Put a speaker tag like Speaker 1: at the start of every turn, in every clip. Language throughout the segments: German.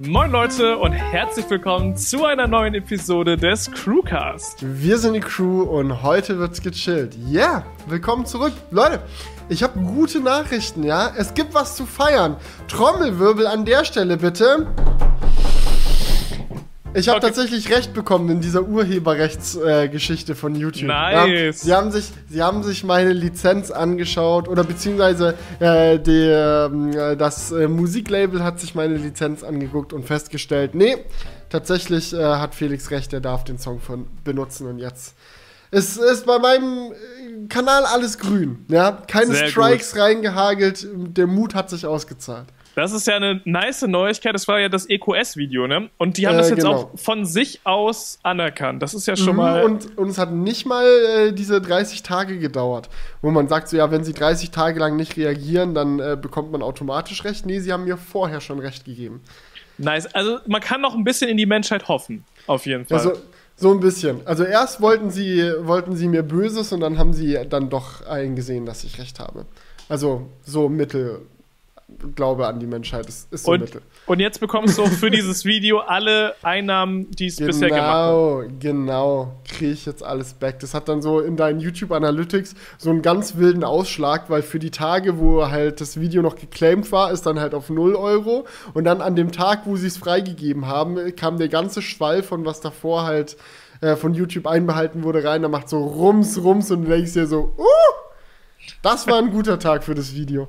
Speaker 1: Moin Leute und herzlich willkommen zu einer neuen Episode des Crewcast.
Speaker 2: Wir sind die Crew und heute wird's gechillt. Ja, yeah, willkommen zurück. Leute, ich habe gute Nachrichten, ja? Es gibt was zu feiern. Trommelwirbel an der Stelle bitte. Ich habe okay. tatsächlich recht bekommen in dieser Urheberrechtsgeschichte äh, von YouTube.
Speaker 1: Nice.
Speaker 2: Ja, sie, haben sich, sie haben sich meine Lizenz angeschaut oder beziehungsweise äh, die, äh, das äh, Musiklabel hat sich meine Lizenz angeguckt und festgestellt, nee, tatsächlich äh, hat Felix recht, er darf den Song von benutzen und jetzt ist, ist bei meinem äh, Kanal alles grün. Ja? Keine Sehr Strikes gut. reingehagelt, der Mut hat sich ausgezahlt.
Speaker 1: Das ist ja eine nice Neuigkeit. Das war ja das EQS-Video, ne? Und die haben äh, das jetzt genau. auch von sich aus anerkannt. Das ist ja schon mhm, mal.
Speaker 2: Und, und es hat nicht mal äh, diese 30 Tage gedauert, wo man sagt, so ja, wenn sie 30 Tage lang nicht reagieren, dann äh, bekommt man automatisch recht. Nee, sie haben mir vorher schon recht gegeben.
Speaker 1: Nice. Also man kann noch ein bisschen in die Menschheit hoffen, auf jeden Fall.
Speaker 2: Also, so ein bisschen. Also erst wollten sie, wollten sie mir Böses und dann haben sie dann doch eingesehen, dass ich recht habe. Also so mittel Glaube an die Menschheit. Das ist so
Speaker 1: und, Mittel. Und jetzt bekommst du für dieses Video alle Einnahmen, die es genau, bisher gemacht hat.
Speaker 2: Genau, genau. Kriege ich jetzt alles back. Das hat dann so in deinen YouTube Analytics so einen ganz wilden Ausschlag, weil für die Tage, wo halt das Video noch geclaimed war, ist dann halt auf 0 Euro. Und dann an dem Tag, wo sie es freigegeben haben, kam der ganze Schwall von was davor halt äh, von YouTube einbehalten wurde rein. Da macht so Rums, Rums und du denkst dir so, uh, das war ein guter Tag für das Video.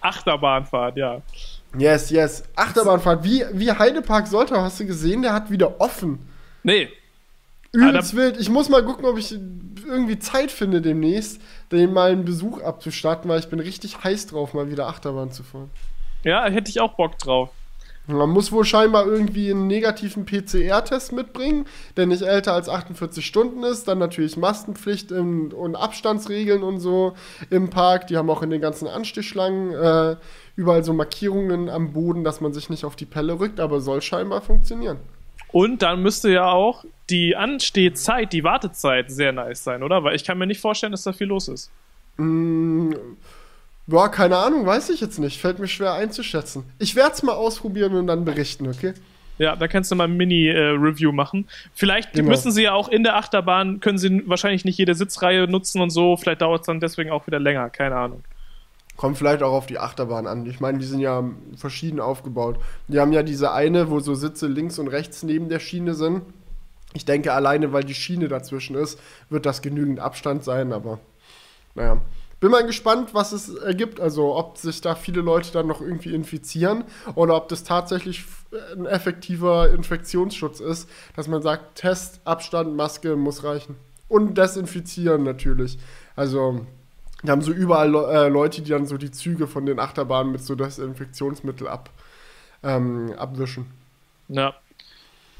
Speaker 1: Achterbahnfahrt, ja.
Speaker 2: Yes, yes. Achterbahnfahrt. Wie, wie Heidepark Soltau, hast du gesehen? Der hat wieder offen.
Speaker 1: Nee.
Speaker 2: Übelst ah, wild. Ich muss mal gucken, ob ich irgendwie Zeit finde demnächst, den mal einen Besuch abzustatten, weil ich bin richtig heiß drauf, mal wieder Achterbahn zu fahren.
Speaker 1: Ja, hätte ich auch Bock drauf.
Speaker 2: Man muss wohl scheinbar irgendwie einen negativen PCR-Test mitbringen, der nicht älter als 48 Stunden ist. Dann natürlich Maskenpflicht und Abstandsregeln und so im Park. Die haben auch in den ganzen Anstichschlangen äh, überall so Markierungen am Boden, dass man sich nicht auf die Pelle rückt, aber soll scheinbar funktionieren.
Speaker 1: Und dann müsste ja auch die Anstehzeit, die Wartezeit sehr nice sein, oder? Weil ich kann mir nicht vorstellen, dass da viel los ist.
Speaker 2: Mmh Boah, keine Ahnung, weiß ich jetzt nicht. Fällt mir schwer einzuschätzen. Ich werde es mal ausprobieren und dann berichten, okay?
Speaker 1: Ja, da kannst du mal ein Mini-Review äh, machen. Vielleicht genau. müssen sie ja auch in der Achterbahn, können sie wahrscheinlich nicht jede Sitzreihe nutzen und so. Vielleicht dauert es dann deswegen auch wieder länger, keine Ahnung.
Speaker 2: Kommt vielleicht auch auf die Achterbahn an. Ich meine, die sind ja verschieden aufgebaut. Die haben ja diese eine, wo so Sitze links und rechts neben der Schiene sind. Ich denke, alleine weil die Schiene dazwischen ist, wird das genügend Abstand sein, aber naja. Bin mal gespannt, was es ergibt. Also, ob sich da viele Leute dann noch irgendwie infizieren oder ob das tatsächlich ein effektiver Infektionsschutz ist, dass man sagt, Test, Abstand, Maske muss reichen. Und desinfizieren natürlich. Also, wir haben so überall äh, Leute, die dann so die Züge von den Achterbahnen mit so Desinfektionsmittel ab, ähm, abwischen.
Speaker 1: Ja.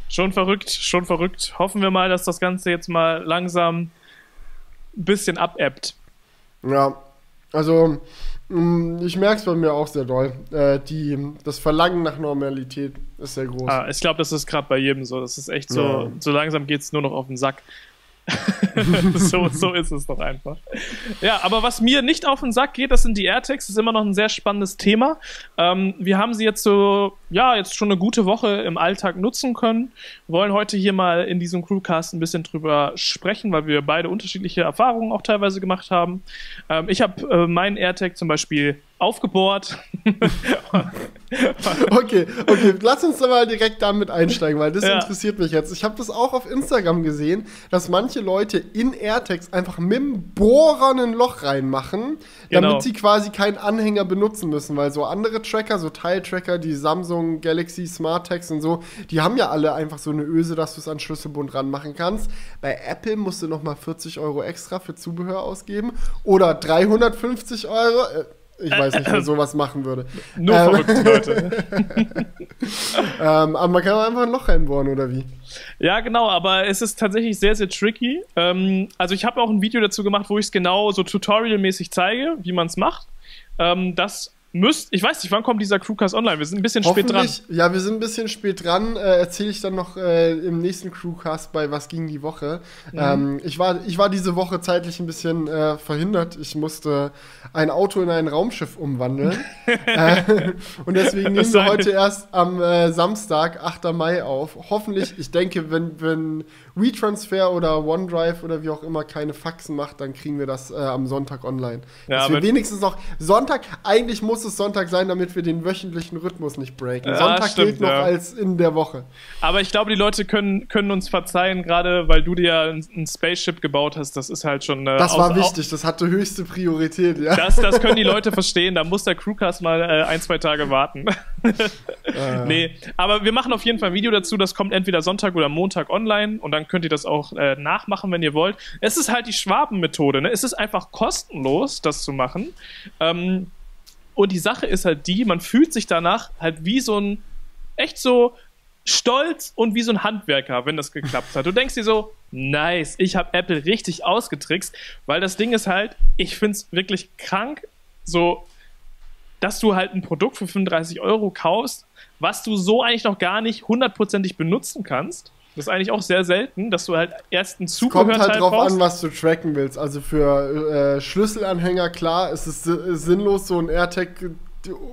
Speaker 1: Schon verrückt, schon verrückt. Hoffen wir mal, dass das Ganze jetzt mal langsam ein bisschen abebbt.
Speaker 2: Ja, also mm, ich merke es bei mir auch sehr doll. Äh, die, das Verlangen nach Normalität ist sehr groß.
Speaker 1: Ah, ich glaube, das ist gerade bei jedem so. Das ist echt so, ja. so langsam geht es nur noch auf den Sack. so, so ist es doch einfach. Ja, aber was mir nicht auf den Sack geht, das sind die AirTags. Das ist immer noch ein sehr spannendes Thema. Ähm, wir haben sie jetzt so, ja, jetzt schon eine gute Woche im Alltag nutzen können. Wir wollen heute hier mal in diesem Crewcast ein bisschen drüber sprechen, weil wir beide unterschiedliche Erfahrungen auch teilweise gemacht haben. Ähm, ich habe äh, meinen AirTag zum Beispiel aufgebohrt.
Speaker 2: okay, okay, lass uns da mal direkt damit einsteigen, weil das ja. interessiert mich jetzt. Ich habe das auch auf Instagram gesehen, dass manche Leute in AirTags einfach mit dem Bohrer ein Loch reinmachen, damit genau. sie quasi keinen Anhänger benutzen müssen, weil so andere Tracker, so Teiltracker, die Samsung Galaxy Smart Tags und so, die haben ja alle einfach so eine Öse, dass du es an Schlüsselbund ranmachen kannst. Bei Apple musst du nochmal 40 Euro extra für Zubehör ausgeben oder 350 Euro. Äh, ich weiß nicht, wer sowas machen würde.
Speaker 1: Nur ähm, verrückte Leute.
Speaker 2: ähm, aber man kann einfach ein Loch reinbohren, oder wie?
Speaker 1: Ja, genau, aber es ist tatsächlich sehr, sehr tricky. Ähm, also ich habe auch ein Video dazu gemacht, wo ich es genau so tutorialmäßig zeige, wie man es macht. Ähm, das müsst, ich weiß nicht, wann kommt dieser Crewcast online? Wir sind ein bisschen spät dran.
Speaker 2: Ja, wir sind ein bisschen spät dran. Äh, Erzähle ich dann noch äh, im nächsten Crewcast bei Was ging die Woche. Mhm. Ähm, ich, war, ich war diese Woche zeitlich ein bisschen äh, verhindert. Ich musste ein Auto in ein Raumschiff umwandeln. äh, und deswegen nehmen wir heute erst am äh, Samstag, 8. Mai auf. Hoffentlich, ich denke, wenn, wenn WeTransfer oder OneDrive oder wie auch immer keine Faxen macht, dann kriegen wir das äh, am Sonntag online. Ja, Dass wir wenigstens noch Sonntag, eigentlich muss es Sonntag sein, damit wir den wöchentlichen Rhythmus nicht breaken. Ja, Sonntag stimmt, gilt noch ja. als in der Woche.
Speaker 1: Aber ich glaube, die Leute können, können uns verzeihen, gerade weil du dir ja ein, ein Spaceship gebaut hast. Das ist halt schon.
Speaker 2: Äh, das war wichtig, das hatte höchste Priorität, ja.
Speaker 1: Das, das können die Leute verstehen. Da muss der Crewcast mal äh, ein, zwei Tage warten. äh. Nee, aber wir machen auf jeden Fall ein Video dazu. Das kommt entweder Sonntag oder Montag online und dann dann könnt ihr das auch äh, nachmachen, wenn ihr wollt. Es ist halt die Schwaben-Methode. Ne? Es ist einfach kostenlos, das zu machen. Ähm, und die Sache ist halt die, man fühlt sich danach halt wie so ein, echt so stolz und wie so ein Handwerker, wenn das geklappt hat. Du denkst dir so, nice, ich habe Apple richtig ausgetrickst, weil das Ding ist halt, ich finde es wirklich krank, so, dass du halt ein Produkt für 35 Euro kaufst, was du so eigentlich noch gar nicht hundertprozentig benutzen kannst das ist eigentlich auch sehr selten, dass du halt erst ein Zubehörteil
Speaker 2: Kommt halt drauf brauchst. an, was du tracken willst. Also für äh, Schlüsselanhänger, klar, ist es sinnlos, so ein AirTag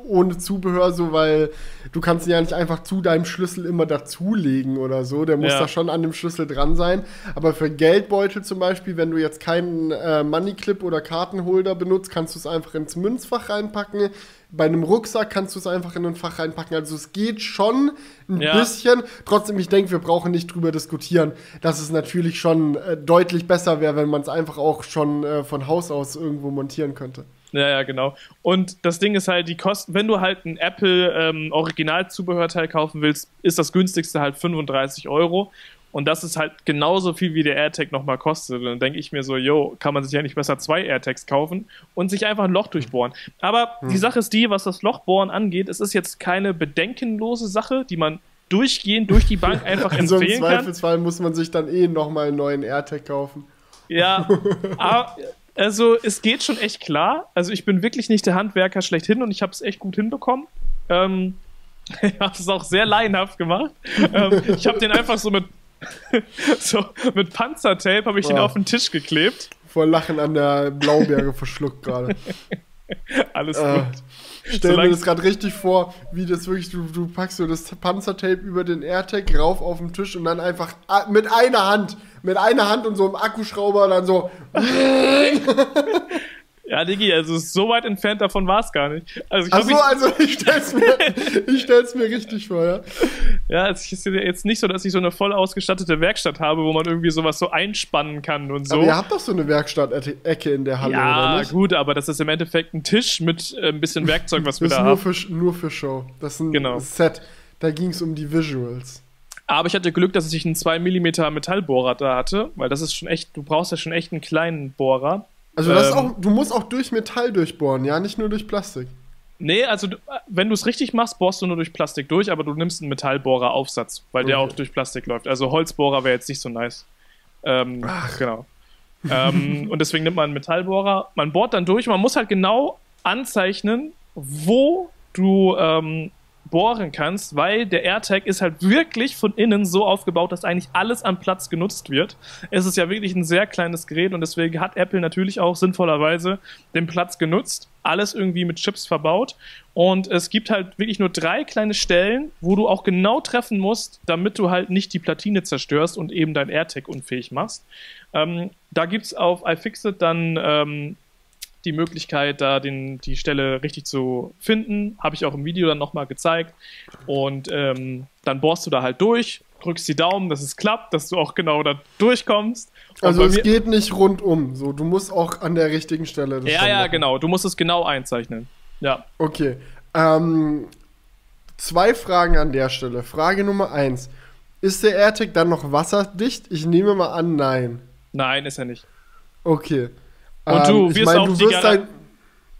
Speaker 2: ohne Zubehör, so, weil du kannst ihn ja nicht einfach zu deinem Schlüssel immer dazulegen oder so. Der muss ja. da schon an dem Schlüssel dran sein. Aber für Geldbeutel zum Beispiel, wenn du jetzt keinen äh, Moneyclip oder Kartenholder benutzt, kannst du es einfach ins Münzfach reinpacken. Bei einem Rucksack kannst du es einfach in ein Fach reinpacken. Also es geht schon ein ja. bisschen. Trotzdem, ich denke, wir brauchen nicht drüber diskutieren, dass es natürlich schon äh, deutlich besser wäre, wenn man es einfach auch schon äh, von Haus aus irgendwo montieren könnte.
Speaker 1: Ja, ja, genau. Und das Ding ist halt, die Kosten, wenn du halt ein Apple ähm, Original-Zubehörteil kaufen willst, ist das günstigste halt 35 Euro. Und das ist halt genauso viel, wie der AirTag nochmal kostet. Und dann denke ich mir so, yo, kann man sich ja nicht besser zwei AirTags kaufen und sich einfach ein Loch durchbohren. Aber hm. die Sache ist die, was das Lochbohren angeht, es ist jetzt keine bedenkenlose Sache, die man durchgehend durch die Bank einfach also empfehlen kann. Im
Speaker 2: Zweifelsfall muss man sich dann eh nochmal einen neuen AirTag kaufen.
Speaker 1: Ja, aber also es geht schon echt klar. Also ich bin wirklich nicht der Handwerker schlechthin und ich habe es echt gut hinbekommen. Ähm, ich habe es auch sehr laienhaft gemacht. ähm, ich habe den einfach so mit so mit Panzertape habe ich oh. ihn auf den Tisch geklebt.
Speaker 2: Vor Lachen an der Blaubeere verschluckt gerade.
Speaker 1: Alles äh, gut.
Speaker 2: Stell mir das gerade richtig vor, wie das wirklich, du, du packst so das Panzertape über den AirTag rauf auf den Tisch und dann einfach mit einer Hand, mit einer Hand und so einem Akkuschrauber dann so.
Speaker 1: Ja, Digi, also so weit entfernt davon war es gar nicht.
Speaker 2: Also ich Ach so, also ich stell's mir, ich stell's mir richtig vor, ja.
Speaker 1: Ja, es ist jetzt nicht so, dass ich so eine voll ausgestattete Werkstatt habe, wo man irgendwie sowas so einspannen kann und so.
Speaker 2: Aber ihr habt doch so eine Werkstatt-Ecke in der Halle, ja, oder nicht?
Speaker 1: Ja, gut, aber das ist im Endeffekt ein Tisch mit äh, ein bisschen Werkzeug, was wir da
Speaker 2: nur
Speaker 1: haben.
Speaker 2: Für, nur für Show. Das ist ein genau. Set. Da ging es um die Visuals.
Speaker 1: Aber ich hatte Glück, dass ich einen 2 mm Metallbohrer da hatte, weil das ist schon echt, du brauchst ja schon echt einen kleinen Bohrer.
Speaker 2: Also das ähm, auch, du musst auch durch Metall durchbohren, ja, nicht nur durch Plastik.
Speaker 1: Nee, also wenn du es richtig machst, bohrst du nur durch Plastik durch, aber du nimmst einen Metallbohrer-Aufsatz, weil okay. der auch durch Plastik läuft. Also Holzbohrer wäre jetzt nicht so nice. Ähm, Ach. Genau. ähm, und deswegen nimmt man einen Metallbohrer. Man bohrt dann durch. Man muss halt genau anzeichnen, wo du ähm, bohren kannst, weil der AirTag ist halt wirklich von innen so aufgebaut, dass eigentlich alles am Platz genutzt wird. Es ist ja wirklich ein sehr kleines Gerät und deswegen hat Apple natürlich auch sinnvollerweise den Platz genutzt, alles irgendwie mit Chips verbaut und es gibt halt wirklich nur drei kleine Stellen, wo du auch genau treffen musst, damit du halt nicht die Platine zerstörst und eben dein AirTag unfähig machst. Ähm, da gibt's auf iFixit dann ähm, die Möglichkeit, da den, die Stelle richtig zu finden. Habe ich auch im Video dann nochmal gezeigt. Und ähm, dann bohrst du da halt durch, drückst die Daumen, dass es klappt, dass du auch genau da durchkommst.
Speaker 2: Und also es geht nicht rundum, so du musst auch an der richtigen Stelle.
Speaker 1: ja, ja, machen. genau. Du musst es genau einzeichnen. Ja.
Speaker 2: Okay. Ähm, zwei Fragen an der Stelle. Frage Nummer eins. Ist der AirTag dann noch wasserdicht? Ich nehme mal an, nein.
Speaker 1: Nein, ist er nicht.
Speaker 2: Okay.
Speaker 1: Und du ähm, wirst mein, auch, du die, wirst halt,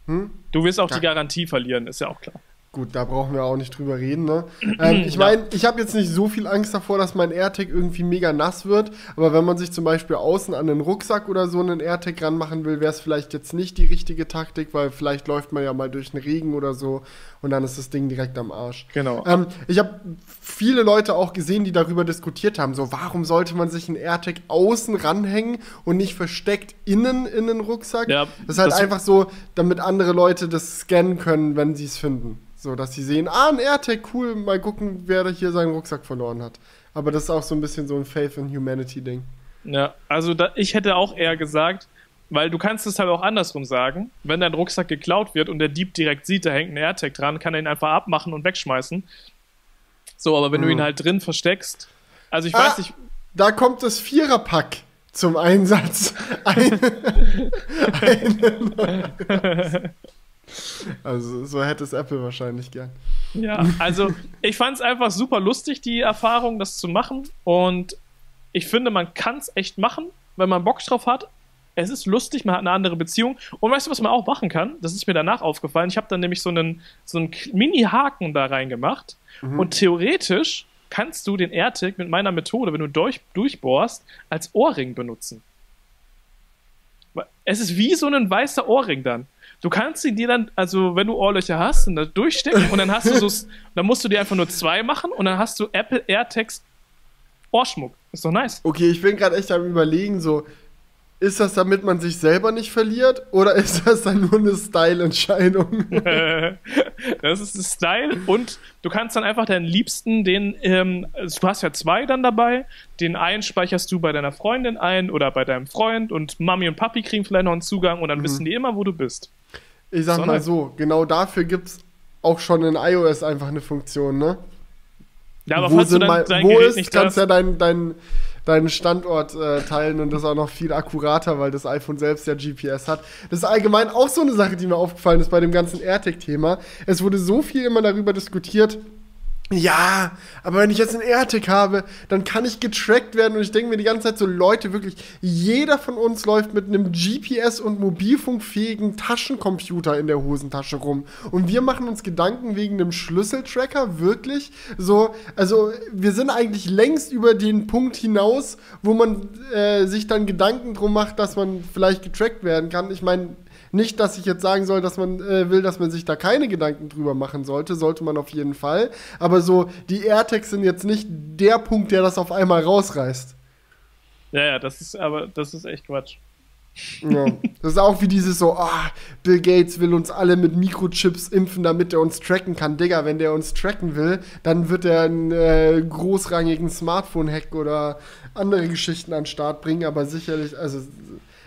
Speaker 1: hm? du wirst auch ja. die Garantie verlieren, ist ja auch klar.
Speaker 2: Gut, da brauchen wir auch nicht drüber reden, ne? Ähm, ich meine, ich habe jetzt nicht so viel Angst davor, dass mein AirTag irgendwie mega nass wird, aber wenn man sich zum Beispiel außen an den Rucksack oder so einen AirTag ranmachen will, wäre es vielleicht jetzt nicht die richtige Taktik, weil vielleicht läuft man ja mal durch den Regen oder so und dann ist das Ding direkt am Arsch.
Speaker 1: Genau.
Speaker 2: Ähm, ich habe viele Leute auch gesehen, die darüber diskutiert haben, so warum sollte man sich einen AirTag außen ranhängen und nicht versteckt innen in den Rucksack?
Speaker 1: Ja,
Speaker 2: das ist halt
Speaker 1: das-
Speaker 2: einfach so, damit andere Leute das scannen können, wenn sie es finden. So, dass sie sehen, ah, ein AirTag, cool, mal gucken, wer da hier seinen Rucksack verloren hat. Aber das ist auch so ein bisschen so ein Faith in Humanity-Ding.
Speaker 1: Ja, also da, ich hätte auch eher gesagt, weil du kannst es halt auch andersrum sagen, wenn dein Rucksack geklaut wird und der Dieb direkt sieht, da hängt ein AirTag dran, kann er ihn einfach abmachen und wegschmeißen. So, aber wenn du
Speaker 2: Mhm.
Speaker 1: ihn halt drin versteckst, also ich
Speaker 2: Ah.
Speaker 1: weiß nicht,
Speaker 2: Da kommt das Viererpack zum Einsatz. Ein, einen, also, so hätte es Apple wahrscheinlich gern.
Speaker 1: Ja, also ich fand es einfach super lustig, die Erfahrung, das zu machen. Und ich finde, man kann es echt machen, wenn man Bock drauf hat. Es ist lustig, man hat eine andere Beziehung. Und weißt du, was man auch machen kann? Das ist mir danach aufgefallen. Ich habe dann nämlich so einen, so einen Mini-Haken da reingemacht. Und theoretisch kannst du den AirTag mit meiner Methode, wenn du durch, durchbohrst, als Ohrring benutzen. Es ist wie so ein weißer Ohrring dann. Du kannst ihn dir dann, also wenn du Ohrlöcher hast, dann da durchstecken und dann hast du so, dann musst du dir einfach nur zwei machen und dann hast du Apple AirTags Ohrschmuck. Ist doch nice.
Speaker 2: Okay, ich bin gerade echt am überlegen, so, ist das damit man sich selber nicht verliert oder ist das dann nur eine Style-Entscheidung?
Speaker 1: das ist ein Style und du kannst dann einfach deinen Liebsten, den, ähm, also du hast ja zwei dann dabei, den einen speicherst du bei deiner Freundin ein oder bei deinem Freund und Mami und Papi kriegen vielleicht noch einen Zugang und dann wissen die immer, wo du bist.
Speaker 2: Ich sag mal so, genau dafür gibt's auch schon in iOS einfach eine Funktion, ne?
Speaker 1: Ja, aber
Speaker 2: wo
Speaker 1: falls du dann
Speaker 2: mein-
Speaker 1: dein
Speaker 2: wo
Speaker 1: Gerät
Speaker 2: ist,
Speaker 1: nicht
Speaker 2: kannst
Speaker 1: hast,
Speaker 2: ja deinen dein, deinen Standort äh, teilen und das auch noch viel akkurater, weil das iPhone selbst ja GPS hat. Das ist allgemein auch so eine Sache, die mir aufgefallen ist bei dem ganzen AirTag-Thema. Es wurde so viel immer darüber diskutiert, ja, aber wenn ich jetzt einen AirTag habe, dann kann ich getrackt werden und ich denke mir die ganze Zeit so, Leute, wirklich, jeder von uns läuft mit einem GPS- und mobilfunkfähigen Taschencomputer in der Hosentasche rum und wir machen uns Gedanken wegen einem Schlüsseltracker, wirklich? So, also wir sind eigentlich längst über den Punkt hinaus, wo man äh, sich dann Gedanken drum macht, dass man vielleicht getrackt werden kann. Ich meine, nicht, dass ich jetzt sagen soll, dass man äh, will, dass man sich da keine Gedanken drüber machen sollte, sollte man auf jeden Fall. Aber so, die AirTags sind jetzt nicht der Punkt, der das auf einmal rausreißt.
Speaker 1: ja, ja, das ist aber, das ist echt Quatsch.
Speaker 2: Ja. Das ist auch wie dieses so, ah, Bill Gates will uns alle mit Mikrochips impfen, damit er uns tracken kann. Digga, wenn der uns tracken will, dann wird er einen äh, großrangigen Smartphone-Hack oder andere Geschichten an den Start bringen, aber sicherlich, also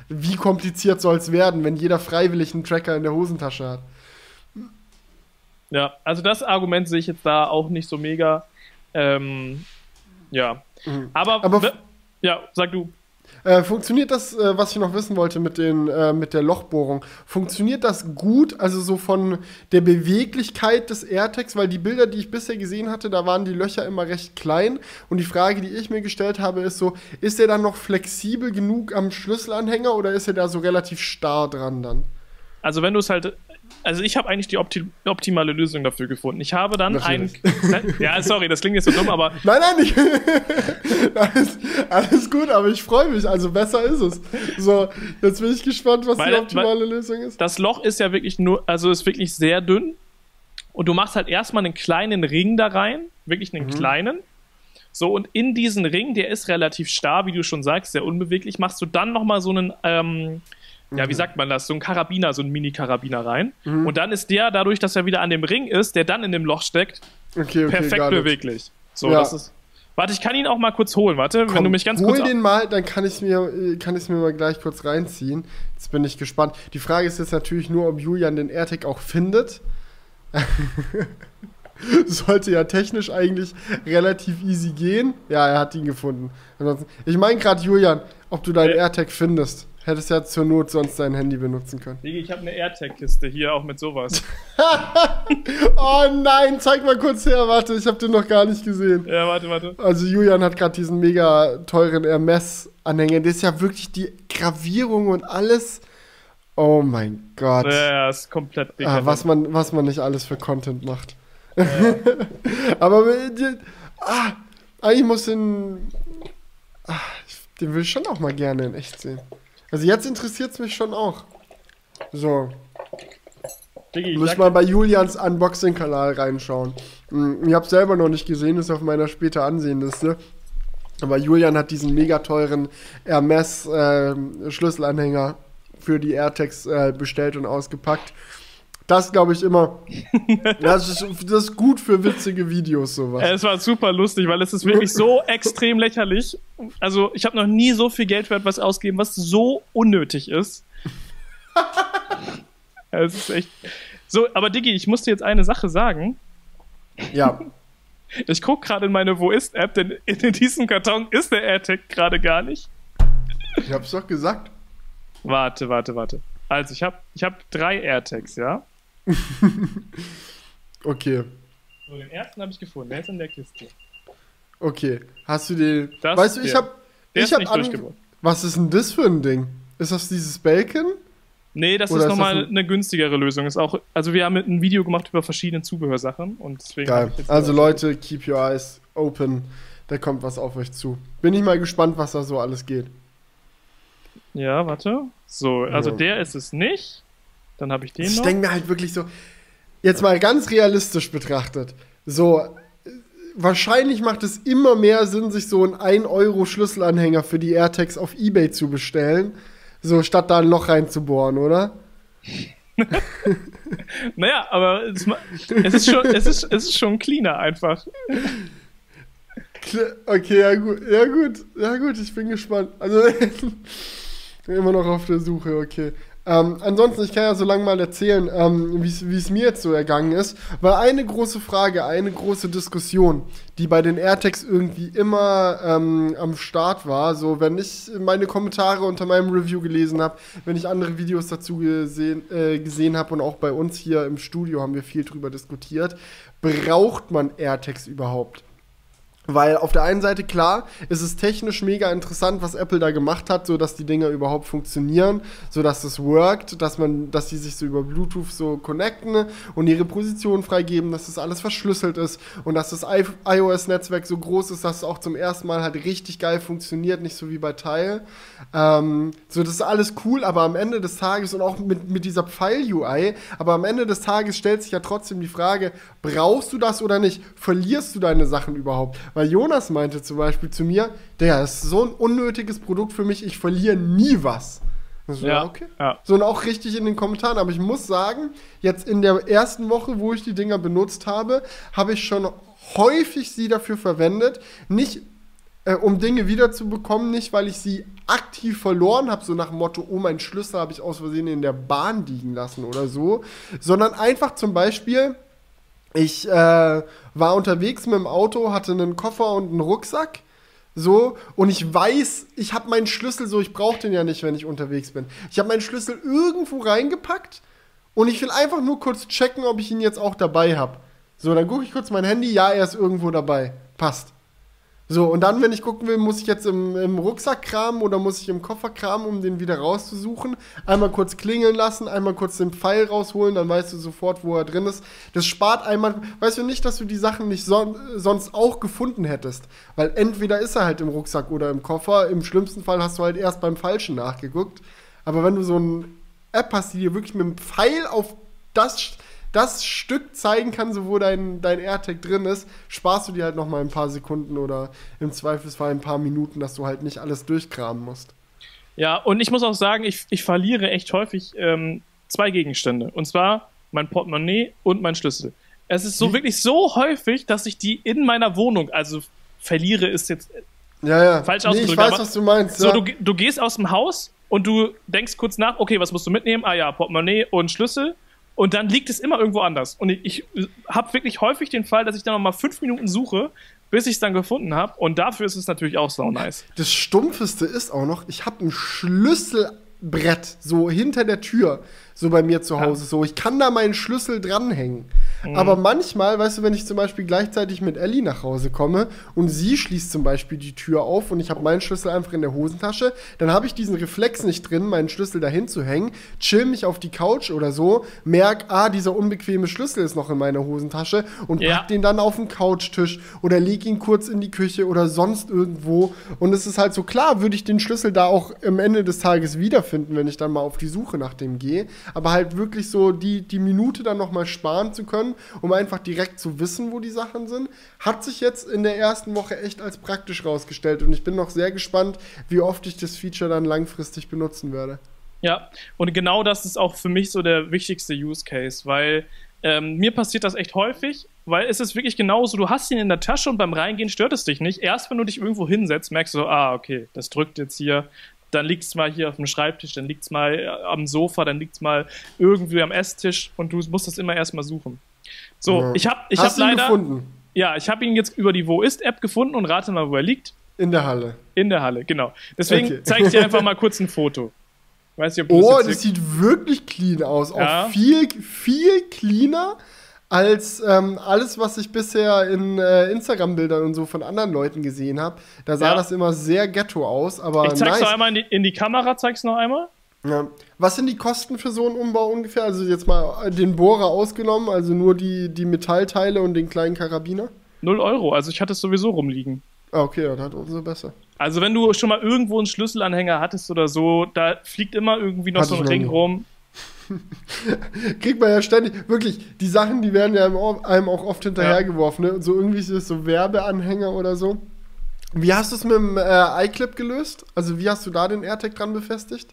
Speaker 2: wie kompliziert soll es werden, wenn jeder freiwillig einen Tracker in der Hosentasche hat?
Speaker 1: Ja, also das Argument sehe ich jetzt da auch nicht so mega. Ähm, ja. Aber,
Speaker 2: Aber f-
Speaker 1: ja, sag du.
Speaker 2: Äh, funktioniert das, äh, was ich noch wissen wollte mit, den, äh, mit der Lochbohrung, funktioniert das gut, also so von der Beweglichkeit des AirTags, weil die Bilder, die ich bisher gesehen hatte, da waren die Löcher immer recht klein und die Frage, die ich mir gestellt habe, ist so, ist der dann noch flexibel genug am Schlüsselanhänger oder ist er da so relativ starr dran dann?
Speaker 1: Also wenn du es halt, also ich habe eigentlich die opti optimale Lösung dafür gefunden. Ich habe dann ein,
Speaker 2: Natürlich.
Speaker 1: ja sorry, das klingt jetzt so dumm, aber
Speaker 2: Nein, nein, ich, alles, alles gut, aber ich freue mich, also besser ist es. So, jetzt bin ich gespannt, was
Speaker 1: Weil-
Speaker 2: die optimale Lösung ist.
Speaker 1: das Loch ist ja wirklich nur, also ist wirklich sehr dünn und du machst halt erstmal einen kleinen Ring da rein, wirklich einen kleinen. So, und in diesen Ring, der ist relativ starr, wie du schon sagst, sehr unbeweglich, machst du dann nochmal so einen, ähm, ja, wie sagt man das, so einen Karabiner, so einen Mini-Karabiner rein. Und dann ist der, dadurch, dass er wieder an dem Ring ist, der dann in dem Loch steckt,
Speaker 2: Okay, okay,
Speaker 1: perfekt beweglich. So,
Speaker 2: Ja.
Speaker 1: das ist. Warte, ich kann ihn auch mal kurz holen, warte, wenn
Speaker 2: Komm,
Speaker 1: du mich ganz
Speaker 2: hol
Speaker 1: kurz.
Speaker 2: den mal, dann kann ich mir, kann ich mir mal gleich kurz reinziehen. Jetzt bin ich gespannt. Die Frage ist jetzt natürlich nur, ob Julian den AirTag auch findet. Sollte ja technisch eigentlich relativ easy gehen. Ja, er hat ihn gefunden. Ansonsten, ich meine gerade, Julian, ob du deinen
Speaker 1: Äh.
Speaker 2: AirTag findest. Hättest ja zur Not sonst dein Handy benutzen können.
Speaker 1: Digi, ich habe eine AirTag-Kiste hier auch mit sowas.
Speaker 2: Oh nein, zeig mal kurz her. Warte, ich habe den noch gar nicht gesehen.
Speaker 1: ja, warte, warte.
Speaker 2: Also Julian hat gerade diesen mega teuren Hermes-Anhänger. Der ist ja wirklich die Gravierung und alles. Oh mein Gott.
Speaker 1: Ja, ist komplett
Speaker 2: ah, was, man, was man nicht alles für Content macht. Ja. Aber ah, eigentlich muss den. Ah, den will ich schon auch mal gerne in echt sehen. Also jetzt interessiert es mich schon auch. So. Diggi, Muss ich mal bei Julians Unboxing-Kanal reinschauen. Hm, ich habe selber noch nicht gesehen, ist auf meiner später Ansehenliste. Aber Julian hat diesen mega teuren Hermes-Schlüsselanhänger äh, für die AirTags äh, bestellt und ausgepackt. Das glaube ich immer. das, ist, das ist gut für witzige Videos, sowas.
Speaker 1: Es war super lustig, weil es ist wirklich so extrem lächerlich. Also, ich habe noch nie so viel Geld für etwas ausgegeben, was so unnötig ist. Es ist echt. So, aber Diggi, ich muss dir jetzt eine Sache sagen.
Speaker 2: Ja.
Speaker 1: Ich gucke gerade in meine Wo ist-App, denn in diesem Karton ist der AirTag gerade gar nicht.
Speaker 2: Ich hab's doch gesagt.
Speaker 1: Warte, warte, warte. Also, ich habe ich hab drei AirTags, ja?
Speaker 2: okay.
Speaker 1: So, den ersten habe ich gefunden. Der ist in der Kiste.
Speaker 2: Okay. Hast du den. Das weißt du, ich habe. Ich habe Was ist denn das für ein Ding? Ist das dieses Bacon?
Speaker 1: Nee, das Oder ist nochmal eine günstigere Lösung. Ist auch, also wir haben ein Video gemacht über verschiedene Zubehörsachen und deswegen.
Speaker 2: Geil. Also Leute, keep your eyes open. Da kommt was auf euch zu. Bin ich mal gespannt, was da so alles geht.
Speaker 1: Ja, warte. So, also ja. der ist es nicht. Dann habe ich den
Speaker 2: ich denke mir halt wirklich so, jetzt mal ganz realistisch betrachtet, so wahrscheinlich macht es immer mehr Sinn, sich so einen 1 Euro Schlüsselanhänger für die AirTags auf Ebay zu bestellen, so statt da ein Loch reinzubohren, oder?
Speaker 1: naja, aber es, es, ist schon, es, ist, es ist schon cleaner einfach.
Speaker 2: Okay, ja gut, ja gut, ja gut, ich bin gespannt. Also immer noch auf der Suche, okay. Ähm, ansonsten, ich kann ja so lange mal erzählen, ähm, wie es mir jetzt so ergangen ist. Weil eine große Frage, eine große Diskussion, die bei den AirTags irgendwie immer ähm, am Start war, so wenn ich meine Kommentare unter meinem Review gelesen habe, wenn ich andere Videos dazu gesehen, äh, gesehen habe und auch bei uns hier im Studio haben wir viel drüber diskutiert, braucht man AirTags überhaupt? Weil auf der einen Seite, klar, ist es technisch mega interessant, was Apple da gemacht hat, so dass die Dinger überhaupt funktionieren, so dass es workt, dass man, dass die sich so über Bluetooth so connecten und ihre Position freigeben, dass das alles verschlüsselt ist und dass das iOS-Netzwerk so groß ist, dass es auch zum ersten Mal halt richtig geil funktioniert, nicht so wie bei Tile. Ähm, so, das ist alles cool, aber am Ende des Tages und auch mit, mit dieser Pfeil-UI, aber am Ende des Tages stellt sich ja trotzdem die Frage, brauchst du das oder nicht? Verlierst du deine Sachen überhaupt? Weil Jonas meinte zum Beispiel zu mir, der ist so ein unnötiges Produkt für mich, ich verliere nie was. So, ja, okay. Ja. So, und auch richtig in den Kommentaren. Aber ich muss sagen, jetzt in der ersten Woche, wo ich die Dinger benutzt habe, habe ich schon häufig sie dafür verwendet. Nicht, äh, um Dinge wiederzubekommen, nicht, weil ich sie aktiv verloren habe, so nach dem Motto, oh, mein Schlüssel habe ich aus Versehen in der Bahn liegen lassen oder so, sondern einfach zum Beispiel, ich äh, war unterwegs mit dem Auto, hatte einen Koffer und einen Rucksack. So, und ich weiß, ich habe meinen Schlüssel so, ich brauche den ja nicht, wenn ich unterwegs bin. Ich habe meinen Schlüssel irgendwo reingepackt und ich will einfach nur kurz checken, ob ich ihn jetzt auch dabei habe. So, dann gucke ich kurz mein Handy, ja, er ist irgendwo dabei. Passt. So, und dann, wenn ich gucken will, muss ich jetzt im, im Rucksack kramen oder muss ich im Koffer kramen, um den wieder rauszusuchen. Einmal kurz klingeln lassen, einmal kurz den Pfeil rausholen, dann weißt du sofort, wo er drin ist. Das spart einmal, weißt du nicht, dass du die Sachen nicht son sonst auch gefunden hättest. Weil entweder ist er halt im Rucksack oder im Koffer. Im schlimmsten Fall hast du halt erst beim Falschen nachgeguckt. Aber wenn du so eine App hast, die dir wirklich mit dem Pfeil auf das das Stück zeigen kann, so wo dein, dein AirTag drin ist, sparst du dir halt noch mal ein paar Sekunden oder im Zweifelsfall ein paar Minuten, dass du halt nicht alles durchkramen musst.
Speaker 1: Ja, und ich muss auch sagen, ich, ich verliere echt häufig ähm, zwei Gegenstände. Und zwar mein Portemonnaie und mein Schlüssel. Es ist so wirklich so häufig, dass ich die in meiner Wohnung, also verliere ist jetzt
Speaker 2: ja, ja.
Speaker 1: falsch ausgedrückt. Nee,
Speaker 2: ich weiß, was du meinst.
Speaker 1: So, ja. du, du gehst aus dem Haus und du denkst kurz nach, okay, was musst du mitnehmen? Ah ja, Portemonnaie und Schlüssel. Und dann liegt es immer irgendwo anders. Und ich, ich habe wirklich häufig den Fall, dass ich dann noch mal fünf Minuten suche, bis ich es dann gefunden habe. Und dafür ist es natürlich auch so nice.
Speaker 2: Das Stumpfeste ist auch noch, ich habe ein Schlüsselbrett so hinter der Tür, so bei mir zu Hause. Ja. So, ich kann da meinen Schlüssel dranhängen. Mhm. Aber manchmal, weißt du, wenn ich zum Beispiel gleichzeitig mit Ellie nach Hause komme und sie schließt zum Beispiel die Tür auf und ich habe meinen Schlüssel einfach in der Hosentasche, dann habe ich diesen Reflex nicht drin, meinen Schlüssel dahin zu hängen, chill mich auf die Couch oder so, merk, ah, dieser unbequeme Schlüssel ist noch in meiner Hosentasche und ja. pack den dann auf den Couchtisch oder leg ihn kurz in die Küche oder sonst irgendwo. Und es ist halt so klar, würde ich den Schlüssel da auch am Ende des Tages wiederfinden, wenn ich dann mal auf die Suche nach dem gehe. Aber halt wirklich so die, die Minute dann nochmal sparen zu können, um einfach direkt zu wissen, wo die Sachen sind, hat sich jetzt in der ersten Woche echt als praktisch rausgestellt. Und ich bin noch sehr gespannt, wie oft ich das Feature dann langfristig benutzen werde.
Speaker 1: Ja, und genau das ist auch für mich so der wichtigste Use Case, weil ähm, mir passiert das echt häufig, weil es ist wirklich genauso, du hast ihn in der Tasche und beim Reingehen stört es dich nicht. Erst wenn du dich irgendwo hinsetzt, merkst du ah, okay, das drückt jetzt hier, dann liegt es mal hier auf dem Schreibtisch, dann liegt es mal äh, am Sofa, dann liegt es mal irgendwie am Esstisch und du musst das immer erstmal suchen. So, ja. ich habe ich hab leider. Gefunden? Ja, ich habe ihn jetzt über die Wo ist-App gefunden und rate mal, wo er liegt.
Speaker 2: In der Halle.
Speaker 1: In der Halle, genau. Deswegen okay. zeige ich dir einfach mal kurz ein Foto.
Speaker 2: Weiß nicht, ob oh, das, das sieht wirklich clean aus. Ja. Auch viel, viel cleaner als ähm, alles, was ich bisher in äh, Instagram-Bildern und so von anderen Leuten gesehen habe. Da sah ja. das immer sehr ghetto aus. Aber
Speaker 1: ich zeig's nice. noch einmal in die, in die Kamera, zeig's noch einmal.
Speaker 2: Ja. Was sind die Kosten für so einen Umbau ungefähr? Also jetzt mal den Bohrer ausgenommen, also nur die, die Metallteile und den kleinen Karabiner?
Speaker 1: Null Euro, also ich hatte es sowieso rumliegen.
Speaker 2: Ah, okay, dann hat umso besser.
Speaker 1: Also wenn du schon mal irgendwo einen Schlüsselanhänger hattest oder so, da fliegt immer irgendwie noch Hatte so ein Ring rum.
Speaker 2: Kriegt man ja ständig, wirklich, die Sachen, die werden ja einem auch oft hinterhergeworfen, ne? So irgendwie ist es so Werbeanhänger oder so. Wie hast du es mit dem äh, iClip gelöst? Also wie hast du da den AirTag dran befestigt?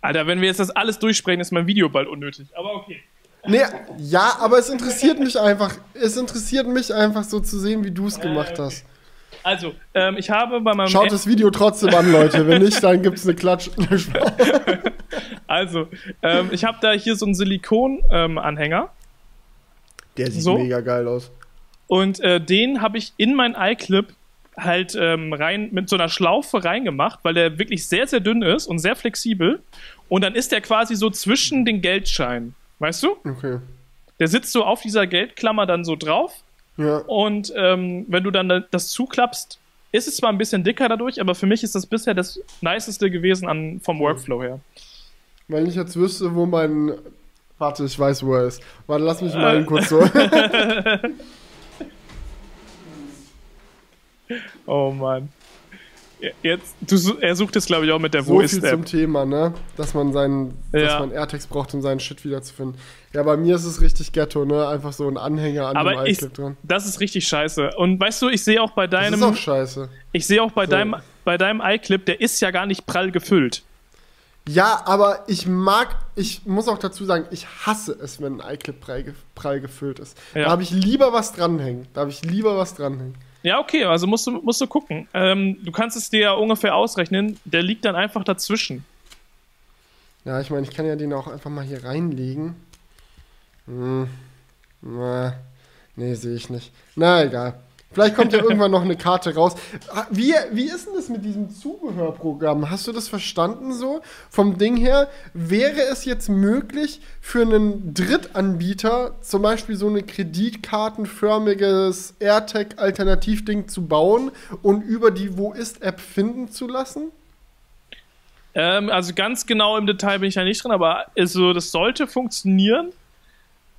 Speaker 1: Alter, wenn wir jetzt das alles durchsprechen, ist mein Video bald unnötig. Aber okay.
Speaker 2: Nee, ja, aber es interessiert mich einfach. Es interessiert mich einfach so zu sehen, wie du es gemacht äh, okay. hast.
Speaker 1: Also, ähm, ich habe bei meinem.
Speaker 2: Schaut das Video trotzdem an, Leute. Wenn nicht, dann gibt es eine Klatsch.
Speaker 1: also, ähm, ich habe da hier so einen Silikon-Anhänger.
Speaker 2: Der sieht so. mega geil aus.
Speaker 1: Und äh, den habe ich in mein iClip halt ähm, rein mit so einer Schlaufe reingemacht, weil der wirklich sehr, sehr dünn ist und sehr flexibel. Und dann ist der quasi so zwischen den Geldscheinen. Weißt du? Okay. Der sitzt so auf dieser Geldklammer dann so drauf. Ja. Und ähm, wenn du dann das zuklappst, ist es zwar ein bisschen dicker dadurch, aber für mich ist das bisher das niceste gewesen an, vom Workflow her.
Speaker 2: Wenn ich jetzt wüsste, wo mein. Warte, ich weiß, wo er ist. Warte, lass mich mal äh. kurz so.
Speaker 1: oh Mann. Jetzt, du, er sucht es, glaube ich, auch mit der
Speaker 2: so Wo ist viel zum Thema, ne? Dass man seinen, ja. dass man AirTags braucht, um seinen Shit wiederzufinden. Ja, bei mir ist es richtig Ghetto, ne? Einfach so ein Anhänger an
Speaker 1: Aber dem iClip dran. Das ist richtig scheiße. Und weißt du, ich sehe auch bei deinem.
Speaker 2: Das ist auch scheiße.
Speaker 1: Ich sehe auch bei so. deinem, bei deinem iClip, der ist ja gar nicht prall gefüllt.
Speaker 2: Ja, aber ich mag, ich muss auch dazu sagen, ich hasse es, wenn ein iClip prall, prall gefüllt ist. Ja. Da habe ich lieber was dranhängen. Da habe ich lieber was dranhängen.
Speaker 1: Ja, okay, also musst du, musst du gucken. Ähm, du kannst es dir ja ungefähr ausrechnen, der liegt dann einfach dazwischen.
Speaker 2: Ja, ich meine, ich kann ja den auch einfach mal hier reinlegen. Hm. Nee, sehe ich nicht. Na, egal. Vielleicht kommt ja irgendwann noch eine Karte raus. Ah, wie, wie ist denn das mit diesem Zubehörprogramm? Hast du das verstanden so? Vom Ding her, wäre es jetzt möglich für einen Drittanbieter zum Beispiel so eine kreditkartenförmiges AirTag-Alternativding zu bauen und über die Wo ist-App finden zu lassen?
Speaker 1: Ähm, also ganz genau im Detail bin ich ja nicht drin, aber also, das sollte funktionieren.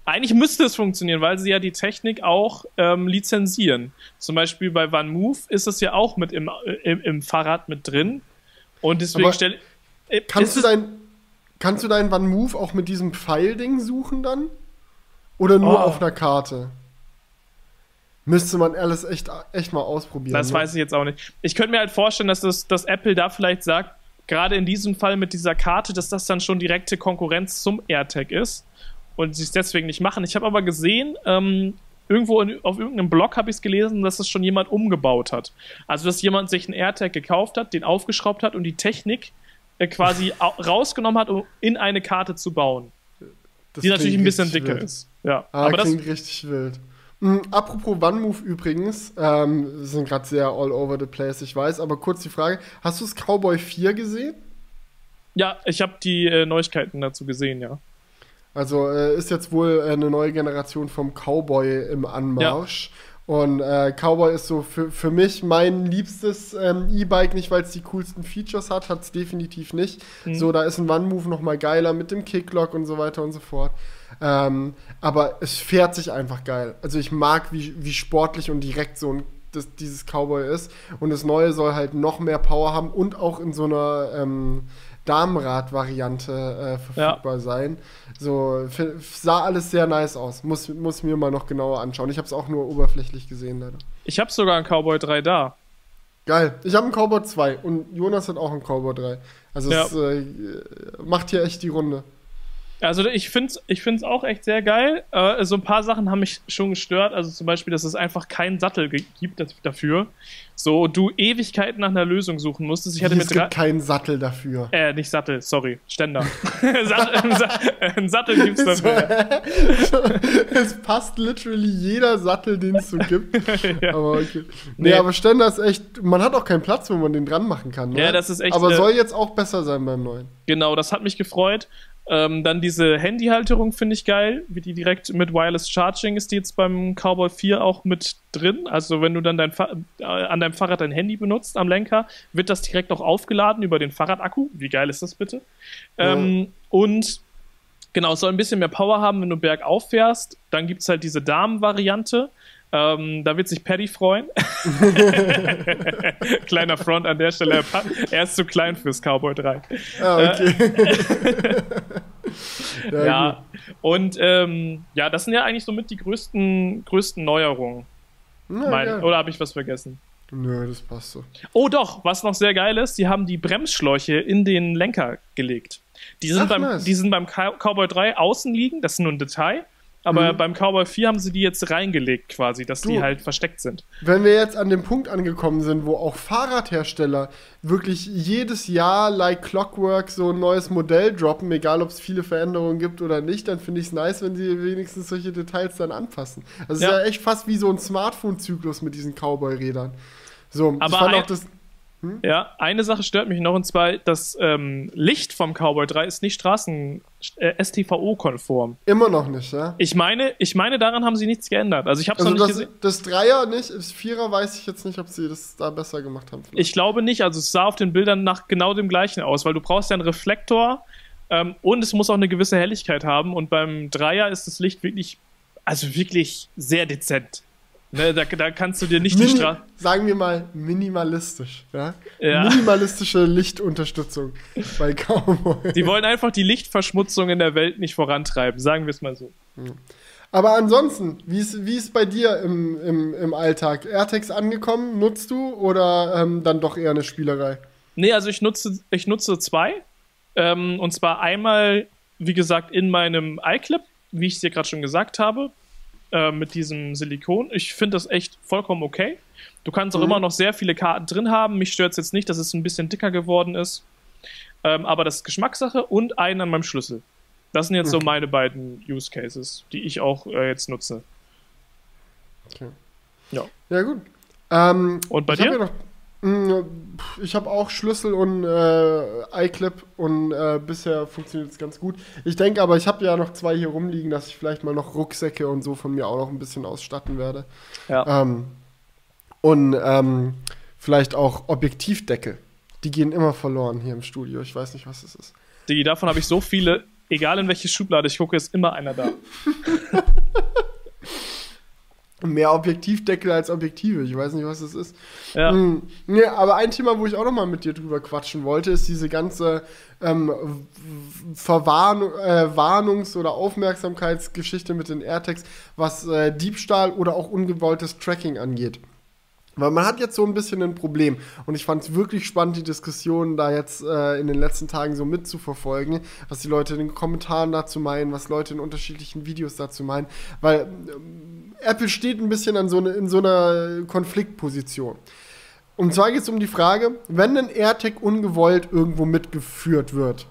Speaker 1: Eigentlich müsste es funktionieren, weil sie ja die Technik auch ähm, lizenzieren. Zum Beispiel bei OneMove ist es ja auch mit im, im, im Fahrrad mit drin. Und deswegen stelle
Speaker 2: äh, kannst du dein Kannst du deinen OneMove auch mit diesem Pfeilding suchen dann? Oder nur oh. auf einer Karte? Müsste man alles echt, echt mal ausprobieren.
Speaker 1: Das ne? weiß ich jetzt auch nicht. Ich könnte mir halt vorstellen, dass, das, dass Apple da vielleicht sagt, gerade in diesem Fall mit dieser Karte, dass das dann schon direkte Konkurrenz zum AirTag ist und sie es deswegen nicht machen. Ich habe aber gesehen, ähm, irgendwo in, auf irgendeinem Blog habe ich es gelesen, dass das schon jemand umgebaut hat. Also, dass jemand sich einen AirTag gekauft hat, den aufgeschraubt hat und die Technik äh, quasi rausgenommen hat, um in eine Karte zu bauen. Das die natürlich ein bisschen dicker wild. ist. Ja,
Speaker 2: ah, aber klingt das richtig wild. Mhm, apropos OneMove übrigens, ähm, sind gerade sehr all over the place, ich weiß, aber kurz die Frage: Hast du das Cowboy 4 gesehen?
Speaker 1: Ja, ich habe die äh, Neuigkeiten dazu gesehen, ja.
Speaker 2: Also äh, ist jetzt wohl eine neue Generation vom Cowboy im Anmarsch. Ja. Und äh, Cowboy ist so für, für mich mein liebstes ähm, E-Bike, nicht weil es die coolsten Features hat, hat es definitiv nicht. Mhm. So, da ist ein One-Move nochmal geiler mit dem Kicklock und so weiter und so fort. Ähm, aber es fährt sich einfach geil. Also ich mag, wie, wie sportlich und direkt so ein, das, dieses Cowboy ist. Und das Neue soll halt noch mehr Power haben und auch in so einer ähm, Damenrad-Variante äh, verfügbar ja. sein. So sah alles sehr nice aus. Muss, muss mir mal noch genauer anschauen. Ich habe es auch nur oberflächlich gesehen, leider.
Speaker 1: Ich habe sogar einen Cowboy 3 da.
Speaker 2: Geil. Ich habe einen Cowboy 2 und Jonas hat auch einen Cowboy 3. Also ja. es äh, macht hier echt die Runde.
Speaker 1: Also ich finde es ich find's auch echt sehr geil. Äh, so ein paar Sachen haben mich schon gestört. Also zum Beispiel, dass es einfach keinen Sattel gibt dafür. So, du Ewigkeiten nach einer Lösung suchen musstest. Ich hatte
Speaker 2: es gibt keinen Sattel dafür.
Speaker 1: Äh, nicht Sattel, sorry, Ständer. Sattel, ein Sattel gibt's dafür.
Speaker 2: es passt literally jeder Sattel, den es so gibt. ja. Aber okay. Nee, nee, aber Ständer ist echt, man hat auch keinen Platz, wo man den dran machen kann. Ne?
Speaker 1: Ja, das ist echt.
Speaker 2: Aber äh, soll jetzt auch besser sein beim neuen.
Speaker 1: Genau, das hat mich gefreut. Ähm, dann diese Handyhalterung finde ich geil, wie die direkt mit Wireless Charging ist die jetzt beim Cowboy 4 auch mit drin. Also wenn du dann dein äh, an deinem Fahrrad dein Handy benutzt am Lenker, wird das direkt auch aufgeladen über den Fahrradakku. Wie geil ist das bitte? Ja. Ähm, und genau, es soll ein bisschen mehr Power haben, wenn du bergauf fährst. Dann gibt es halt diese Damen-Variante. Ähm, da wird sich Paddy freuen. Kleiner Front an der Stelle. Er ist zu klein fürs Cowboy 3. Ah, okay. ja, ja. und ähm, ja, das sind ja eigentlich somit die größten, größten Neuerungen. Na, mein, ja. Oder habe ich was vergessen?
Speaker 2: Nö, das passt so.
Speaker 1: Oh doch, was noch sehr geil ist, die haben die Bremsschläuche in den Lenker gelegt. Die sind, Ach, beim, nice. die sind beim Cowboy 3 außen liegen, das ist nur ein Detail. Aber mhm. beim Cowboy 4 haben sie die jetzt reingelegt quasi, dass du, die halt versteckt sind.
Speaker 2: Wenn wir jetzt an dem Punkt angekommen sind, wo auch Fahrradhersteller wirklich jedes Jahr like Clockwork so ein neues Modell droppen, egal ob es viele Veränderungen gibt oder nicht, dann finde ich es nice, wenn sie wenigstens solche Details dann anpassen. Also es ja. ist ja echt fast wie so ein Smartphone-Zyklus mit diesen Cowboy-Rädern. So,
Speaker 1: Aber ich fand auch das hm? Ja, eine Sache stört mich noch und zwar das ähm, Licht vom Cowboy 3 ist nicht Straßen äh, STVO-konform.
Speaker 2: Immer noch nicht, ja?
Speaker 1: Ich meine, ich meine, daran haben sie nichts geändert. Also ich habe es also noch
Speaker 2: nicht
Speaker 1: das,
Speaker 2: gesehen. Das Dreier nicht, das Vierer weiß ich jetzt nicht, ob sie das da besser gemacht haben.
Speaker 1: Vielleicht. Ich glaube nicht. Also es sah auf den Bildern nach genau dem gleichen aus, weil du brauchst ja einen Reflektor ähm, und es muss auch eine gewisse Helligkeit haben. Und beim Dreier ist das Licht wirklich, also wirklich sehr dezent. Ne, da, da, kannst du dir nicht Mini, die Straße.
Speaker 2: Sagen wir mal minimalistisch. Ja? ja? Minimalistische Lichtunterstützung bei Cowboy.
Speaker 1: Die wollen einfach die Lichtverschmutzung in der Welt nicht vorantreiben, sagen wir es mal so.
Speaker 2: Aber ansonsten, wie ist, wie ist bei dir im, im, im Alltag? AirTags angekommen, nutzt du oder ähm, dann doch eher eine Spielerei?
Speaker 1: Nee, also ich nutze, ich nutze zwei. Ähm, und zwar einmal, wie gesagt, in meinem iClip, wie ich es dir gerade schon gesagt habe. Äh, mit diesem Silikon. Ich finde das echt vollkommen okay. Du kannst auch mhm. immer noch sehr viele Karten drin haben. Mich stört es jetzt nicht, dass es ein bisschen dicker geworden ist. Ähm, aber das ist Geschmackssache und einen an meinem Schlüssel. Das sind jetzt okay. so meine beiden Use Cases, die ich auch äh, jetzt nutze.
Speaker 2: Okay. Ja. Ja, gut. Ähm,
Speaker 1: und bei dir?
Speaker 2: Hm, ich habe auch Schlüssel und äh, iClip und äh, bisher funktioniert es ganz gut. Ich denke aber, ich habe ja noch zwei hier rumliegen, dass ich vielleicht mal noch Rucksäcke und so von mir auch noch ein bisschen ausstatten werde. Ja. Ähm, und ähm, vielleicht auch Objektivdeckel. Die gehen immer verloren hier im Studio. Ich weiß nicht, was es ist.
Speaker 1: Die, davon habe ich so viele. Egal in welche Schublade ich gucke, ist immer einer da.
Speaker 2: mehr Objektivdeckel als Objektive. Ich weiß nicht, was das ist. Ja. Hm. Nee, aber ein Thema, wo ich auch noch mal mit dir drüber quatschen wollte, ist diese ganze ähm, Verwarn äh, Warnungs- oder Aufmerksamkeitsgeschichte mit den AirTags, was äh, Diebstahl oder auch ungewolltes Tracking angeht. Weil man hat jetzt so ein bisschen ein Problem. Und ich fand es wirklich spannend, die Diskussion da jetzt äh, in den letzten Tagen so mitzuverfolgen, was die Leute in den Kommentaren dazu meinen, was Leute in unterschiedlichen Videos dazu meinen. Weil ähm, Apple steht ein bisschen an so ne, in so einer Konfliktposition. Und zwar geht es um die Frage, wenn ein AirTag ungewollt irgendwo mitgeführt wird,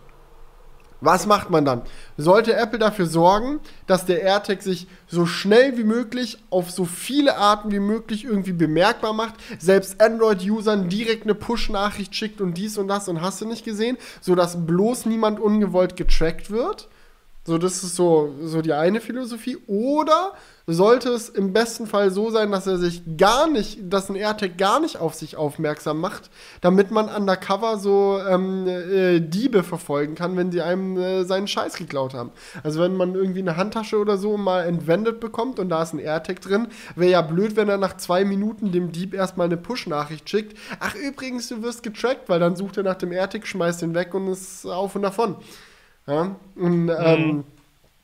Speaker 2: was macht man dann? Sollte Apple dafür sorgen, dass der AirTag sich so schnell wie möglich auf so viele Arten wie möglich irgendwie bemerkbar macht, selbst Android-Usern direkt eine Push-Nachricht schickt und dies und das und hast du nicht gesehen, sodass bloß niemand ungewollt getrackt wird? So, das ist so, so die eine Philosophie. Oder sollte es im besten Fall so sein, dass er sich gar nicht, dass ein AirTag gar nicht auf sich aufmerksam macht, damit man undercover so ähm, äh, Diebe verfolgen kann, wenn sie einem äh, seinen Scheiß geklaut haben. Also wenn man irgendwie eine Handtasche oder so mal entwendet bekommt und da ist ein AirTag drin, wäre ja blöd, wenn er nach zwei Minuten dem Dieb erstmal eine Push-Nachricht schickt. Ach übrigens, du wirst getrackt, weil dann sucht er nach dem AirTag, schmeißt ihn weg und ist auf und davon. Ja? Und ähm,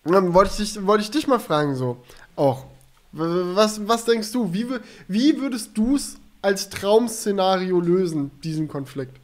Speaker 2: mhm. dann wollte ich, dich, wollte ich dich mal fragen, so auch. Was, was denkst du? Wie, wie würdest du es als Traum-Szenario lösen, diesen Konflikt?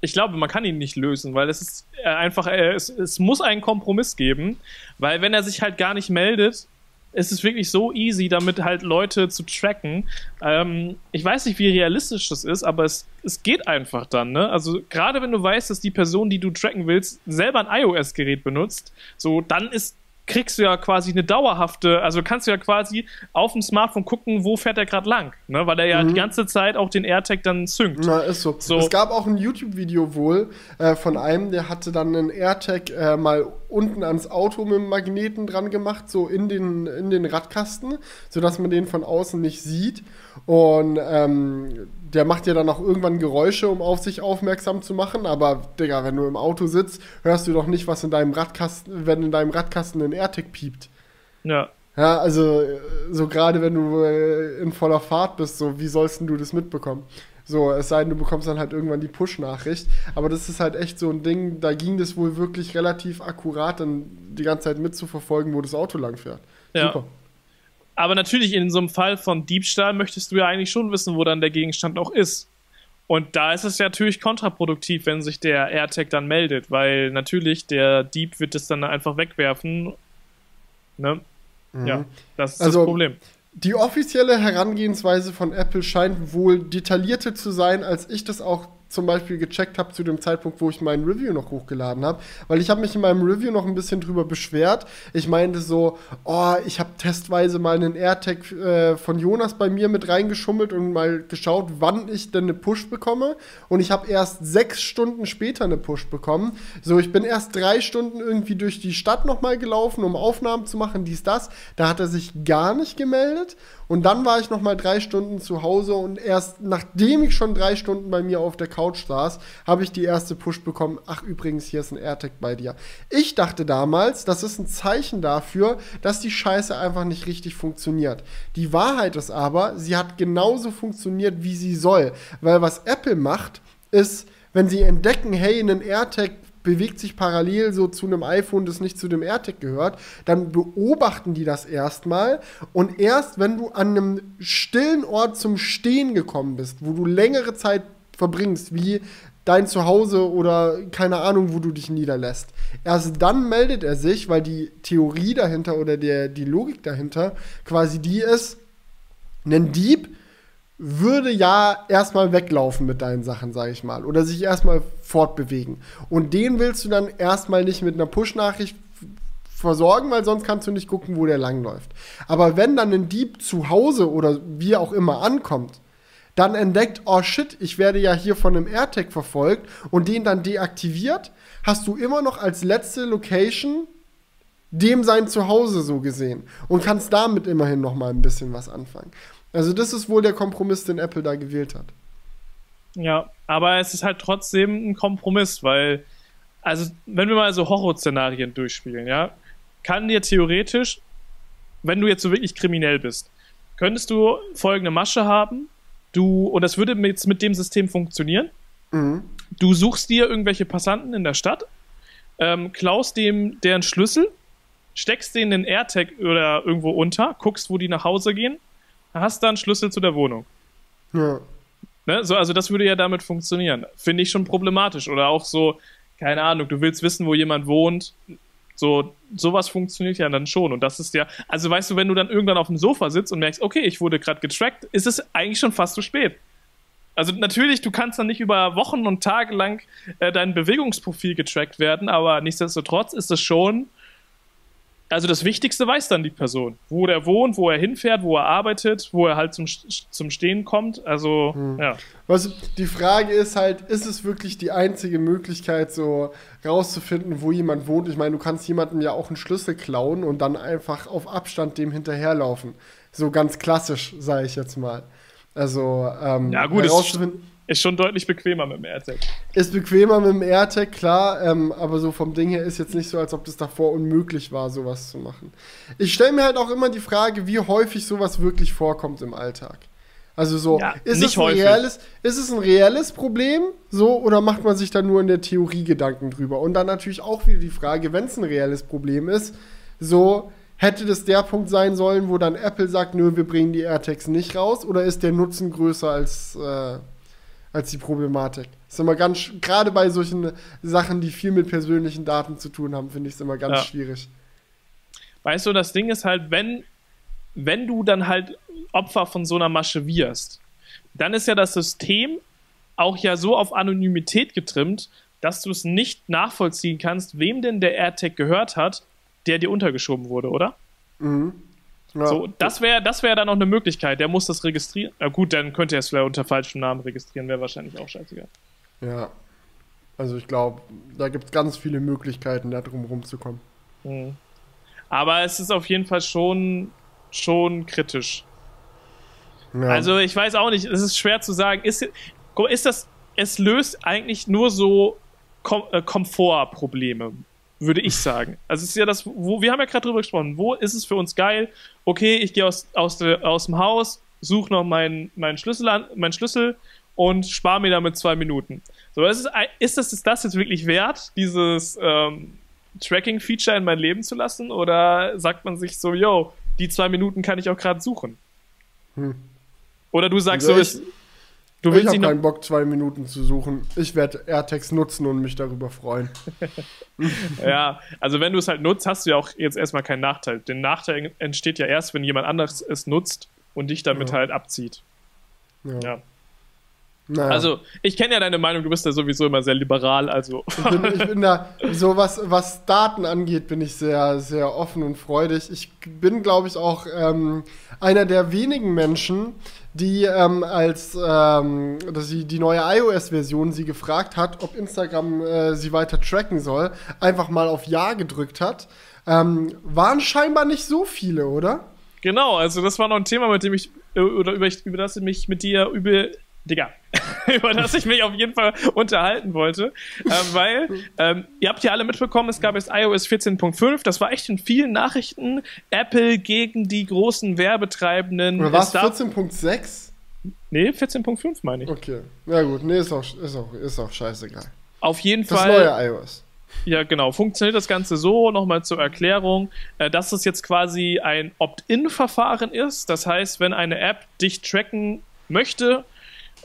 Speaker 1: Ich glaube, man kann ihn nicht lösen, weil es ist äh, einfach, äh, es, es muss einen Kompromiss geben, weil wenn er sich halt gar nicht meldet, es ist wirklich so easy, damit halt Leute zu tracken. Ähm, ich weiß nicht, wie realistisch das ist, aber es, es geht einfach dann, ne? Also gerade wenn du weißt, dass die Person, die du tracken willst, selber ein iOS-Gerät benutzt, so dann ist kriegst du ja quasi eine dauerhafte, also kannst du ja quasi auf dem Smartphone gucken, wo fährt er gerade lang, ne? weil er ja mhm. die ganze Zeit auch den AirTag dann synkt.
Speaker 2: Na, ist so. so. Es gab auch ein YouTube-Video wohl äh, von einem, der hatte dann einen AirTag äh, mal unten ans Auto mit dem Magneten dran gemacht, so in den, in den Radkasten, sodass man den von außen nicht sieht. Und ähm, der macht ja dann auch irgendwann Geräusche, um auf sich aufmerksam zu machen. Aber, Digga, wenn du im Auto sitzt, hörst du doch nicht, was in deinem Radkasten, wenn in deinem Radkasten ein AirTag piept.
Speaker 1: Ja.
Speaker 2: Ja, also, so gerade wenn du äh, in voller Fahrt bist, so, wie sollst du das mitbekommen? So, es sei denn, du bekommst dann halt irgendwann die Push-Nachricht. Aber das ist halt echt so ein Ding, da ging das wohl wirklich relativ akkurat, dann die ganze Zeit mitzuverfolgen, wo das Auto lang fährt.
Speaker 1: Ja. Super. Aber natürlich in so einem Fall von Diebstahl möchtest du ja eigentlich schon wissen, wo dann der Gegenstand auch ist. Und da ist es ja natürlich kontraproduktiv, wenn sich der AirTag dann meldet, weil natürlich der Dieb wird es dann einfach wegwerfen. Ne? Mhm. Ja, das ist also, das Problem.
Speaker 2: Die offizielle Herangehensweise von Apple scheint wohl detaillierter zu sein, als ich das auch zum Beispiel gecheckt habe zu dem Zeitpunkt, wo ich mein Review noch hochgeladen habe. Weil ich habe mich in meinem Review noch ein bisschen drüber beschwert. Ich meinte so, oh, ich habe testweise mal einen AirTag äh, von Jonas bei mir mit reingeschummelt und mal geschaut, wann ich denn eine Push bekomme. Und ich habe erst sechs Stunden später eine Push bekommen. So, ich bin erst drei Stunden irgendwie durch die Stadt nochmal gelaufen, um Aufnahmen zu machen, dies, das. Da hat er sich gar nicht gemeldet. Und dann war ich noch mal drei Stunden zu Hause und erst nachdem ich schon drei Stunden bei mir auf der Couch saß, habe ich die erste Push bekommen. Ach, übrigens, hier ist ein AirTag bei dir. Ich dachte damals, das ist ein Zeichen dafür, dass die Scheiße einfach nicht richtig funktioniert. Die Wahrheit ist aber, sie hat genauso funktioniert, wie sie soll. Weil was Apple macht, ist, wenn sie entdecken, hey, ein AirTag bewegt sich parallel so zu einem iPhone, das nicht zu dem AirTag gehört, dann beobachten die das erstmal und erst wenn du an einem stillen Ort zum Stehen gekommen bist, wo du längere Zeit verbringst, wie dein Zuhause oder keine Ahnung, wo du dich niederlässt. Erst dann meldet er sich, weil die Theorie dahinter oder der, die Logik dahinter quasi die ist, ein Dieb würde ja erstmal weglaufen mit deinen Sachen, sage ich mal, oder sich erstmal fortbewegen. Und den willst du dann erstmal nicht mit einer Push-Nachricht versorgen, weil sonst kannst du nicht gucken, wo der langläuft. Aber wenn dann ein Dieb zu Hause oder wie auch immer ankommt, dann entdeckt, oh shit, ich werde ja hier von einem AirTag verfolgt und den dann deaktiviert, hast du immer noch als letzte Location dem sein Zuhause so gesehen und kannst damit immerhin noch mal ein bisschen was anfangen. Also das ist wohl der Kompromiss, den Apple da gewählt hat.
Speaker 1: Ja, aber es ist halt trotzdem ein Kompromiss, weil, also wenn wir mal so Horrorszenarien durchspielen, ja, kann dir theoretisch, wenn du jetzt so wirklich kriminell bist, könntest du folgende Masche haben, du, und das würde jetzt mit dem System funktionieren, mhm. du suchst dir irgendwelche Passanten in der Stadt, ähm, klaust dem deren Schlüssel, steckst den in den AirTag oder irgendwo unter, guckst, wo die nach Hause gehen, hast dann Schlüssel zu der Wohnung. Ja. Ne? So, also das würde ja damit funktionieren. Finde ich schon problematisch. Oder auch so, keine Ahnung, du willst wissen, wo jemand wohnt. So, sowas funktioniert ja dann schon. Und das ist ja, also weißt du, wenn du dann irgendwann auf dem Sofa sitzt und merkst, okay, ich wurde gerade getrackt, ist es eigentlich schon fast zu spät. Also natürlich, du kannst dann nicht über Wochen und Tage lang äh, dein Bewegungsprofil getrackt werden, aber nichtsdestotrotz ist es schon also das Wichtigste weiß dann die Person, wo der wohnt, wo er hinfährt, wo er arbeitet, wo er halt zum, zum Stehen kommt. Also, hm. ja.
Speaker 2: Was, die Frage ist halt, ist es wirklich die einzige Möglichkeit, so rauszufinden, wo jemand wohnt? Ich meine, du kannst jemandem ja auch einen Schlüssel klauen und dann einfach auf Abstand dem hinterherlaufen. So ganz klassisch, sage ich jetzt mal. Also, ähm,
Speaker 1: ja, gut, herauszufinden. Ist schon deutlich bequemer mit dem AirTag.
Speaker 2: Ist bequemer mit dem AirTag, klar, ähm, aber so vom Ding her ist jetzt nicht so, als ob das davor unmöglich war, sowas zu machen. Ich stelle mir halt auch immer die Frage, wie häufig sowas wirklich vorkommt im Alltag. Also so, ja, ist, es ein reelles, ist es ein reelles Problem, so, oder macht man sich da nur in der Theorie Gedanken drüber? Und dann natürlich auch wieder die Frage, wenn es ein reelles Problem ist, so, hätte das der Punkt sein sollen, wo dann Apple sagt, nö, wir bringen die AirTags nicht raus, oder ist der Nutzen größer als äh, als die Problematik. Ist immer ganz, gerade bei solchen Sachen, die viel mit persönlichen Daten zu tun haben, finde ich es immer ganz ja. schwierig.
Speaker 1: Weißt du, das Ding ist halt, wenn, wenn du dann halt Opfer von so einer Masche wirst, dann ist ja das System auch ja so auf Anonymität getrimmt, dass du es nicht nachvollziehen kannst, wem denn der AirTag gehört hat, der dir untergeschoben wurde, oder? Mhm. Ja. So, das wäre das wär dann noch eine Möglichkeit. Der muss das registrieren. Na gut, dann könnte er es vielleicht unter falschem Namen registrieren, wäre wahrscheinlich auch scheißegal.
Speaker 2: Ja. Also ich glaube, da gibt es ganz viele Möglichkeiten, da drum rumzukommen.
Speaker 1: Mhm. Aber es ist auf jeden Fall schon, schon kritisch. Ja. Also ich weiß auch nicht, es ist schwer zu sagen. Ist, ist das, es löst eigentlich nur so Kom äh, Komfortprobleme würde ich sagen. Also es ist ja das, wo, wir haben ja gerade drüber gesprochen, wo ist es für uns geil, okay, ich gehe aus, aus, aus dem Haus, suche noch meinen mein Schlüssel, an, meinen Schlüssel und spare mir damit zwei Minuten. So, ist, es, ist, das, ist das jetzt wirklich wert, dieses ähm, Tracking-Feature in mein Leben zu lassen? Oder sagt man sich so, yo, die zwei Minuten kann ich auch gerade suchen? Hm. Oder du sagst also so, ist,
Speaker 2: Du willst ich habe keinen Bock, zwei Minuten zu suchen. Ich werde AirTags nutzen und mich darüber freuen.
Speaker 1: ja, also wenn du es halt nutzt, hast du ja auch jetzt erstmal keinen Nachteil. Der Nachteil entsteht ja erst, wenn jemand anderes es nutzt und dich damit ja. halt abzieht. Ja. ja. Naja. Also, ich kenne ja deine Meinung, du bist ja sowieso immer sehr liberal, also.
Speaker 2: Ich bin, ich bin, da, so was, was Daten angeht, bin ich sehr, sehr offen und freudig. Ich bin, glaube ich, auch ähm, einer der wenigen Menschen, die ähm, als ähm, dass sie die neue iOS-Version sie gefragt hat, ob Instagram äh, sie weiter tracken soll, einfach mal auf Ja gedrückt hat. Ähm, waren scheinbar nicht so viele, oder?
Speaker 1: Genau, also das war noch ein Thema, mit dem ich äh, oder über, über das ich mich mit dir über Digga, über das ich mich auf jeden Fall unterhalten wollte, äh, weil ähm, ihr habt ja alle mitbekommen, es gab jetzt iOS 14.5, das war echt in vielen Nachrichten, Apple gegen die großen Werbetreibenden.
Speaker 2: Oder war es 14.6?
Speaker 1: Nee, 14.5 meine ich.
Speaker 2: Okay, ja gut, nee, ist auch, ist auch, ist auch scheißegal.
Speaker 1: Auf jeden
Speaker 2: das
Speaker 1: Fall.
Speaker 2: Das neue iOS.
Speaker 1: Ja, genau. Funktioniert das Ganze so, nochmal zur Erklärung, äh, dass es jetzt quasi ein Opt-in-Verfahren ist. Das heißt, wenn eine App dich tracken möchte,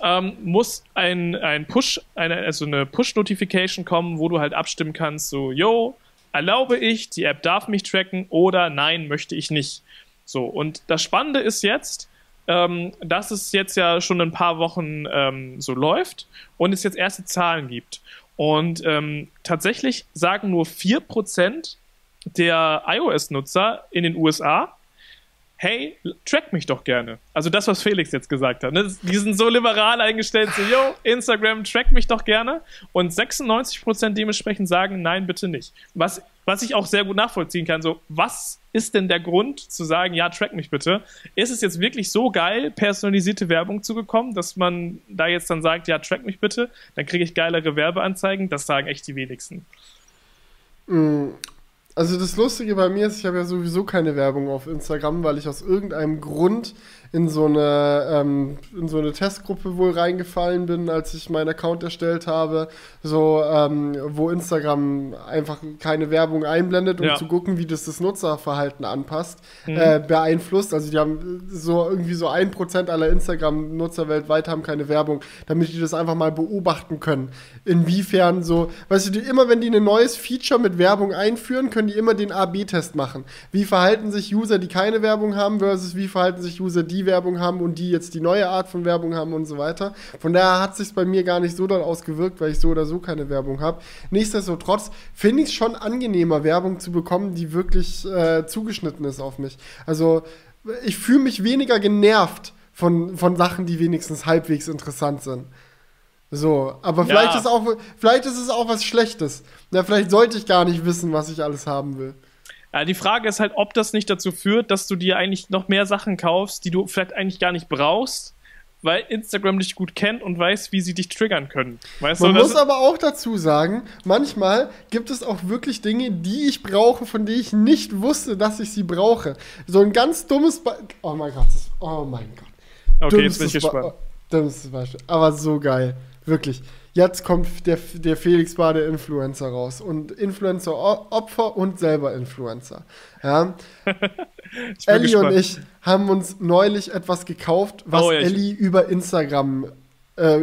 Speaker 1: ähm, muss ein, ein Push, eine, also eine Push-Notification kommen, wo du halt abstimmen kannst, so, yo, erlaube ich, die App darf mich tracken oder nein, möchte ich nicht. So, und das Spannende ist jetzt, ähm, dass es jetzt ja schon ein paar Wochen ähm, so läuft und es jetzt erste Zahlen gibt. Und ähm, tatsächlich sagen nur 4% der iOS-Nutzer in den USA, hey, track mich doch gerne. Also das, was Felix jetzt gesagt hat. Ne? Die sind so liberal eingestellt, so, yo, Instagram, track mich doch gerne. Und 96% dementsprechend sagen, nein, bitte nicht. Was, was ich auch sehr gut nachvollziehen kann, so, was ist denn der Grund zu sagen, ja, track mich bitte? Ist es jetzt wirklich so geil, personalisierte Werbung zu bekommen, dass man da jetzt dann sagt, ja, track mich bitte, dann kriege ich geilere Werbeanzeigen? Das sagen echt die wenigsten.
Speaker 2: Also das Lustige bei mir ist, ich habe ja sowieso keine Werbung auf Instagram, weil ich aus irgendeinem Grund in so eine, ähm, in so eine Testgruppe wohl reingefallen bin, als ich meinen Account erstellt habe, so ähm, wo Instagram einfach keine Werbung einblendet, um ja. zu gucken, wie das das Nutzerverhalten anpasst, mhm. äh, beeinflusst. Also die haben so irgendwie so ein Prozent aller Instagram-Nutzer weltweit haben keine Werbung, damit die das einfach mal beobachten können. Inwiefern so, weißt du, die, immer wenn die ein neues Feature mit Werbung einführen, können die immer den A/B-Test machen. Wie verhalten sich User, die keine Werbung haben, versus wie verhalten sich User, die die Werbung haben und die jetzt die neue Art von Werbung haben und so weiter. Von daher hat sich bei mir gar nicht so doll ausgewirkt, weil ich so oder so keine Werbung habe. Nichtsdestotrotz finde ich es schon angenehmer, Werbung zu bekommen, die wirklich äh, zugeschnitten ist auf mich. Also ich fühle mich weniger genervt von, von Sachen, die wenigstens halbwegs interessant sind. So, aber ja. vielleicht, ist auch, vielleicht ist es auch was Schlechtes. Ja, vielleicht sollte ich gar nicht wissen, was ich alles haben will.
Speaker 1: Ja, die Frage ist halt, ob das nicht dazu führt, dass du dir eigentlich noch mehr Sachen kaufst, die du vielleicht eigentlich gar nicht brauchst, weil Instagram dich gut kennt und weiß, wie sie dich triggern können. Weißt
Speaker 2: Man du, muss aber auch dazu sagen, manchmal gibt es auch wirklich Dinge, die ich brauche, von denen ich nicht wusste, dass ich sie brauche. So ein ganz dummes Be Oh mein Gott, das, oh mein Gott.
Speaker 1: Okay, Dummstes jetzt bin ich gespannt. Ba
Speaker 2: Dummstes Beispiel. Aber so geil. Wirklich. Jetzt kommt der, der Felix Bade Influencer raus. Und Influencer-Opfer und selber Influencer. Ja. Ellie gespannt. und ich haben uns neulich etwas gekauft, was oh, ja, Ellie über Instagram, äh,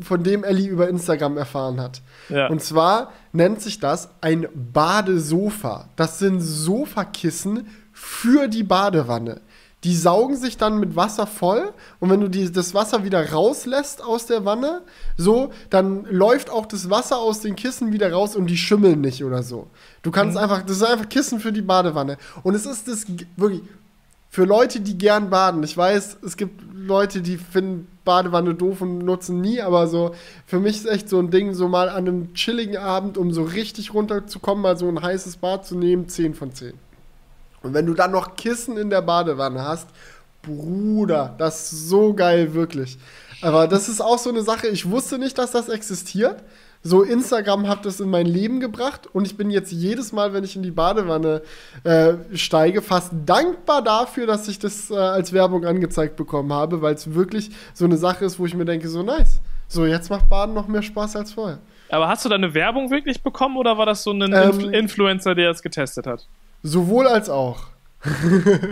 Speaker 2: von dem Ellie über Instagram erfahren hat. Ja. Und zwar nennt sich das ein Badesofa. Das sind Sofakissen für die Badewanne. Die saugen sich dann mit Wasser voll und wenn du die, das Wasser wieder rauslässt aus der Wanne, so, dann läuft auch das Wasser aus den Kissen wieder raus und die schimmeln nicht oder so. Du kannst mhm. einfach, das ist einfach Kissen für die Badewanne. Und es ist das wirklich für Leute, die gern baden. Ich weiß, es gibt Leute, die finden Badewanne doof und nutzen nie, aber so, für mich ist echt so ein Ding, so mal an einem chilligen Abend, um so richtig runterzukommen, mal so ein heißes Bad zu nehmen, 10 von 10. Und wenn du dann noch Kissen in der Badewanne hast, Bruder, das ist so geil, wirklich. Aber das ist auch so eine Sache, ich wusste nicht, dass das existiert. So, Instagram hat das in mein Leben gebracht und ich bin jetzt jedes Mal, wenn ich in die Badewanne äh, steige, fast dankbar dafür, dass ich das äh, als Werbung angezeigt bekommen habe, weil es wirklich so eine Sache ist, wo ich mir denke, so nice. So, jetzt macht Baden noch mehr Spaß als vorher.
Speaker 1: Aber hast du da eine Werbung wirklich bekommen oder war das so ein ähm, Influencer, der es getestet hat?
Speaker 2: Sowohl als auch.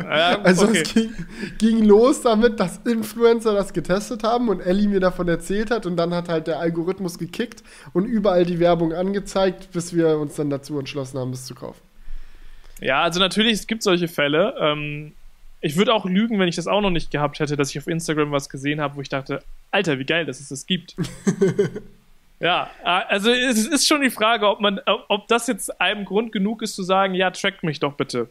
Speaker 2: Ja, also okay. es ging, ging, los damit, dass Influencer das getestet haben und Ellie mir davon erzählt hat und dann hat halt der Algorithmus gekickt und überall die Werbung angezeigt, bis wir uns dann dazu entschlossen haben, es zu kaufen.
Speaker 1: Ja, also natürlich, es gibt solche Fälle. Ähm, ich würde auch lügen, wenn ich das auch noch nicht gehabt hätte, dass ich auf Instagram was gesehen habe, wo ich dachte, Alter, wie geil, dass es das gibt. Ja, also es ist schon die Frage, ob man, ob das jetzt einem Grund genug ist zu sagen, ja, trackt mich doch bitte.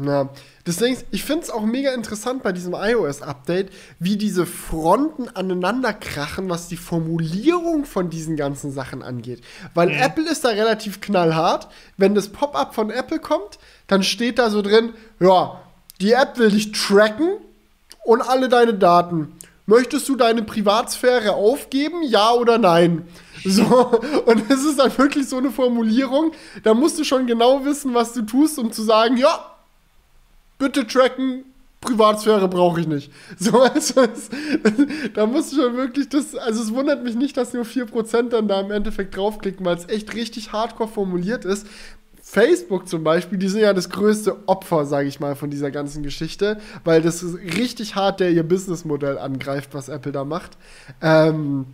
Speaker 2: Ja, deswegen, ich finde es auch mega interessant bei diesem iOS-Update, wie diese Fronten aneinander krachen, was die Formulierung von diesen ganzen Sachen angeht. Weil mhm. Apple ist da relativ knallhart. Wenn das Pop-up von Apple kommt, dann steht da so drin, ja, die App will dich tracken und alle deine Daten. Möchtest du deine Privatsphäre aufgeben, ja oder nein? So, und es ist dann wirklich so eine Formulierung, da musst du schon genau wissen, was du tust, um zu sagen, ja, bitte tracken, Privatsphäre brauche ich nicht. So, also es, da musst du schon wirklich das, also es wundert mich nicht, dass nur 4% dann da im Endeffekt draufklicken, weil es echt richtig hardcore formuliert ist. Facebook zum Beispiel, die sind ja das größte Opfer, sage ich mal, von dieser ganzen Geschichte, weil das ist richtig hart, der ihr Businessmodell angreift, was Apple da macht. Ähm,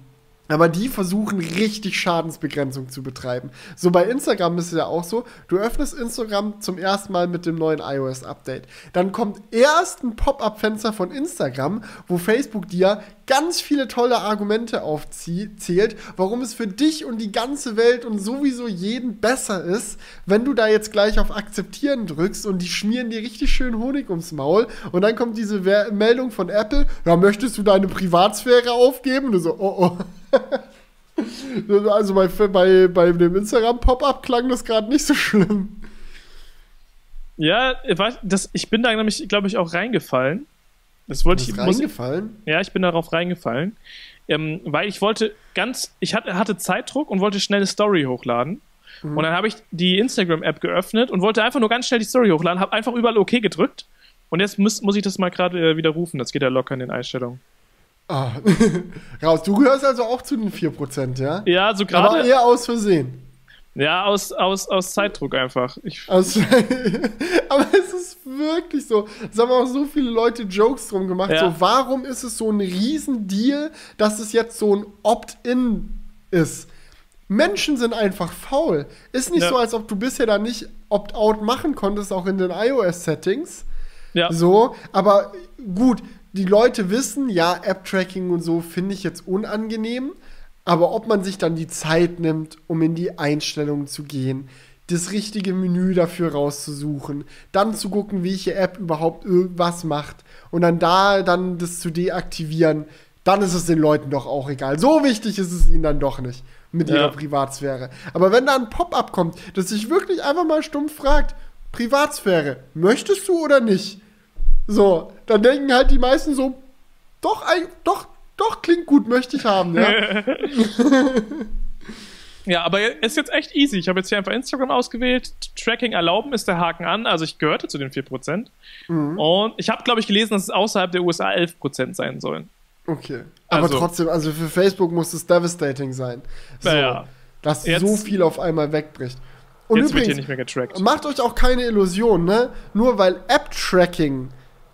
Speaker 2: aber die versuchen richtig Schadensbegrenzung zu betreiben. So bei Instagram ist es ja auch so, du öffnest Instagram zum ersten Mal mit dem neuen iOS-Update. Dann kommt erst ein Pop-up-Fenster von Instagram, wo Facebook dir ganz viele tolle Argumente aufzählt, warum es für dich und die ganze Welt und sowieso jeden besser ist, wenn du da jetzt gleich auf Akzeptieren drückst und die schmieren dir richtig schön Honig ums Maul und dann kommt diese Meldung von Apple, ja, möchtest du deine Privatsphäre aufgeben? Und du so, oh oh. also bei, bei, bei dem Instagram-Pop-Up klang das gerade nicht so schlimm.
Speaker 1: Ja, das, ich bin da nämlich, glaube ich, auch reingefallen. Das wollte ich.
Speaker 2: reingefallen?
Speaker 1: Ich, ja, ich bin darauf reingefallen. Ähm, weil ich wollte ganz, ich hatte, hatte Zeitdruck und wollte schnell eine Story hochladen. Mhm. Und dann habe ich die Instagram-App geöffnet und wollte einfach nur ganz schnell die Story hochladen, habe einfach überall OK gedrückt. Und jetzt muss, muss ich das mal gerade äh, wieder rufen. Das geht ja locker in den Einstellungen.
Speaker 2: Ah, raus. Du gehörst also auch zu den 4%, ja?
Speaker 1: Ja, so gerade.
Speaker 2: Aber eher aus Versehen.
Speaker 1: Ja, aus, aus, aus Zeitdruck einfach. Ich
Speaker 2: aus, aber es ist wirklich so. Es haben auch so viele Leute Jokes drum gemacht. Ja. So, warum ist es so ein Riesendeal, dass es jetzt so ein Opt-in ist? Menschen sind einfach faul. Ist nicht ja. so, als ob du bisher da nicht Opt-out machen konntest, auch in den iOS-Settings. Ja. So, aber gut, die Leute wissen, ja, App-Tracking und so finde ich jetzt unangenehm, aber ob man sich dann die Zeit nimmt, um in die Einstellungen zu gehen, das richtige Menü dafür rauszusuchen, dann zu gucken, welche App überhaupt irgendwas macht und dann da dann das zu deaktivieren, dann ist es den Leuten doch auch egal. So wichtig ist es ihnen dann doch nicht mit ja. ihrer Privatsphäre. Aber wenn da ein Pop-up kommt, das sich wirklich einfach mal stumpf fragt, Privatsphäre, möchtest du oder nicht? So, dann denken halt die meisten so, doch, doch, doch, klingt gut, möchte ich haben, ja.
Speaker 1: Ja, aber ist jetzt echt easy. Ich habe jetzt hier einfach Instagram ausgewählt. Tracking erlauben ist der Haken an. Also ich gehörte zu den 4%. Mhm. Und ich habe, glaube ich, gelesen, dass es außerhalb der USA 11% sein sollen.
Speaker 2: Okay. Aber also, trotzdem, also für Facebook muss es devastating sein. So, ja. Dass jetzt, so viel auf einmal wegbricht. Und jetzt übrigens, wird hier nicht mehr getrackt. Macht euch auch keine Illusion, ne? Nur weil App-Tracking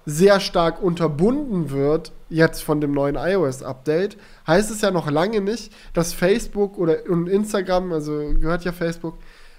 Speaker 2: sehr stark unterbunden wird, jetzt von dem neuen iOS-Update, heißt es ja noch lange nicht, dass Facebook oder und Instagram, also gehört ja Facebook,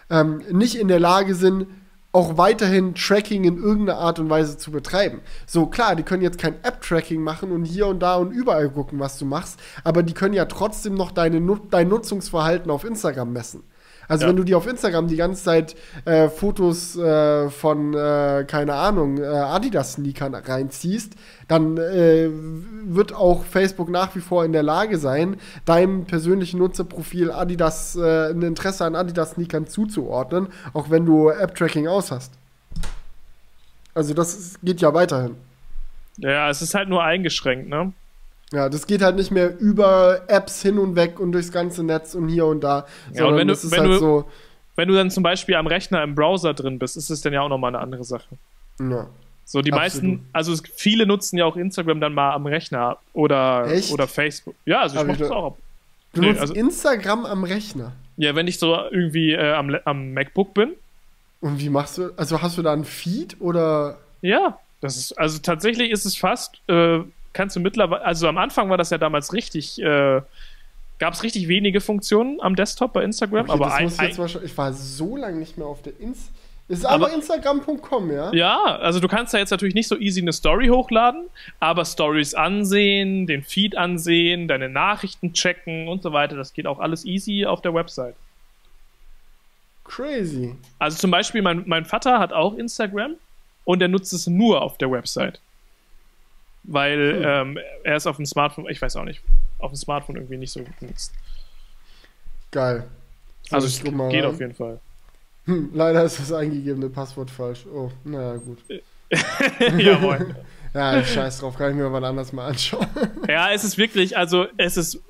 Speaker 2: ähm, nicht in der Lage sind, auch weiterhin Tracking in irgendeiner Art und Weise zu betreiben. So, klar, die können jetzt kein App-Tracking machen und hier und da und überall gucken, was du machst, aber die können ja trotzdem noch deine, dein Nutzungsverhalten auf Instagram messen. Also ja. wenn du dir auf Instagram die ganze Zeit äh, Fotos äh, von, äh, keine Ahnung, äh, Adidas-Sneakern reinziehst, dann äh, wird auch Facebook nach wie vor in der Lage sein, deinem persönlichen Nutzerprofil Adidas, äh, ein Interesse an Adidas-Sneakern zuzuordnen, auch wenn du App-Tracking aus hast. Also das geht ja weiterhin.
Speaker 1: Ja, es ist halt nur eingeschränkt, ne?
Speaker 2: Ja, das geht halt nicht mehr über Apps hin und weg und durchs ganze Netz und hier und da.
Speaker 1: Ja, und wenn du, wenn, halt du, so wenn du dann zum Beispiel am Rechner im Browser drin bist, ist es dann ja auch nochmal eine andere Sache. Ja. So, die Absolut. meisten, also viele nutzen ja auch Instagram dann mal am Rechner oder, oder Facebook. Ja, also ich mache das auch.
Speaker 2: Du nee, nutzt also, Instagram am Rechner?
Speaker 1: Ja, wenn ich so irgendwie äh, am, am MacBook bin.
Speaker 2: Und wie machst du, also hast du da einen Feed oder?
Speaker 1: Ja, das ist, also tatsächlich ist es fast, äh, kannst du mittlerweile, also am Anfang war das ja damals richtig, äh, gab es richtig wenige Funktionen am Desktop bei Instagram, okay, aber ein,
Speaker 2: ein, ich war so lange nicht mehr auf der Ins ist aber, aber Instagram.com, ja?
Speaker 1: Ja, also du kannst da jetzt natürlich nicht so easy eine Story hochladen, aber Stories ansehen, den Feed ansehen, deine Nachrichten checken und so weiter, das geht auch alles easy auf der Website.
Speaker 2: Crazy.
Speaker 1: Also zum Beispiel, mein, mein Vater hat auch Instagram und er nutzt es nur auf der Website weil hm. ähm, er ist auf dem Smartphone, ich weiß auch nicht, auf dem Smartphone irgendwie nicht so genutzt.
Speaker 2: Geil.
Speaker 1: So, also es geht rein. auf jeden Fall.
Speaker 2: Hm, leider ist das eingegebene Passwort falsch. Oh, naja, gut. Jawohl. ja, scheiß drauf, kann ich mir mal anders mal anschauen.
Speaker 1: ja, es ist wirklich, also es ist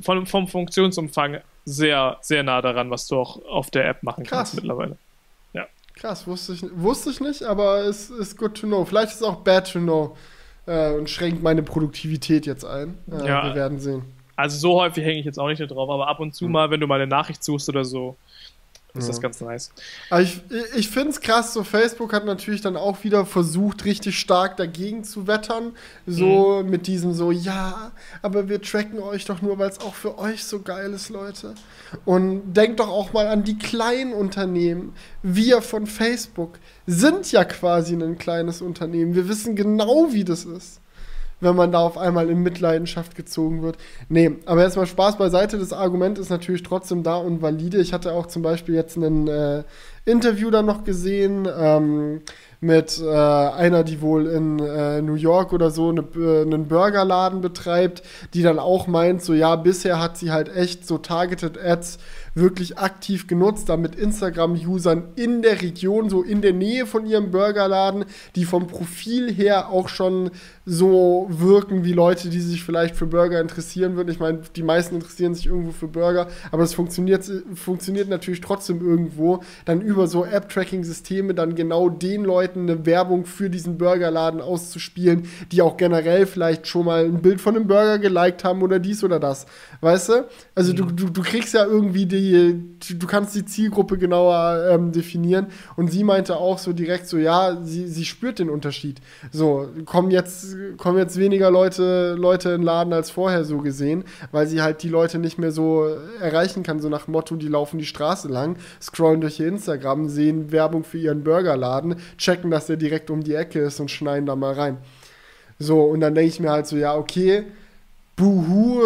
Speaker 1: vom, vom Funktionsumfang sehr, sehr nah daran, was du auch auf der App machen Krass. kannst mittlerweile. Ja.
Speaker 2: Krass, wusste ich, wusste ich nicht, aber es ist good to know. Vielleicht ist es auch bad to know äh, und schränkt meine Produktivität jetzt ein. Äh, ja, wir werden sehen.
Speaker 1: Also so häufig hänge ich jetzt auch nicht drauf, aber ab und zu hm. mal, wenn du mal eine Nachricht suchst oder so, ist ja. das ganz nice.
Speaker 2: Aber ich, ich finde es krass, so Facebook hat natürlich dann auch wieder versucht, richtig stark dagegen zu wettern. So mhm. mit diesem so, ja, aber wir tracken euch doch nur, weil es auch für euch so geil ist, Leute. Und denkt doch auch mal an die kleinen Unternehmen. Wir von Facebook sind ja quasi ein kleines Unternehmen. Wir wissen genau, wie das ist wenn man da auf einmal in Mitleidenschaft gezogen wird. Nee, aber jetzt mal Spaß beiseite. Das Argument ist natürlich trotzdem da und valide. Ich hatte auch zum Beispiel jetzt ein äh, Interview dann noch gesehen ähm, mit äh, einer, die wohl in äh, New York oder so eine, äh, einen Burgerladen betreibt, die dann auch meint, so ja, bisher hat sie halt echt so Targeted Ads wirklich aktiv genutzt, damit Instagram-Usern in der Region, so in der Nähe von ihrem Burgerladen, die vom Profil her auch schon so wirken wie Leute, die sich vielleicht für Burger interessieren würden. Ich meine, die meisten interessieren sich irgendwo für Burger, aber es funktioniert, funktioniert natürlich trotzdem irgendwo, dann über so App-Tracking-Systeme dann genau den Leuten eine Werbung für diesen Burgerladen auszuspielen, die auch generell vielleicht schon mal ein Bild von einem Burger geliked haben oder dies oder das. Weißt du? Also mhm. du, du, du kriegst ja irgendwie die die, du kannst die Zielgruppe genauer ähm, definieren. Und sie meinte auch so direkt so, ja, sie, sie spürt den Unterschied. So, kommen jetzt, kommen jetzt weniger Leute, Leute in den Laden als vorher so gesehen, weil sie halt die Leute nicht mehr so erreichen kann, so nach Motto, die laufen die Straße lang, scrollen durch ihr Instagram, sehen Werbung für ihren Burgerladen, checken, dass der direkt um die Ecke ist und schneiden da mal rein. So, und dann denke ich mir halt so, ja, okay, buhu,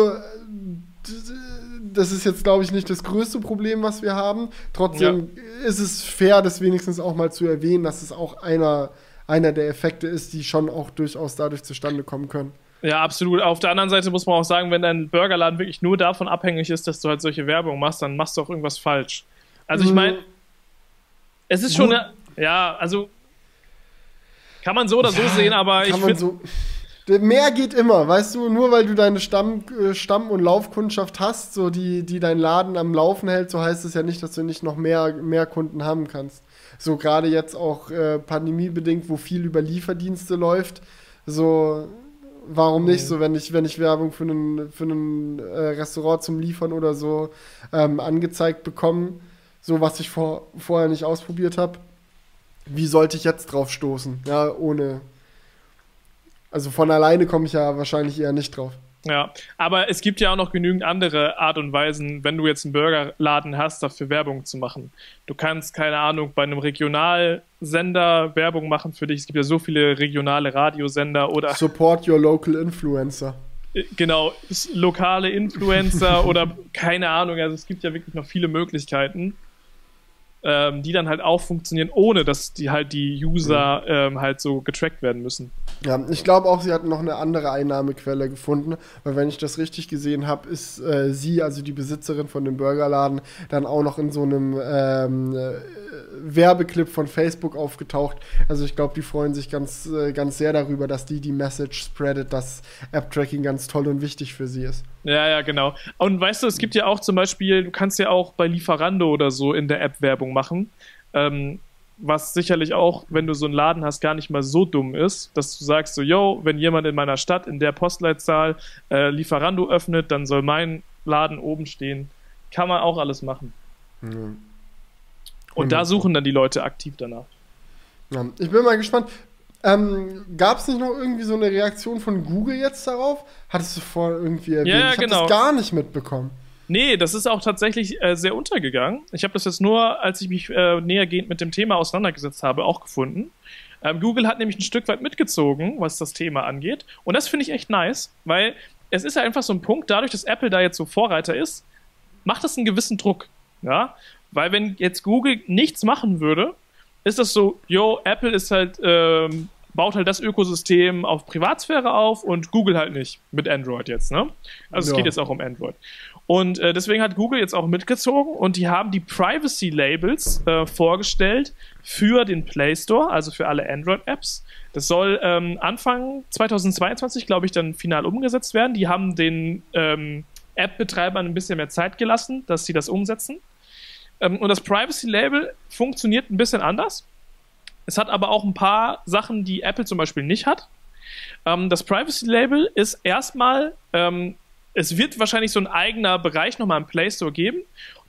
Speaker 2: das ist jetzt, glaube ich, nicht das größte Problem, was wir haben. Trotzdem ja. ist es fair, das wenigstens auch mal zu erwähnen, dass es auch einer, einer der Effekte ist, die schon auch durchaus dadurch zustande kommen können.
Speaker 1: Ja, absolut. Auf der anderen Seite muss man auch sagen, wenn dein Burgerladen wirklich nur davon abhängig ist, dass du halt solche Werbung machst, dann machst du auch irgendwas falsch. Also ich mhm. meine, es ist schon eine, ja, also kann man so oder so sehen, aber ich finde so
Speaker 2: Mehr geht immer, weißt du, nur weil du deine Stamm, äh, Stamm- und Laufkundschaft hast, so die, die deinen Laden am Laufen hält, so heißt es ja nicht, dass du nicht noch mehr, mehr Kunden haben kannst. So gerade jetzt auch äh, pandemiebedingt, wo viel über Lieferdienste läuft, so warum nicht? So, wenn ich, wenn ich Werbung für ein für einen, äh, Restaurant zum Liefern oder so ähm, angezeigt bekomme, so was ich vor, vorher nicht ausprobiert habe, wie sollte ich jetzt drauf stoßen? Ja, ohne, also von alleine komme ich ja wahrscheinlich eher nicht drauf.
Speaker 1: Ja, aber es gibt ja auch noch genügend andere Art und Weisen, wenn du jetzt einen Burgerladen hast, dafür Werbung zu machen. Du kannst, keine Ahnung, bei einem Regionalsender Werbung machen für dich. Es gibt ja so viele regionale Radiosender oder.
Speaker 2: Support your local influencer.
Speaker 1: Äh, genau, lokale Influencer oder keine Ahnung. Also es gibt ja wirklich noch viele Möglichkeiten ähm, die dann halt auch funktionieren, ohne dass die halt die User ähm, halt so getrackt werden müssen.
Speaker 2: Ja, ich glaube auch, sie hatten noch eine andere Einnahmequelle gefunden, weil wenn ich das richtig gesehen habe, ist äh, sie, also die Besitzerin von dem Burgerladen, dann auch noch in so einem ähm, äh, Werbeclip von Facebook aufgetaucht. Also ich glaube, die freuen sich ganz, äh, ganz sehr darüber, dass die die Message spreadet, dass App-Tracking ganz toll und wichtig für sie ist.
Speaker 1: Ja, ja, genau. Und weißt du, es gibt ja auch zum Beispiel, du kannst ja auch bei Lieferando oder so in der App Werbung machen. Ähm, was sicherlich auch, wenn du so einen Laden hast, gar nicht mal so dumm ist, dass du sagst so, yo, wenn jemand in meiner Stadt in der Postleitzahl äh, Lieferando öffnet, dann soll mein Laden oben stehen. Kann man auch alles machen. Mhm. Und da suchen dann die Leute aktiv danach.
Speaker 2: Ja, ich bin mal gespannt. Ähm, Gab es nicht noch irgendwie so eine Reaktion von Google jetzt darauf? Hattest du vorher irgendwie erwähnt? Ja,
Speaker 1: ich habe
Speaker 2: genau. das gar nicht mitbekommen.
Speaker 1: Nee, das ist auch tatsächlich äh, sehr untergegangen. Ich habe das jetzt nur, als ich mich äh, nähergehend mit dem Thema auseinandergesetzt habe, auch gefunden. Ähm, Google hat nämlich ein Stück weit mitgezogen, was das Thema angeht. Und das finde ich echt nice, weil es ist ja einfach so ein Punkt, dadurch, dass Apple da jetzt so Vorreiter ist, macht das einen gewissen Druck. Ja, weil wenn jetzt Google nichts machen würde, ist das so, yo, Apple ist halt, ähm, baut halt das Ökosystem auf Privatsphäre auf und Google halt nicht mit Android jetzt, ne? Also ja. es geht jetzt auch um Android. Und äh, deswegen hat Google jetzt auch mitgezogen und die haben die Privacy Labels äh, vorgestellt für den Play Store, also für alle Android-Apps. Das soll ähm, Anfang 2022, glaube ich, dann final umgesetzt werden. Die haben den ähm, App-Betreibern ein bisschen mehr Zeit gelassen, dass sie das umsetzen. Ähm, und das Privacy Label funktioniert ein bisschen anders. Es hat aber auch ein paar Sachen, die Apple zum Beispiel nicht hat. Ähm, das Privacy Label ist erstmal, ähm, es wird wahrscheinlich so ein eigener Bereich nochmal im Play Store geben.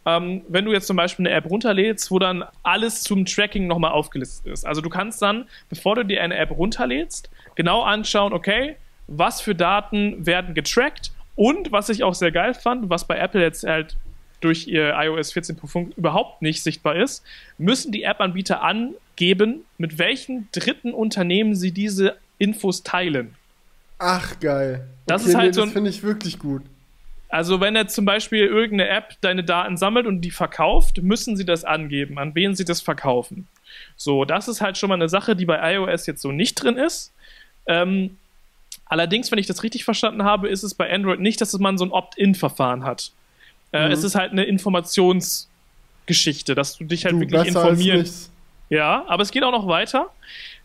Speaker 1: Ähm, wenn du jetzt zum Beispiel eine App runterlädst, wo dann alles zum Tracking nochmal aufgelistet ist. Also du kannst dann, bevor du dir eine App runterlädst, genau anschauen, okay, was für Daten werden getrackt und was ich auch sehr geil fand, was bei Apple jetzt halt durch ihr iOS 14.5 überhaupt nicht sichtbar ist, müssen die App-Anbieter angeben, mit welchen dritten Unternehmen sie diese Infos teilen.
Speaker 2: Ach, geil.
Speaker 1: Das okay, ist halt nee, so.
Speaker 2: Das finde ich wirklich gut.
Speaker 1: Also, wenn jetzt zum Beispiel irgendeine App deine Daten sammelt und die verkauft, müssen sie das angeben, an wen sie das verkaufen. So, das ist halt schon mal eine Sache, die bei iOS jetzt so nicht drin ist. Ähm, allerdings, wenn ich das richtig verstanden habe, ist es bei Android nicht, dass man so ein Opt-in-Verfahren hat. Äh, mhm. Es ist halt eine Informationsgeschichte, dass du dich halt du, wirklich informierst. Ja, aber es geht auch noch weiter.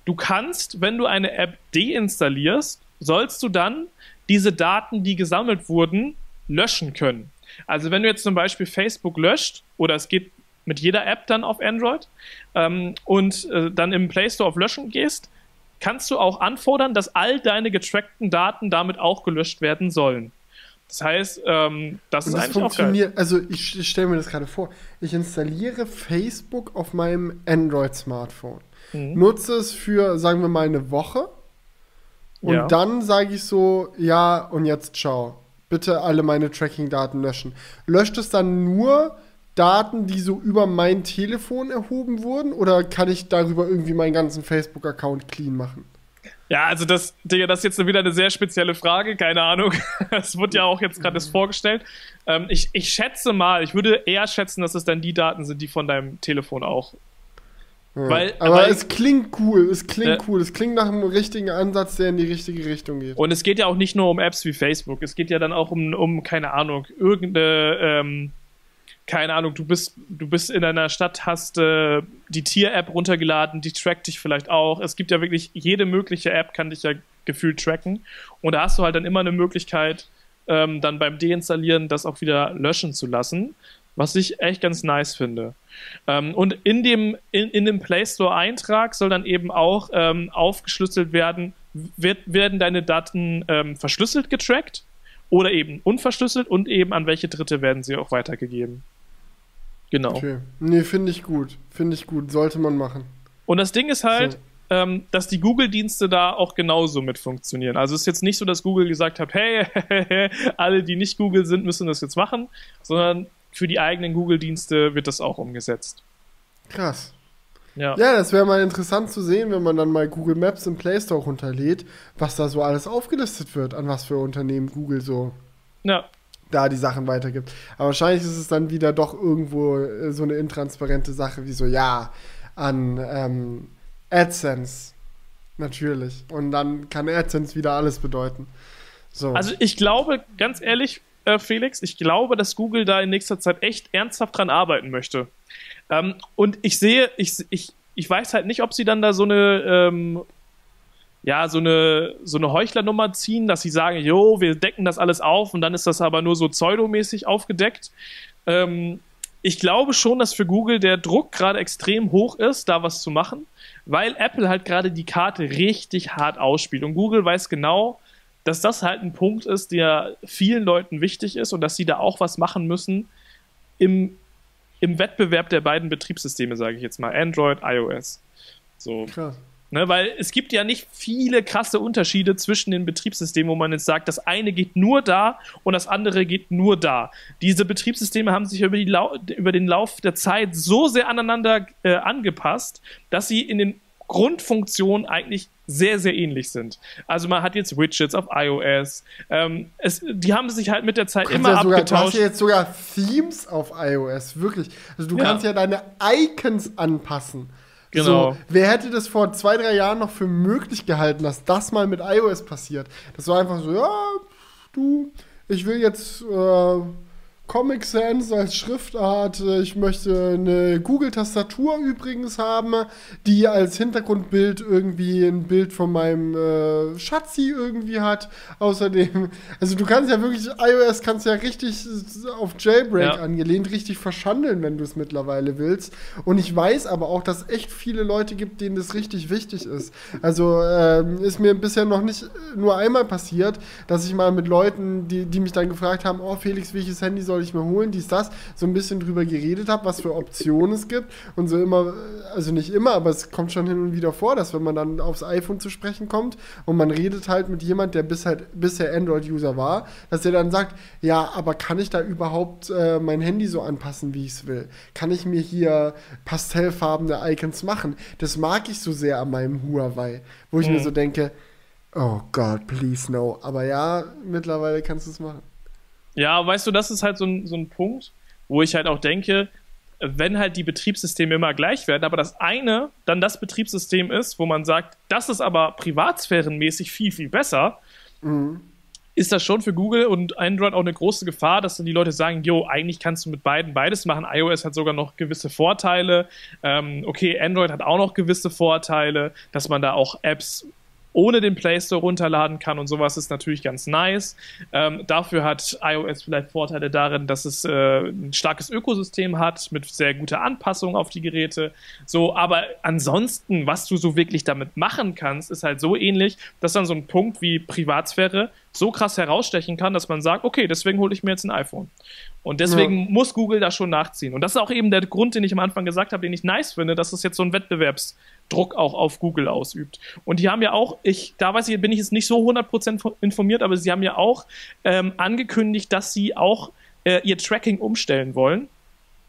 Speaker 1: Du kannst, wenn du eine App deinstallierst, sollst du dann diese Daten, die gesammelt wurden, löschen können. Also wenn du jetzt zum Beispiel Facebook löscht, oder es geht mit jeder App dann auf Android, ähm, und äh, dann im Play Store auf Löschen gehst, kannst du auch anfordern, dass all deine getrackten Daten damit auch gelöscht werden sollen. Das heißt, ähm, das und ist das eigentlich funktioniert, auch geil.
Speaker 2: Also ich, ich stelle mir das gerade vor. Ich installiere Facebook auf meinem Android-Smartphone. Mhm. Nutze es für, sagen wir mal, eine Woche. Und ja. dann sage ich so, ja, und jetzt ciao. Bitte alle meine Tracking-Daten löschen. Löscht es dann nur Daten, die so über mein Telefon erhoben wurden? Oder kann ich darüber irgendwie meinen ganzen Facebook-Account clean machen?
Speaker 1: Ja, also das, Digga, das ist jetzt wieder eine sehr spezielle Frage, keine Ahnung. Es wurde ja auch jetzt gerade das vorgestellt. Ähm, ich, ich schätze mal, ich würde eher schätzen, dass es dann die Daten sind, die von deinem Telefon auch.
Speaker 2: Ja. Weil, aber weil, es klingt cool, es klingt äh, cool, es klingt nach einem richtigen Ansatz, der in die richtige Richtung geht.
Speaker 1: Und es geht ja auch nicht nur um Apps wie Facebook, es geht ja dann auch um, um keine Ahnung, irgendeine ähm, keine Ahnung, du bist, du bist in einer Stadt, hast äh, die Tier-App runtergeladen, die trackt dich vielleicht auch. Es gibt ja wirklich, jede mögliche App kann dich ja gefühlt tracken. Und da hast du halt dann immer eine Möglichkeit, ähm, dann beim Deinstallieren das auch wieder löschen zu lassen, was ich echt ganz nice finde. Ähm, und in dem, in, in dem Play Store-Eintrag soll dann eben auch ähm, aufgeschlüsselt werden, wird, werden deine Daten ähm, verschlüsselt getrackt oder eben unverschlüsselt und eben an welche Dritte werden sie auch weitergegeben. Genau. Okay.
Speaker 2: Nee, finde ich gut. Finde ich gut. Sollte man machen.
Speaker 1: Und das Ding ist halt, so. ähm, dass die Google-Dienste da auch genauso mit funktionieren. Also es ist jetzt nicht so, dass Google gesagt hat, hey, alle, die nicht Google sind, müssen das jetzt machen, sondern für die eigenen Google-Dienste wird das auch umgesetzt.
Speaker 2: Krass. Ja, ja das wäre mal interessant zu sehen, wenn man dann mal Google Maps im Play Store runterlädt, was da so alles aufgelistet wird, an was für Unternehmen Google so ja da die Sachen weitergibt. Aber wahrscheinlich ist es dann wieder doch irgendwo äh, so eine intransparente Sache, wie so, ja, an ähm, AdSense. Natürlich. Und dann kann AdSense wieder alles bedeuten.
Speaker 1: So. Also ich glaube, ganz ehrlich, äh, Felix, ich glaube, dass Google da in nächster Zeit echt ernsthaft dran arbeiten möchte. Ähm, und ich sehe, ich, ich, ich weiß halt nicht, ob sie dann da so eine ähm, ja, so eine, so eine Heuchlernummer ziehen, dass sie sagen, jo, wir decken das alles auf und dann ist das aber nur so pseudomäßig aufgedeckt. Ähm, ich glaube schon, dass für Google der Druck gerade extrem hoch ist, da was zu machen, weil Apple halt gerade die Karte richtig hart ausspielt. Und Google weiß genau, dass das halt ein Punkt ist, der vielen Leuten wichtig ist und dass sie da auch was machen müssen im, im Wettbewerb der beiden Betriebssysteme, sage ich jetzt mal, Android, iOS. So. Krass. Ne, weil es gibt ja nicht viele krasse Unterschiede zwischen den Betriebssystemen, wo man jetzt sagt, das eine geht nur da und das andere geht nur da. Diese Betriebssysteme haben sich über, über den Lauf der Zeit so sehr aneinander äh, angepasst, dass sie in den Grundfunktionen eigentlich sehr, sehr ähnlich sind. Also man hat jetzt Widgets auf iOS. Ähm, es, die haben sich halt mit der Zeit immer
Speaker 2: ja
Speaker 1: sogar, abgetauscht. Du hast
Speaker 2: ja jetzt sogar Themes auf iOS, wirklich. Also du ja. kannst ja deine Icons anpassen. Genau. So, wer hätte das vor zwei, drei Jahren noch für möglich gehalten, dass das mal mit iOS passiert? Das war einfach so, ja, du, ich will jetzt äh, Comic Sans als Schriftart. Ich möchte eine Google-Tastatur übrigens haben, die als Hintergrundbild irgendwie ein Bild von meinem äh, Schatzi irgendwie hat. Außerdem, also du kannst ja wirklich, iOS kannst ja richtig auf Jailbreak ja. angelehnt, richtig verschandeln, wenn du es mittlerweile willst. Und ich weiß aber auch, dass es echt viele Leute gibt, denen das richtig wichtig ist. Also äh, ist mir bisher noch nicht nur einmal passiert, dass ich mal mit Leuten, die, die mich dann gefragt haben, oh Felix, welches Handy soll soll ich mir holen, dies, das, so ein bisschen drüber geredet habe, was für Optionen es gibt und so immer, also nicht immer, aber es kommt schon hin und wieder vor, dass wenn man dann aufs iPhone zu sprechen kommt und man redet halt mit jemand, der bis halt, bisher Android-User war, dass er dann sagt, ja, aber kann ich da überhaupt äh, mein Handy so anpassen, wie ich es will? Kann ich mir hier pastellfarbene Icons machen? Das mag ich so sehr an meinem Huawei, wo ich mhm. mir so denke, oh Gott, please no. Aber ja, mittlerweile kannst du es machen.
Speaker 1: Ja, weißt du, das ist halt so ein, so ein Punkt, wo ich halt auch denke, wenn halt die Betriebssysteme immer gleich werden, aber das eine dann das Betriebssystem ist, wo man sagt, das ist aber privatsphärenmäßig viel, viel besser, mhm. ist das schon für Google und Android auch eine große Gefahr, dass dann die Leute sagen, jo, eigentlich kannst du mit beiden beides machen. iOS hat sogar noch gewisse Vorteile. Ähm, okay, Android hat auch noch gewisse Vorteile, dass man da auch Apps ohne den Play Store runterladen kann und sowas ist natürlich ganz nice. Ähm, dafür hat iOS vielleicht Vorteile darin, dass es äh, ein starkes Ökosystem hat mit sehr guter Anpassung auf die Geräte. So, aber ansonsten, was du so wirklich damit machen kannst, ist halt so ähnlich, dass dann so ein Punkt wie Privatsphäre so krass herausstechen kann, dass man sagt, okay, deswegen hole ich mir jetzt ein iPhone. Und deswegen ja. muss Google da schon nachziehen. Und das ist auch eben der Grund, den ich am Anfang gesagt habe, den ich nice finde, dass es jetzt so einen Wettbewerbsdruck auch auf Google ausübt. Und die haben ja auch, ich, da weiß ich, bin ich jetzt nicht so 100% informiert, aber sie haben ja auch ähm, angekündigt, dass sie auch äh, ihr Tracking umstellen wollen.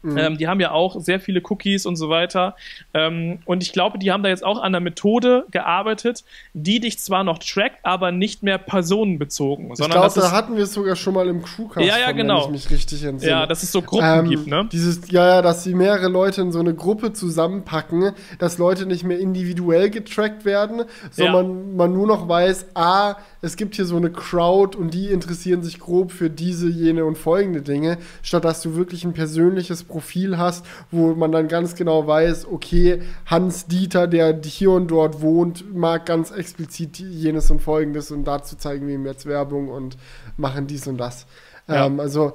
Speaker 1: Mhm. Ähm, die haben ja auch sehr viele Cookies und so weiter. Ähm, und ich glaube, die haben da jetzt auch an einer Methode gearbeitet, die dich zwar noch trackt, aber nicht mehr personenbezogen.
Speaker 2: Ich glaube, da hatten wir es sogar schon mal im Crewcast,
Speaker 1: ja, ja, genau.
Speaker 2: wenn ich mich richtig entsinne.
Speaker 1: Ja, dass es so Gruppen ähm, gibt, ne?
Speaker 2: Dieses, ja, ja, dass sie mehrere Leute in so eine Gruppe zusammenpacken, dass Leute nicht mehr individuell getrackt werden, sondern ja. man nur noch weiß, ah, es gibt hier so eine Crowd und die interessieren sich grob für diese, jene und folgende Dinge, statt dass du wirklich ein persönliches Profil hast, wo man dann ganz genau weiß, okay, Hans Dieter, der hier und dort wohnt, mag ganz explizit jenes und folgendes und dazu zeigen wir ihm jetzt Werbung und machen dies und das. Ja. Ähm, also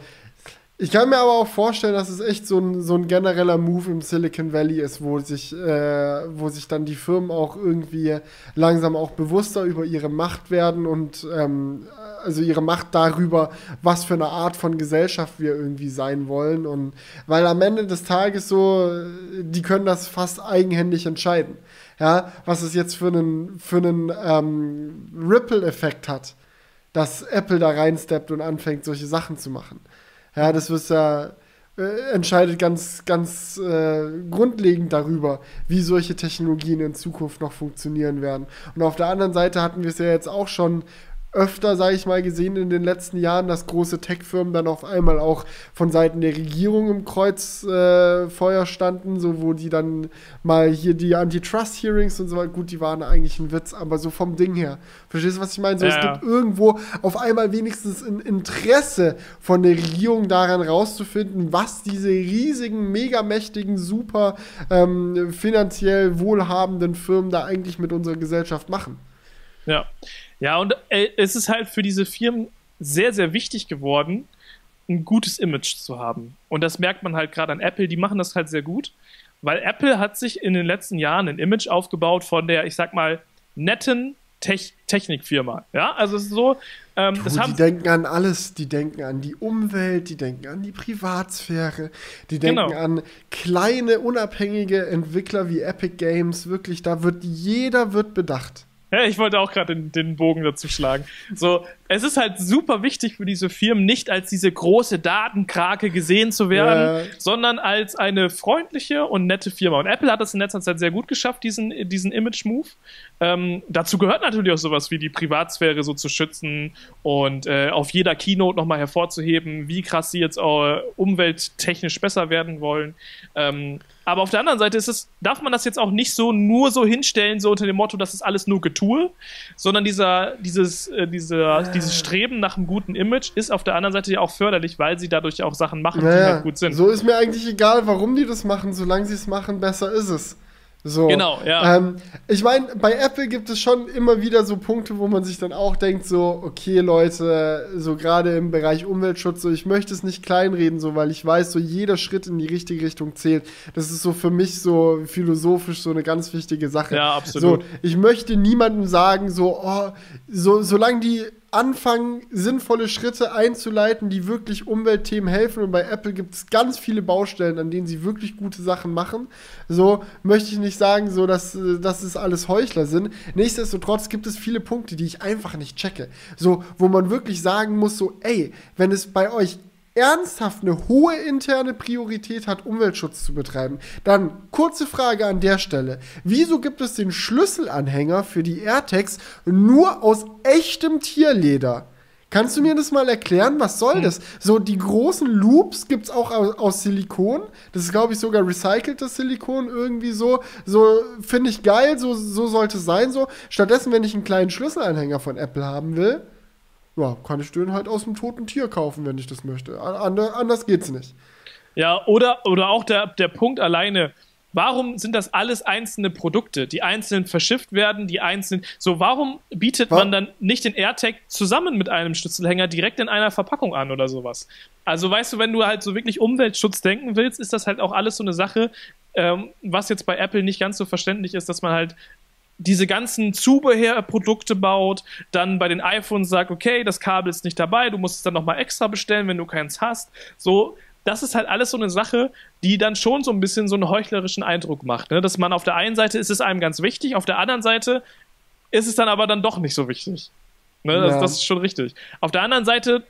Speaker 2: ich kann mir aber auch vorstellen, dass es echt so ein, so ein genereller Move im Silicon Valley ist, wo sich, äh, wo sich dann die Firmen auch irgendwie langsam auch bewusster über ihre Macht werden und ähm, also ihre Macht darüber, was für eine Art von Gesellschaft wir irgendwie sein wollen. Und weil am Ende des Tages so, die können das fast eigenhändig entscheiden. Ja, was es jetzt für einen, für einen ähm, Ripple-Effekt hat, dass Apple da reinsteppt und anfängt, solche Sachen zu machen. Ja, das ist ja äh, entscheidet ganz, ganz äh, grundlegend darüber, wie solche Technologien in Zukunft noch funktionieren werden. Und auf der anderen Seite hatten wir es ja jetzt auch schon öfter, sage ich mal, gesehen in den letzten Jahren, dass große Tech-Firmen dann auf einmal auch von Seiten der Regierung im Kreuzfeuer äh, standen, so wo die dann mal hier die Antitrust-Hearings und so weiter, gut, die waren eigentlich ein Witz, aber so vom Ding her. Verstehst du, was ich meine? So, ja, es gibt irgendwo auf einmal wenigstens ein Interesse von der Regierung daran rauszufinden, was diese riesigen, megamächtigen, super ähm, finanziell wohlhabenden Firmen da eigentlich mit unserer Gesellschaft machen.
Speaker 1: Ja, ja, und äh, es ist halt für diese Firmen sehr, sehr wichtig geworden, ein gutes Image zu haben. Und das merkt man halt gerade an Apple, die machen das halt sehr gut, weil Apple hat sich in den letzten Jahren ein Image aufgebaut von der, ich sag mal, netten Tech Technikfirma. Ja, also es ist so.
Speaker 2: Ähm, du, die denken an alles, die denken an die Umwelt, die denken an die Privatsphäre, die denken genau. an kleine unabhängige Entwickler wie Epic Games. Wirklich, da wird jeder wird bedacht.
Speaker 1: Ja, ich wollte auch gerade den, den, Bogen dazu schlagen. So, es ist halt super wichtig für diese Firmen, nicht als diese große Datenkrake gesehen zu werden, ja. sondern als eine freundliche und nette Firma. Und Apple hat das in letzter Zeit sehr gut geschafft, diesen, diesen Image-Move. Ähm, dazu gehört natürlich auch sowas wie die Privatsphäre so zu schützen und äh, auf jeder Keynote nochmal hervorzuheben, wie krass sie jetzt äh, umwelttechnisch besser werden wollen. Ähm, aber auf der anderen Seite ist es, darf man das jetzt auch nicht so nur so hinstellen, so unter dem Motto, das ist alles nur Getue, sondern dieser, dieses, äh, dieser, äh. dieses Streben nach einem guten Image ist auf der anderen Seite ja auch förderlich, weil sie dadurch auch Sachen machen,
Speaker 2: naja, die halt gut sind. So ist mir eigentlich egal, warum die das machen, solange sie es machen, besser ist es. So.
Speaker 1: Genau, ja.
Speaker 2: Ähm, ich meine, bei Apple gibt es schon immer wieder so Punkte, wo man sich dann auch denkt, so, okay, Leute, so gerade im Bereich Umweltschutz, so, ich möchte es nicht kleinreden, so, weil ich weiß, so jeder Schritt in die richtige Richtung zählt. Das ist so für mich so philosophisch so eine ganz wichtige Sache.
Speaker 1: Ja, absolut.
Speaker 2: So, ich möchte niemandem sagen, so, oh, so, solange die anfangen, sinnvolle Schritte einzuleiten, die wirklich Umweltthemen helfen. Und bei Apple gibt es ganz viele Baustellen, an denen sie wirklich gute Sachen machen. So möchte ich nicht sagen, so dass, dass es alles Heuchler sind. Nichtsdestotrotz gibt es viele Punkte, die ich einfach nicht checke. So, wo man wirklich sagen muss, so, ey, wenn es bei euch ernsthaft eine hohe interne Priorität hat, Umweltschutz zu betreiben, dann kurze Frage an der Stelle. Wieso gibt es den Schlüsselanhänger für die AirTags nur aus echtem Tierleder? Kannst du mir das mal erklären? Was soll das? So, die großen Loops gibt es auch aus, aus, Silikon. Das ist, glaube ich, sogar recyceltes Silikon irgendwie so. So, finde ich geil, so, so sollte es sein. So. Stattdessen, wenn ich einen kleinen Schlüsselanhänger von Apple haben will, ja, kann ich den halt aus dem toten Tier kaufen, wenn ich das möchte. Ander, anders geht's nicht.
Speaker 1: Ja, oder, oder auch der, der Punkt alleine. Warum sind das alles einzelne Produkte, die einzeln verschifft werden, die einzeln. So, warum bietet Was? man dann nicht den AirTag zusammen mit einem Schlüsselhänger direkt in einer Verpackung an oder sowas? Also, weißt du, wenn du halt so wirklich Umweltschutz denken willst, ist das halt auch alles so eine Sache, ähm, was jetzt bei Apple nicht ganz so verständlich ist, dass man halt diese ganzen Zubehörprodukte baut, dann bei den iPhones sagt, okay, das Kabel ist nicht dabei, du musst es dann nochmal extra bestellen, wenn du keins hast. So, das ist halt alles so eine Sache, die dann schon so ein bisschen so einen heuchlerischen Eindruck macht. Ne? Dass man auf der einen Seite ist es einem ganz wichtig, auf der anderen Seite ist es dann aber dann doch nicht so wichtig. Ne? Das, ja. das ist schon richtig. Auf der anderen Seite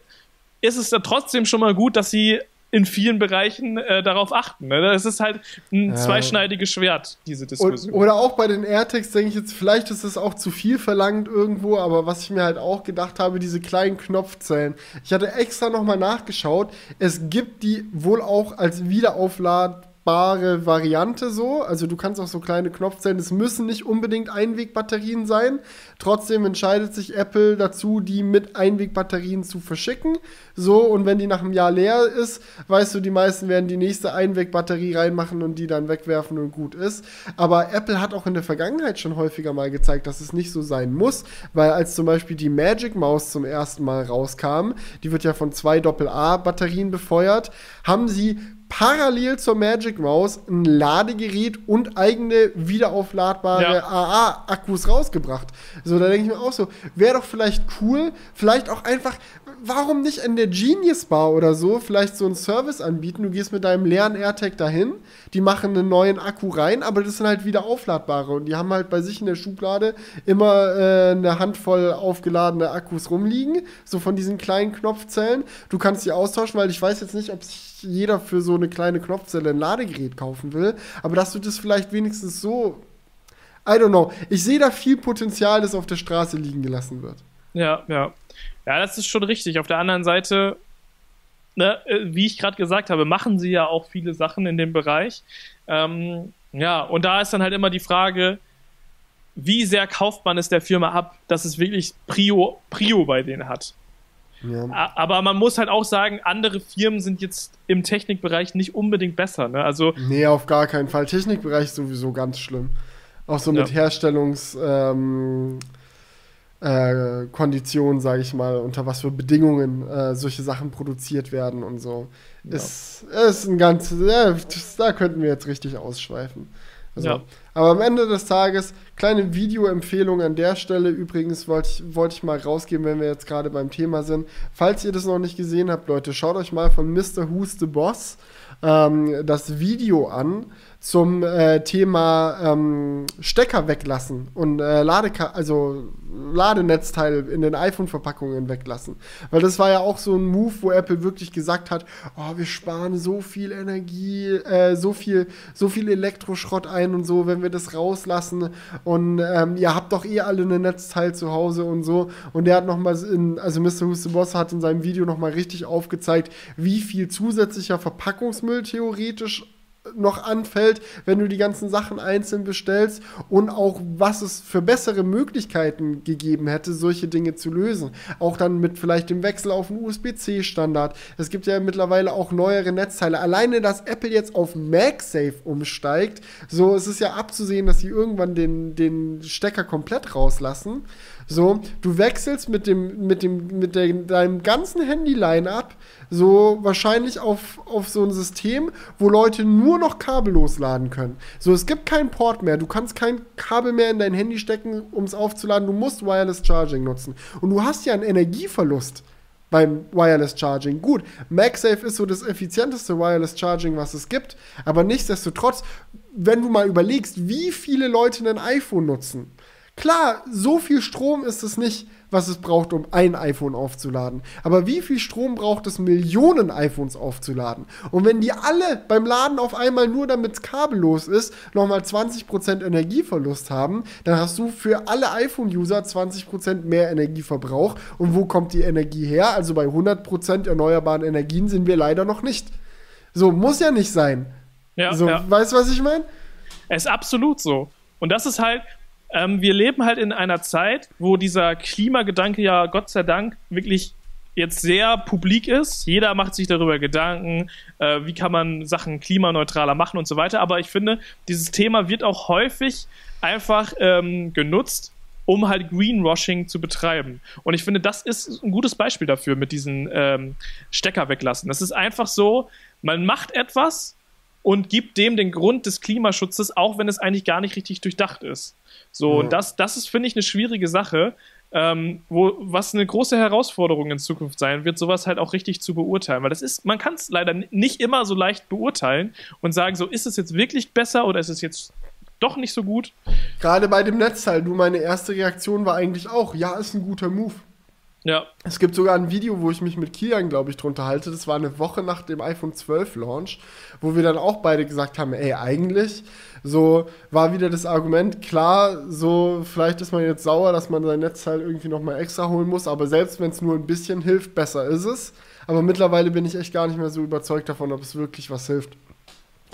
Speaker 1: ist es dann trotzdem schon mal gut, dass sie in vielen Bereichen äh, darauf achten. Ne? Das ist halt ein ja. zweischneidiges Schwert, diese Diskussion.
Speaker 2: Und, oder auch bei den AirTags denke ich jetzt, vielleicht ist es auch zu viel verlangt irgendwo, aber was ich mir halt auch gedacht habe, diese kleinen Knopfzellen. Ich hatte extra nochmal nachgeschaut. Es gibt die wohl auch als Wiederauflad bare Variante so. Also du kannst auch so kleine Knopfzellen, es müssen nicht unbedingt Einwegbatterien sein. Trotzdem entscheidet sich Apple dazu, die mit Einwegbatterien zu verschicken. So, und wenn die nach einem Jahr leer ist, weißt du, die meisten werden die nächste Einwegbatterie reinmachen und die dann wegwerfen und gut ist. Aber Apple hat auch in der Vergangenheit schon häufiger mal gezeigt, dass es nicht so sein muss, weil als zum Beispiel die Magic Mouse zum ersten Mal rauskam, die wird ja von zwei Doppel-A-Batterien befeuert, haben sie parallel zur Magic Mouse ein Ladegerät und eigene wiederaufladbare ja. AA-Akkus rausgebracht. So, da denke ich mir auch so, wäre doch vielleicht cool, vielleicht auch einfach, warum nicht in der Genius Bar oder so vielleicht so einen Service anbieten? Du gehst mit deinem leeren AirTag dahin, die machen einen neuen Akku rein, aber das sind halt wieder aufladbare und die haben halt bei sich in der Schublade immer äh, eine Handvoll aufgeladene Akkus rumliegen, so von diesen kleinen Knopfzellen. Du kannst die austauschen, weil ich weiß jetzt nicht, ob sich jeder für so eine kleine Knopfzelle ein Ladegerät kaufen will, aber dass du das vielleicht wenigstens so. I don't know. Ich sehe da viel Potenzial, das auf der Straße liegen gelassen wird.
Speaker 1: Ja, ja. Ja, das ist schon richtig. Auf der anderen Seite, ne, äh, wie ich gerade gesagt habe, machen sie ja auch viele Sachen in dem Bereich. Ähm, ja, und da ist dann halt immer die Frage, wie sehr kauft man es der Firma ab, dass es wirklich Prio, Prio bei denen hat. Ja. Aber man muss halt auch sagen, andere Firmen sind jetzt im Technikbereich nicht unbedingt besser. Ne? Also,
Speaker 2: nee, auf gar keinen Fall. Technikbereich ist sowieso ganz schlimm. Auch so mit ja. Herstellungs. Ähm, äh, sage ich mal, unter was für Bedingungen äh, solche Sachen produziert werden und so. Ja. Ist, ist ein ganz, ja, da könnten wir jetzt richtig ausschweifen. Also, ja. Aber am Ende des Tages, kleine Videoempfehlung an der Stelle. Übrigens wollte ich, wollt ich mal rausgeben, wenn wir jetzt gerade beim Thema sind. Falls ihr das noch nicht gesehen habt, Leute, schaut euch mal von Mr. Who's the Boss ähm, das Video an zum äh, Thema ähm, Stecker weglassen und äh, Ladeka also Ladenetzteil in den iPhone-Verpackungen weglassen. Weil das war ja auch so ein Move, wo Apple wirklich gesagt hat, oh, wir sparen so viel Energie, äh, so viel, so viel Elektroschrott ein und so, wenn wir das rauslassen. Und ähm, ihr habt doch eh alle ein Netzteil zu Hause und so. Und der hat nochmal also Mr. Who's the Boss hat in seinem Video nochmal richtig aufgezeigt, wie viel zusätzlicher Verpackungsmüll theoretisch noch anfällt, wenn du die ganzen Sachen einzeln bestellst und auch was es für bessere Möglichkeiten gegeben hätte, solche Dinge zu lösen. Auch dann mit vielleicht dem Wechsel auf einen USB-C-Standard. Es gibt ja mittlerweile auch neuere Netzteile. Alleine, dass Apple jetzt auf MagSafe umsteigt, so ist es ja abzusehen, dass sie irgendwann den, den Stecker komplett rauslassen. So, du wechselst mit dem, mit dem, mit der, deinem ganzen Handy-Line-Up so wahrscheinlich auf, auf so ein System, wo Leute nur noch kabellos laden können. So, es gibt keinen Port mehr. Du kannst kein Kabel mehr in dein Handy stecken, um es aufzuladen. Du musst Wireless Charging nutzen. Und du hast ja einen Energieverlust beim Wireless Charging. Gut, MagSafe ist so das effizienteste Wireless Charging, was es gibt, aber nichtsdestotrotz, wenn du mal überlegst, wie viele Leute ein iPhone nutzen, Klar, so viel Strom ist es nicht, was es braucht, um ein iPhone aufzuladen. Aber wie viel Strom braucht es, Millionen iPhones aufzuladen? Und wenn die alle beim Laden auf einmal nur damit es kabellos ist, nochmal 20% Energieverlust haben, dann hast du für alle iPhone-User 20% mehr Energieverbrauch. Und wo kommt die Energie her? Also bei 100% erneuerbaren Energien sind wir leider noch nicht. So, muss ja nicht sein. Ja, so, ja. Weißt du, was ich meine?
Speaker 1: Es ist absolut so. Und das ist halt, ähm, wir leben halt in einer Zeit, wo dieser Klimagedanke ja Gott sei Dank wirklich jetzt sehr publik ist. Jeder macht sich darüber Gedanken, äh, wie kann man Sachen klimaneutraler machen und so weiter. Aber ich finde, dieses Thema wird auch häufig einfach ähm, genutzt, um halt Greenwashing zu betreiben. Und ich finde, das ist ein gutes Beispiel dafür mit diesen ähm, Stecker weglassen. Das ist einfach so, man macht etwas und gibt dem den Grund des Klimaschutzes, auch wenn es eigentlich gar nicht richtig durchdacht ist. So, ja. das, das ist, finde ich, eine schwierige Sache, ähm, wo, was eine große Herausforderung in Zukunft sein wird, sowas halt auch richtig zu beurteilen. Weil das ist, man kann es leider nicht immer so leicht beurteilen und sagen, so ist es jetzt wirklich besser oder ist es jetzt doch nicht so gut.
Speaker 2: Gerade bei dem Netzteil, du, meine erste Reaktion war eigentlich auch, ja, ist ein guter Move.
Speaker 1: Ja.
Speaker 2: Es gibt sogar ein Video, wo ich mich mit Kian, glaube ich, drunter halte. Das war eine Woche nach dem iPhone 12 Launch, wo wir dann auch beide gesagt haben, ey, eigentlich so war wieder das Argument, klar, so vielleicht ist man jetzt sauer, dass man sein Netzteil irgendwie nochmal extra holen muss, aber selbst wenn es nur ein bisschen hilft, besser ist es. Aber mittlerweile bin ich echt gar nicht mehr so überzeugt davon, ob es wirklich was hilft.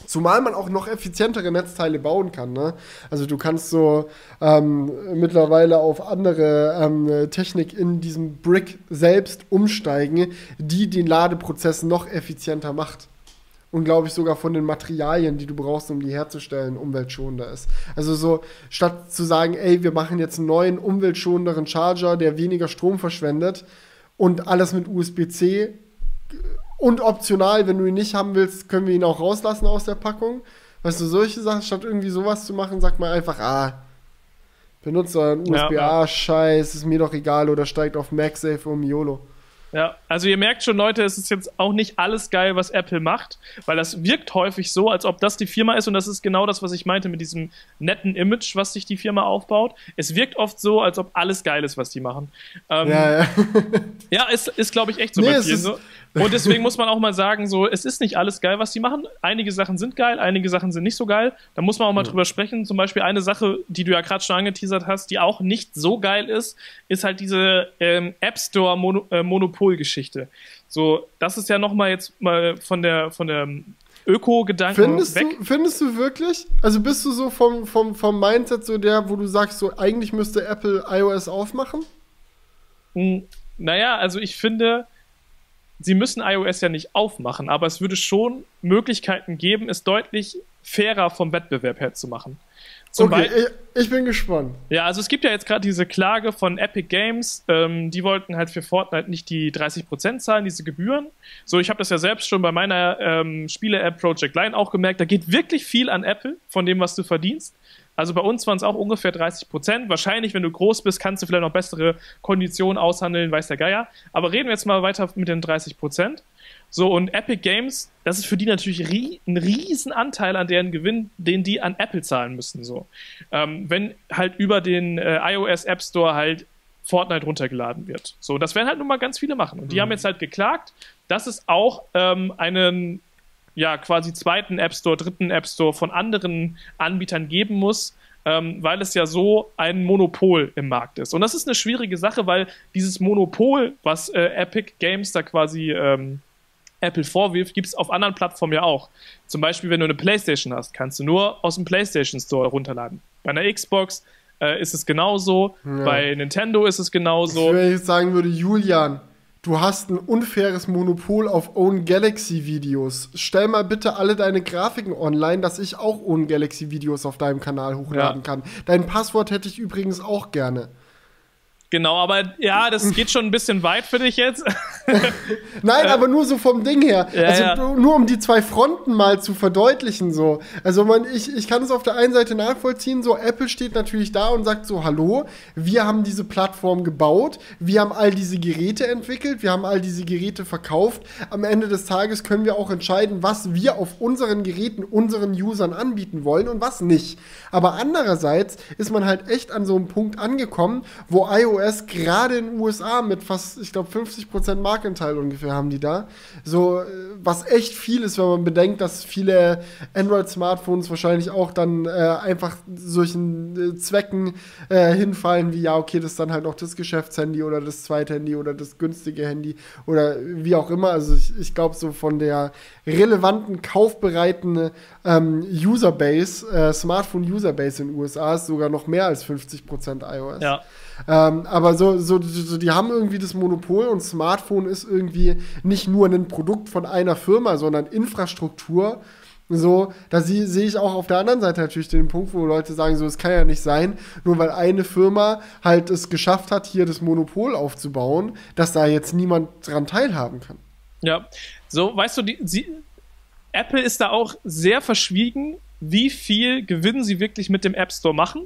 Speaker 2: Zumal man auch noch effizientere Netzteile bauen kann. Ne? Also du kannst so ähm, mittlerweile auf andere ähm, Technik in diesem Brick selbst umsteigen, die den Ladeprozess noch effizienter macht. Und glaube ich sogar von den Materialien, die du brauchst, um die herzustellen, umweltschonender ist. Also so, statt zu sagen, ey, wir machen jetzt einen neuen, umweltschonenderen Charger, der weniger Strom verschwendet und alles mit USB-C und optional, wenn du ihn nicht haben willst, können wir ihn auch rauslassen aus der Packung. Weißt du, solche Sachen, statt irgendwie sowas zu machen, sagt man einfach, ah, benutzt euren USB-A-Scheiß, ist mir doch egal, oder steigt auf MagSafe um YOLO.
Speaker 1: Ja, also ihr merkt schon, Leute, es ist jetzt auch nicht alles geil, was Apple macht, weil das wirkt häufig so, als ob das die Firma ist und das ist genau das, was ich meinte mit diesem netten Image, was sich die Firma aufbaut. Es wirkt oft so, als ob alles geil ist, was die machen. Ähm, ja, ja. ja, ist, ist glaube ich, echt so nee, bei vielen so. Und deswegen muss man auch mal sagen, so, es ist nicht alles geil, was die machen. Einige Sachen sind geil, einige Sachen sind nicht so geil. Da muss man auch mal ja. drüber sprechen. Zum Beispiel eine Sache, die du ja gerade schon angeteasert hast, die auch nicht so geil ist, ist halt diese ähm, App Store Mono äh, Monopol-Geschichte. So, das ist ja noch mal jetzt mal von der von der Öko-Gedanken
Speaker 2: findest weg. Du, findest du wirklich? Also bist du so vom, vom, vom Mindset so der, wo du sagst, so eigentlich müsste Apple iOS aufmachen?
Speaker 1: Hm, naja, also ich finde, sie müssen iOS ja nicht aufmachen, aber es würde schon Möglichkeiten geben, es deutlich fairer vom Wettbewerb her zu machen.
Speaker 2: Zum okay, ich, ich, bin gespannt.
Speaker 1: Ja, also es gibt ja jetzt gerade diese Klage von Epic Games, ähm, die wollten halt für Fortnite nicht die 30% zahlen, diese Gebühren. So, ich habe das ja selbst schon bei meiner ähm, Spiele-App Project Line auch gemerkt, da geht wirklich viel an Apple von dem, was du verdienst. Also bei uns waren es auch ungefähr 30 Prozent. Wahrscheinlich, wenn du groß bist, kannst du vielleicht noch bessere Konditionen aushandeln, weiß der Geier. Aber reden wir jetzt mal weiter mit den 30 Prozent. So, und Epic Games, das ist für die natürlich rie ein riesen Anteil an deren Gewinn, den die an Apple zahlen müssen. So. Ähm, wenn halt über den äh, iOS App Store halt Fortnite runtergeladen wird. So, das werden halt nun mal ganz viele machen. Und die mhm. haben jetzt halt geklagt, dass es auch ähm, einen ja quasi zweiten App Store, dritten App Store von anderen Anbietern geben muss, ähm, weil es ja so ein Monopol im Markt ist. Und das ist eine schwierige Sache, weil dieses Monopol, was äh, Epic Games da quasi ähm, Apple vorwirft, gibt es auf anderen Plattformen ja auch. Zum Beispiel, wenn du eine PlayStation hast, kannst du nur aus dem PlayStation Store runterladen. Bei einer Xbox äh, ist es genauso, ja. bei Nintendo ist es genauso.
Speaker 2: Wenn ich jetzt sagen würde, Julian, Du hast ein unfaires Monopol auf Own Galaxy Videos. Stell mal bitte alle deine Grafiken online, dass ich auch Own Galaxy Videos auf deinem Kanal hochladen ja. kann. Dein Passwort hätte ich übrigens auch gerne.
Speaker 1: Genau, aber ja, das geht schon ein bisschen weit für dich jetzt.
Speaker 2: Nein, aber nur so vom Ding her. Ja, also ja. nur um die zwei Fronten mal zu verdeutlichen so. Also man, ich, ich kann es auf der einen Seite nachvollziehen, so Apple steht natürlich da und sagt so, hallo, wir haben diese Plattform gebaut, wir haben all diese Geräte entwickelt, wir haben all diese Geräte verkauft. Am Ende des Tages können wir auch entscheiden, was wir auf unseren Geräten unseren Usern anbieten wollen und was nicht. Aber andererseits ist man halt echt an so einem Punkt angekommen, wo iOS iOS gerade in den USA mit fast, ich glaube, 50% Marktanteil ungefähr haben die da. So, äh, was echt viel ist, wenn man bedenkt, dass viele Android-Smartphones wahrscheinlich auch dann äh, einfach solchen äh, Zwecken äh, hinfallen, wie ja, okay, das ist dann halt noch das Geschäftshandy oder das Zweithandy oder das günstige Handy oder wie auch immer. Also ich, ich glaube, so von der relevanten, kaufbereiten ähm, Userbase, äh, Smartphone-Userbase in den USA ist sogar noch mehr als 50% iOS.
Speaker 1: Ja.
Speaker 2: Ähm, aber so, so, so, die haben irgendwie das Monopol und Smartphone ist irgendwie nicht nur ein Produkt von einer Firma, sondern Infrastruktur. So, da sehe ich auch auf der anderen Seite natürlich den Punkt, wo Leute sagen, so, es kann ja nicht sein, nur weil eine Firma halt es geschafft hat, hier das Monopol aufzubauen, dass da jetzt niemand dran teilhaben kann.
Speaker 1: Ja, so, weißt du, die, sie, Apple ist da auch sehr verschwiegen, wie viel Gewinn sie wirklich mit dem App Store machen.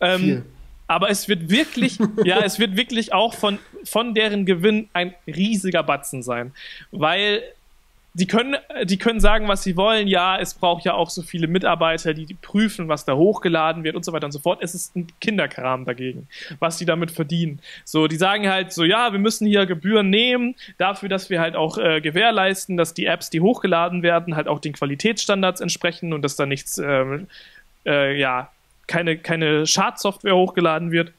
Speaker 1: Ähm, viel aber es wird wirklich, ja, es wird wirklich auch von, von deren Gewinn ein riesiger Batzen sein. Weil die können, die können sagen, was sie wollen. Ja, es braucht ja auch so viele Mitarbeiter, die, die prüfen, was da hochgeladen wird und so weiter und so fort. Es ist ein Kinderkram dagegen, was die damit verdienen. So, die sagen halt so, ja, wir müssen hier Gebühren nehmen dafür, dass wir halt auch äh, gewährleisten, dass die Apps, die hochgeladen werden, halt auch den Qualitätsstandards entsprechen und dass da nichts, äh, äh, ja, keine, keine Schadsoftware hochgeladen wird.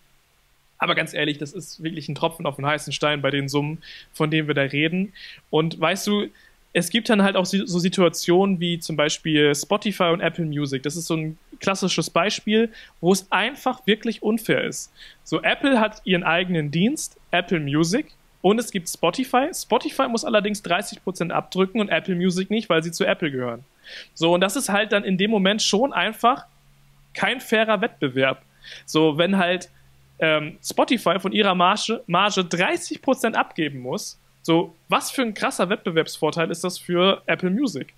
Speaker 1: Aber ganz ehrlich, das ist wirklich ein Tropfen auf den heißen Stein bei den Summen, von denen wir da reden. Und weißt du, es gibt dann halt auch so Situationen wie zum Beispiel Spotify und Apple Music. Das ist so ein klassisches Beispiel, wo es einfach wirklich unfair ist. So, Apple hat ihren eigenen Dienst, Apple Music, und es gibt Spotify. Spotify muss allerdings 30% abdrücken und Apple Music nicht, weil sie zu Apple gehören. So, und das ist halt dann in dem Moment schon einfach kein fairer Wettbewerb. So, wenn halt ähm, Spotify von ihrer Marge, Marge 30% abgeben muss, so, was für ein krasser Wettbewerbsvorteil ist das für Apple Music?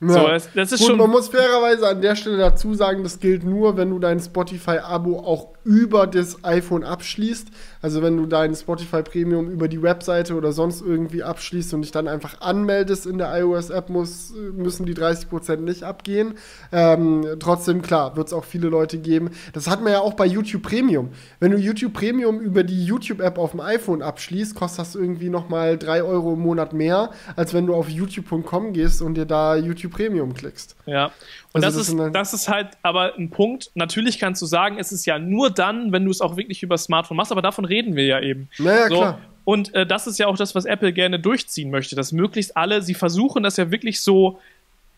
Speaker 2: Ja. So, das, das ist Gut, schon. Man muss fairerweise an der Stelle dazu sagen, das gilt nur, wenn du dein Spotify-Abo auch über das iPhone abschließt. Also wenn du dein Spotify Premium über die Webseite oder sonst irgendwie abschließt und dich dann einfach anmeldest in der iOS-App, müssen die 30% nicht abgehen. Ähm, trotzdem, klar, wird es auch viele Leute geben. Das hat man ja auch bei YouTube Premium. Wenn du YouTube Premium über die YouTube-App auf dem iPhone abschließt, kostet das irgendwie nochmal 3 Euro im Monat mehr, als wenn du auf youtube.com gehst und dir da YouTube Premium klickst.
Speaker 1: Ja. Und also das, das, ist, das ist halt aber ein Punkt. Natürlich kannst du sagen, es ist ja nur dann, wenn du es auch wirklich über Smartphone machst, aber davon reden wir ja eben.
Speaker 2: Naja, so. klar.
Speaker 1: Und äh, das ist ja auch das, was Apple gerne durchziehen möchte, dass möglichst alle, sie versuchen das ja wirklich so,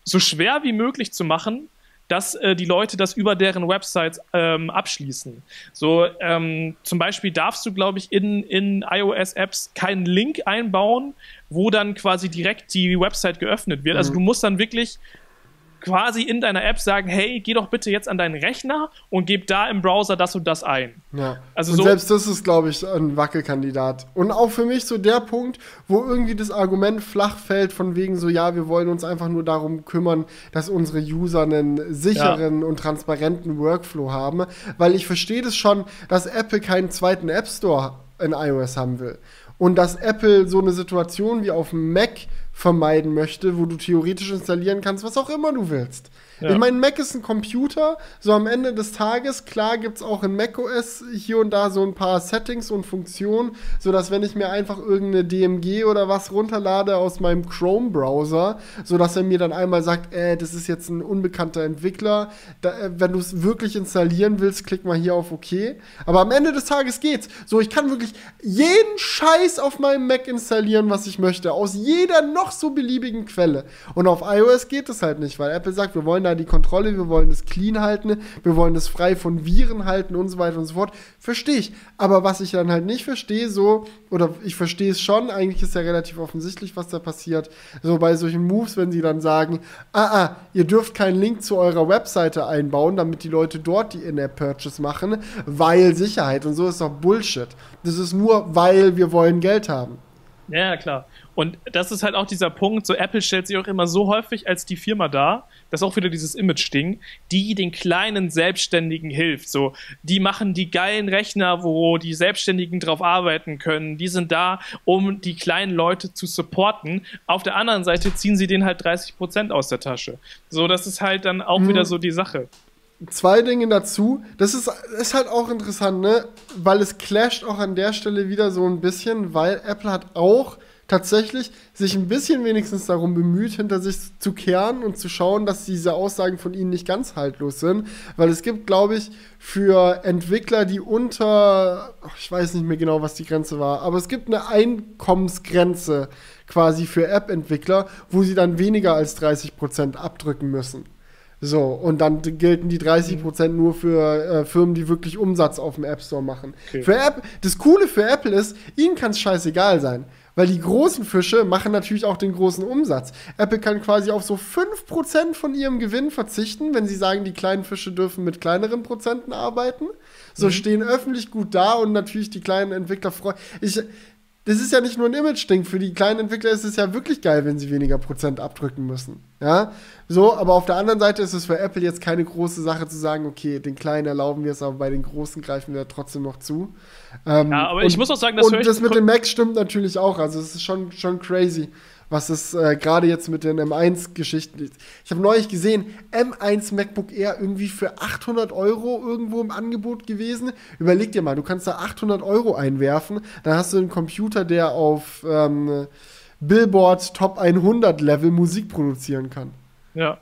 Speaker 1: so schwer wie möglich zu machen, dass äh, die Leute das über deren Websites ähm, abschließen. So ähm, zum Beispiel darfst du, glaube ich, in, in iOS-Apps keinen Link einbauen, wo dann quasi direkt die Website geöffnet wird. Also mhm. Also du musst dann wirklich quasi in deiner App sagen, hey, geh doch bitte jetzt an deinen Rechner und gib da im Browser das und das ein.
Speaker 2: Ja. Also und so selbst das ist, glaube ich, ein Wackelkandidat. Und auch für mich so der Punkt, wo irgendwie das Argument flach fällt von wegen so, ja, wir wollen uns einfach nur darum kümmern, dass unsere User einen sicheren ja. und transparenten Workflow haben, weil ich verstehe das schon, dass Apple keinen zweiten App Store in iOS haben will. Und dass Apple so eine Situation wie auf dem Mac vermeiden möchte, wo du theoretisch installieren kannst, was auch immer du willst. Ja. Ich meine, Mac ist ein Computer, so am Ende des Tages, klar gibt es auch in macOS hier und da so ein paar Settings und Funktionen, sodass wenn ich mir einfach irgendeine DMG oder was runterlade aus meinem Chrome-Browser, sodass er mir dann einmal sagt, äh, das ist jetzt ein unbekannter Entwickler, da, äh, wenn du es wirklich installieren willst, klick mal hier auf OK. Aber am Ende des Tages geht's. So, ich kann wirklich jeden Scheiß auf meinem Mac installieren, was ich möchte, aus jeder noch so beliebigen Quelle. Und auf iOS geht es halt nicht, weil Apple sagt, wir wollen da die Kontrolle, wir wollen es clean halten, wir wollen es frei von Viren halten und so weiter und so fort. Verstehe ich. Aber was ich dann halt nicht verstehe, so, oder ich verstehe es schon, eigentlich ist ja relativ offensichtlich, was da passiert. So bei solchen Moves, wenn sie dann sagen, ah, ah, ihr dürft keinen Link zu eurer Webseite einbauen, damit die Leute dort die In-App-Purchase machen, weil Sicherheit. Und so ist doch Bullshit. Das ist nur, weil wir wollen Geld haben.
Speaker 1: Ja, klar. Und das ist halt auch dieser Punkt, so Apple stellt sich auch immer so häufig als die Firma dar, das ist auch wieder dieses Image-Ding, die den kleinen Selbstständigen hilft. So, die machen die geilen Rechner, wo die Selbstständigen drauf arbeiten können. Die sind da, um die kleinen Leute zu supporten. Auf der anderen Seite ziehen sie denen halt 30 Prozent aus der Tasche. So, das ist halt dann auch mhm. wieder so die Sache
Speaker 2: zwei Dinge dazu. Das ist, ist halt auch interessant, ne? Weil es clasht auch an der Stelle wieder so ein bisschen, weil Apple hat auch tatsächlich sich ein bisschen wenigstens darum bemüht, hinter sich zu kehren und zu schauen, dass diese Aussagen von ihnen nicht ganz haltlos sind. Weil es gibt, glaube ich, für Entwickler, die unter, ich weiß nicht mehr genau, was die Grenze war, aber es gibt eine Einkommensgrenze quasi für App-Entwickler, wo sie dann weniger als 30% abdrücken müssen. So, und dann gelten die 30% nur für äh, Firmen, die wirklich Umsatz auf dem App Store machen. Okay. Für App, das Coole für Apple ist, ihnen kann es scheißegal sein. Weil die großen Fische machen natürlich auch den großen Umsatz. Apple kann quasi auf so 5% von ihrem Gewinn verzichten, wenn sie sagen, die kleinen Fische dürfen mit kleineren Prozenten arbeiten. So mhm. stehen öffentlich gut da und natürlich die kleinen Entwickler freuen. Ich, das ist ja nicht nur ein Image-Ding. Für die kleinen Entwickler ist es ja wirklich geil, wenn sie weniger Prozent abdrücken müssen. Ja, so, aber auf der anderen Seite ist es für Apple jetzt keine große Sache zu sagen, okay, den Kleinen erlauben wir es, aber bei den Großen greifen wir trotzdem noch zu.
Speaker 1: Ähm, ja, aber und, ich muss auch sagen,
Speaker 2: das Und das mit den Macs stimmt natürlich auch. Also, es ist schon, schon crazy, was es äh, gerade jetzt mit den M1-Geschichten. Ich habe neulich gesehen, M1 MacBook Air irgendwie für 800 Euro irgendwo im Angebot gewesen. Überleg dir mal, du kannst da 800 Euro einwerfen, dann hast du einen Computer, der auf ähm, Billboard Top 100 Level Musik produzieren kann.
Speaker 1: Ja.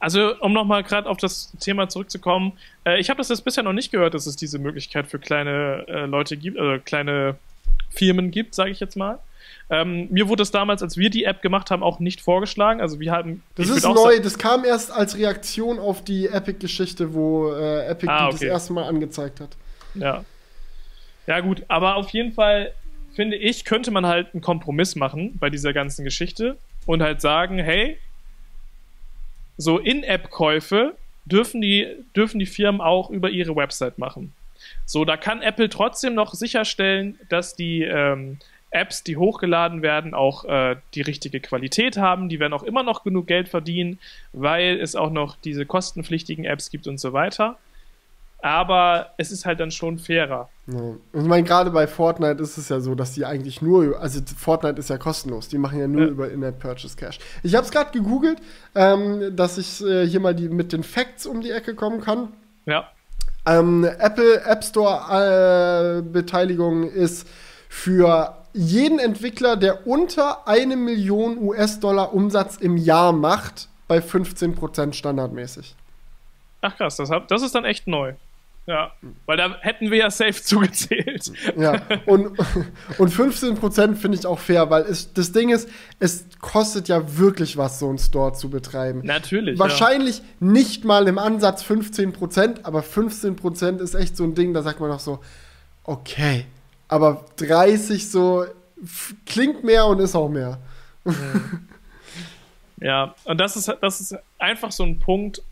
Speaker 1: Also, um nochmal gerade auf das Thema zurückzukommen, äh, ich habe das jetzt bisher noch nicht gehört, dass es diese Möglichkeit für kleine äh, Leute gibt, äh, kleine Firmen gibt, sage ich jetzt mal. Ähm, mir wurde es damals, als wir die App gemacht haben, auch nicht vorgeschlagen. Also wir haben.
Speaker 2: Das ist neu. Das kam erst als Reaktion auf die Epic-Geschichte, wo äh, Epic ah, okay. das erste Mal angezeigt hat.
Speaker 1: Ja. Ja gut, aber auf jeden Fall finde ich, könnte man halt einen Kompromiss machen bei dieser ganzen Geschichte und halt sagen, hey, so In-App-Käufe dürfen die, dürfen die Firmen auch über ihre Website machen. So, da kann Apple trotzdem noch sicherstellen, dass die ähm, Apps, die hochgeladen werden, auch äh, die richtige Qualität haben. Die werden auch immer noch genug Geld verdienen, weil es auch noch diese kostenpflichtigen Apps gibt und so weiter. Aber es ist halt dann schon fairer.
Speaker 2: Ja. Ich meine, gerade bei Fortnite ist es ja so, dass die eigentlich nur, also Fortnite ist ja kostenlos, die machen ja nur ja. über In-App Purchase Cash. Ich habe es gerade gegoogelt, ähm, dass ich äh, hier mal die, mit den Facts um die Ecke kommen kann.
Speaker 1: Ja.
Speaker 2: Ähm, Apple App Store äh, Beteiligung ist für jeden Entwickler, der unter eine Million US-Dollar Umsatz im Jahr macht, bei 15% standardmäßig.
Speaker 1: Ach krass, das, hab, das ist dann echt neu. Ja, weil da hätten wir ja safe zugezählt.
Speaker 2: Ja, und, und 15% finde ich auch fair, weil es, das Ding ist, es kostet ja wirklich was, so einen Store zu betreiben.
Speaker 1: Natürlich.
Speaker 2: Wahrscheinlich ja. nicht mal im Ansatz 15%, aber 15% ist echt so ein Ding, da sagt man doch so, okay, aber 30 so klingt mehr und ist auch mehr.
Speaker 1: Ja, und das ist, das ist einfach so ein Punkt,